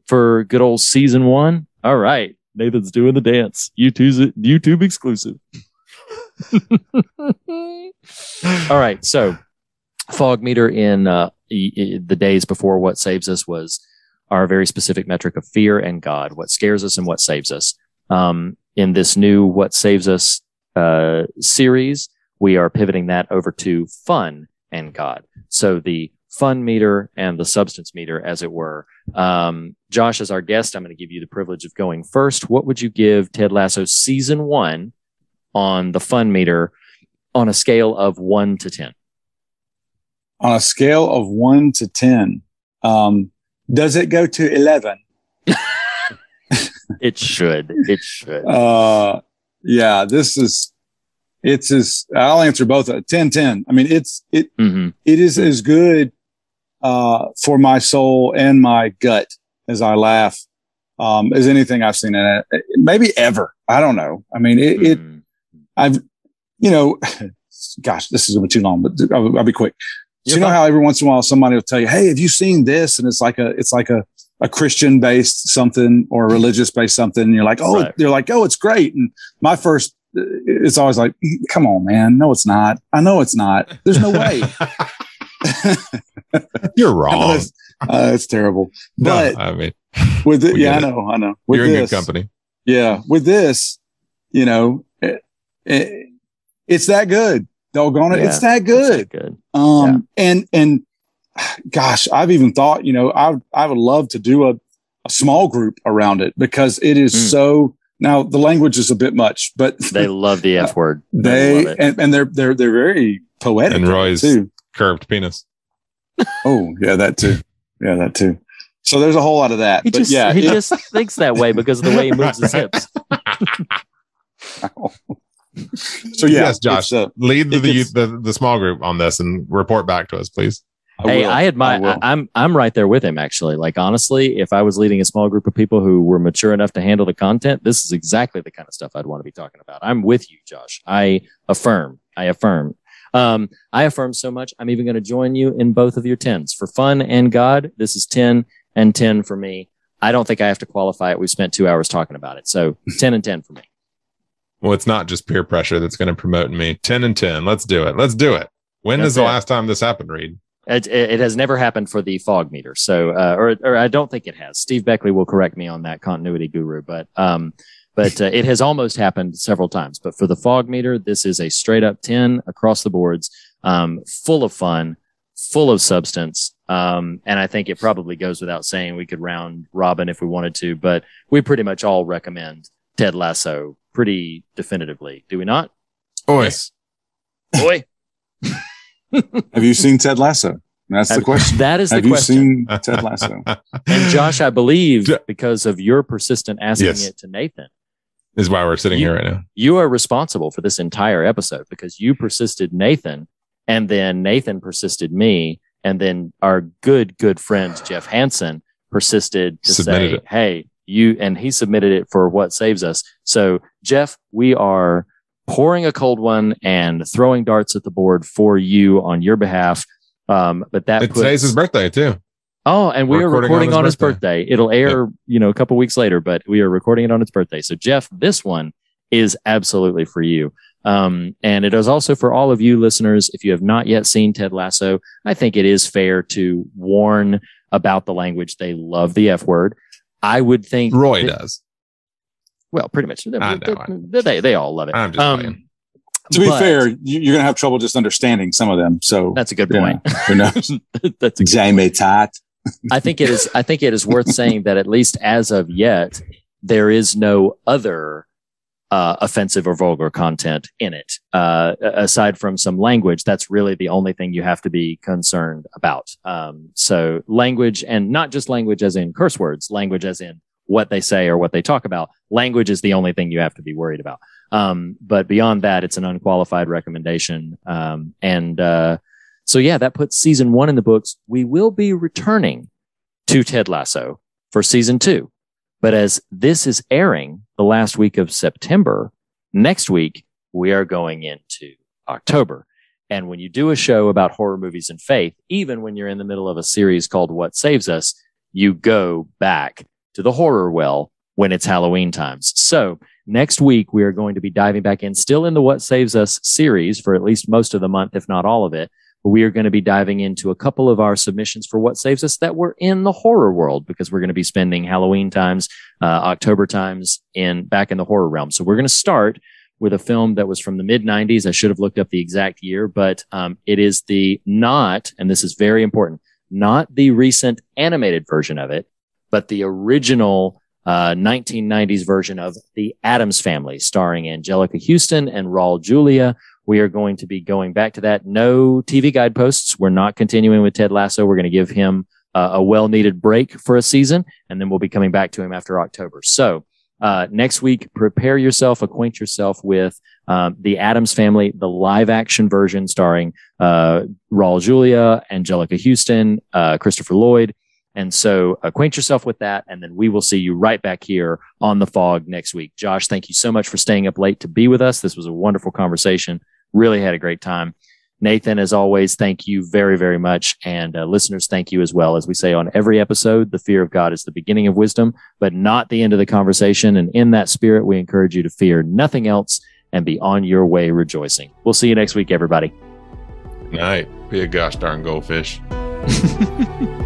for good old season one? All right. Nathan's doing the dance. YouTube's YouTube exclusive. <laughs> All right. So fog meter in uh, the days before what saves us was our very specific metric of fear and God, what scares us and what saves us. Um, in this new what saves us uh, series, we are pivoting that over to fun and God. So the fun meter and the substance meter, as it were. Um, Josh, as our guest, I'm going to give you the privilege of going first. What would you give Ted Lasso season one on the fun meter on a scale of one to 10? On a scale of one to 10, um, does it go to 11? It should. It should. <laughs> Uh, yeah, this is, it's as, I'll answer both. Uh, 10, 10. I mean, it's, it, Mhm. it is as good, uh, for my soul and my gut as I laugh, um, as anything I've seen in it. Maybe ever. I don't know. I mean, it, it Mm. I've, you know, <laughs> gosh, this is going to be too long, but I'll, I'll be quick. So You're know how every once in a while somebody will tell you, Hey, have you seen this? And it's like a, it's like a, a Christian based something or a religious based something. And you're like, Oh, Right. they're like, Oh, it's great. And my first, it's always like, come on, man. No, it's not. I know it's not. There's no way. <laughs> <laughs> You're wrong. it's, uh, it's terrible. <laughs> No, But I mean, with it, we yeah, I know, I know. With you're in good this, company. yeah, with this, you know, it, it, it's that good. Doggone it, it's that good. That's good. Um, and and gosh, I've even thought, you know, I I would love to do a, a small group around it because it is Mm. so. Now the language is a bit much, but <laughs> They love the F word. they love it. and, and they're they're they're very poetic And Roy's too. curved penis. <laughs> Oh yeah, that too. Yeah, that too. So there's a whole lot of that. He but just yeah, he it- just <laughs> thinks that way because of the way he moves his hips. So yeah, yes, Josh. uh, lead the, it the, the the small group on this and report back to us, please. hey, will. I admire. will. I, am I'm right there with him. Actually, like honestly, if I was leading a small group of people who were mature enough to handle the content, this is exactly the kind of stuff I'd want to be talking about. I'm with you, Josh. I affirm. I affirm. Um, I affirm so much. I'm even going to join you in both of your tens for fun and God. This is ten and ten for me. I don't think I have to qualify it. We've spent two hours talking about it, so ten and ten for me. Well, it's not just peer pressure that's going to promote me. 10 and 10. Let's do it. Let's do it. When That's is the it. last time this happened, Reed? It, it, has never happened for the fog meter. So, uh, or, or I don't think it has. Steve Beckley will correct me on that continuity guru, but, um, but uh, it has almost happened several times. But for the fog meter, this is a straight up 10 across the boards, um, full of fun, full of substance. Um, and I think it probably goes without saying we could round Robin if we wanted to, but we pretty much all recommend Ted Lasso pretty definitively. Do we not? Oi. Yes. Boy. <laughs> have you seen Ted Lasso? That's the question. That is the question. Have you question. seen Ted Lasso? <laughs> And Josh, I believe because of your persistent asking Yes. it to Nathan, Is why we're sitting You- here right now. you are responsible for this entire episode because you persisted Nathan and then Nathan persisted me. And then our good, good friend, Jeff Hansen persisted to Submitted say, it. Hey, you, and he submitted it for what saves us. So Jeff, we are pouring a cold one and throwing darts at the board for you on your behalf. Um, but that It's puts, today's his birthday, too. Oh, and we are Recording recording on on his his birthday. It'll air, you know, a couple weeks later, but we are recording it on his birthday. So, Jeff, this one is absolutely for you. Um, and it is also for all of you listeners. If you have not yet seen Ted Lasso, I think it is fair to warn about the language. They love the F word. I would think Roy that- does. Well, pretty much. I know, They, they, they all love it. I'm just um, playing. To be but- fair, you, you're going to have trouble just understanding some of them. So that's a good you point. know, who knows? <laughs> that's a Jamie Tartt. I think it is. I think it is worth saying that at least as of yet, there is no other uh, offensive or vulgar content in it. Uh, aside from some language, that's really the only thing you have to be concerned about. Um, so language, and not just language as in curse words, language as in what they say or what they talk about. Language is the only thing you have to be worried about. Um, but beyond that, it's an unqualified recommendation. Um, and uh, so, yeah, that puts season one in the books. We will be returning to Ted Lasso for season two. But as this is airing the last week of September, next week we are going into October. And when you do a show about horror movies and faith, even when you're in the middle of a series called What Saves Us, you go back to the horror well when it's Halloween times. So next week, we are going to be diving back in, still in the What Saves Us series for at least most of the month, if not all of it. We are going to be diving into a couple of our submissions for What Saves Us that were in the horror world because we're going to be spending Halloween times, uh, October times in back in the horror realm. So we're going to start with a film that was from the mid 90s. I should have looked up the exact year, but um, it is the not, and this is very important, not the recent animated version of it, but the original uh, 1990s version of The Addams Family, starring Anjelica Huston and Raul Julia. We are going to be going back to that. No TV guideposts. We're not continuing with Ted Lasso. We're going to give him uh, a well needed break for a season, and then we'll be coming back to him after October. So, uh, next week, prepare yourself, acquaint yourself with um, the Addams Family, the live action version starring uh, Raul Julia, Anjelica Huston, uh, Christopher Lloyd. And so acquaint yourself with that, and then we will see you right back here on the fog next week. Josh, thank you so much for staying up late to be with us. This was a wonderful conversation. Really had a great time. Nathan, as always, thank you very, very much. And uh, listeners, thank you as well. As we say on every episode, the fear of God is the beginning of wisdom, but not the end of the conversation. And in that spirit, we encourage you to fear nothing else and be on your way rejoicing. We'll see you next week, everybody. Good night. Be a gosh darn goldfish. <laughs>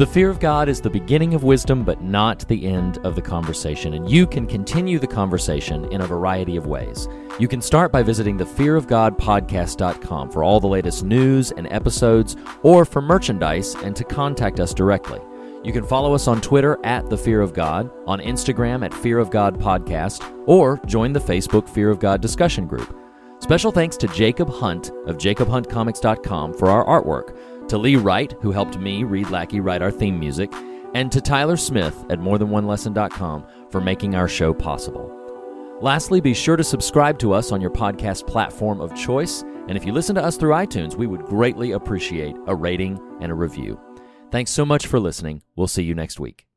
The fear of God is the beginning of wisdom, but not the end of the conversation. And you can continue the conversation in a variety of ways. You can start by visiting the thefearofgodpodcast.com for all the latest news and episodes, or for merchandise and to contact us directly. You can follow us on Twitter at The Fear of God, on Instagram at Fear of God Podcast, or join the Facebook Fear of God discussion group. Special thanks to Jacob Hunt of jacobhuntcomics.com for our artwork to Lee Wright, who helped me, Reed Lackey, write our theme music, and to Tyler Smith at morethanonelesson.com for making our show possible. Lastly, be sure to subscribe to us on your podcast platform of choice, and if you listen to us through iTunes, we would greatly appreciate a rating and a review. Thanks so much for listening. We'll see you next week.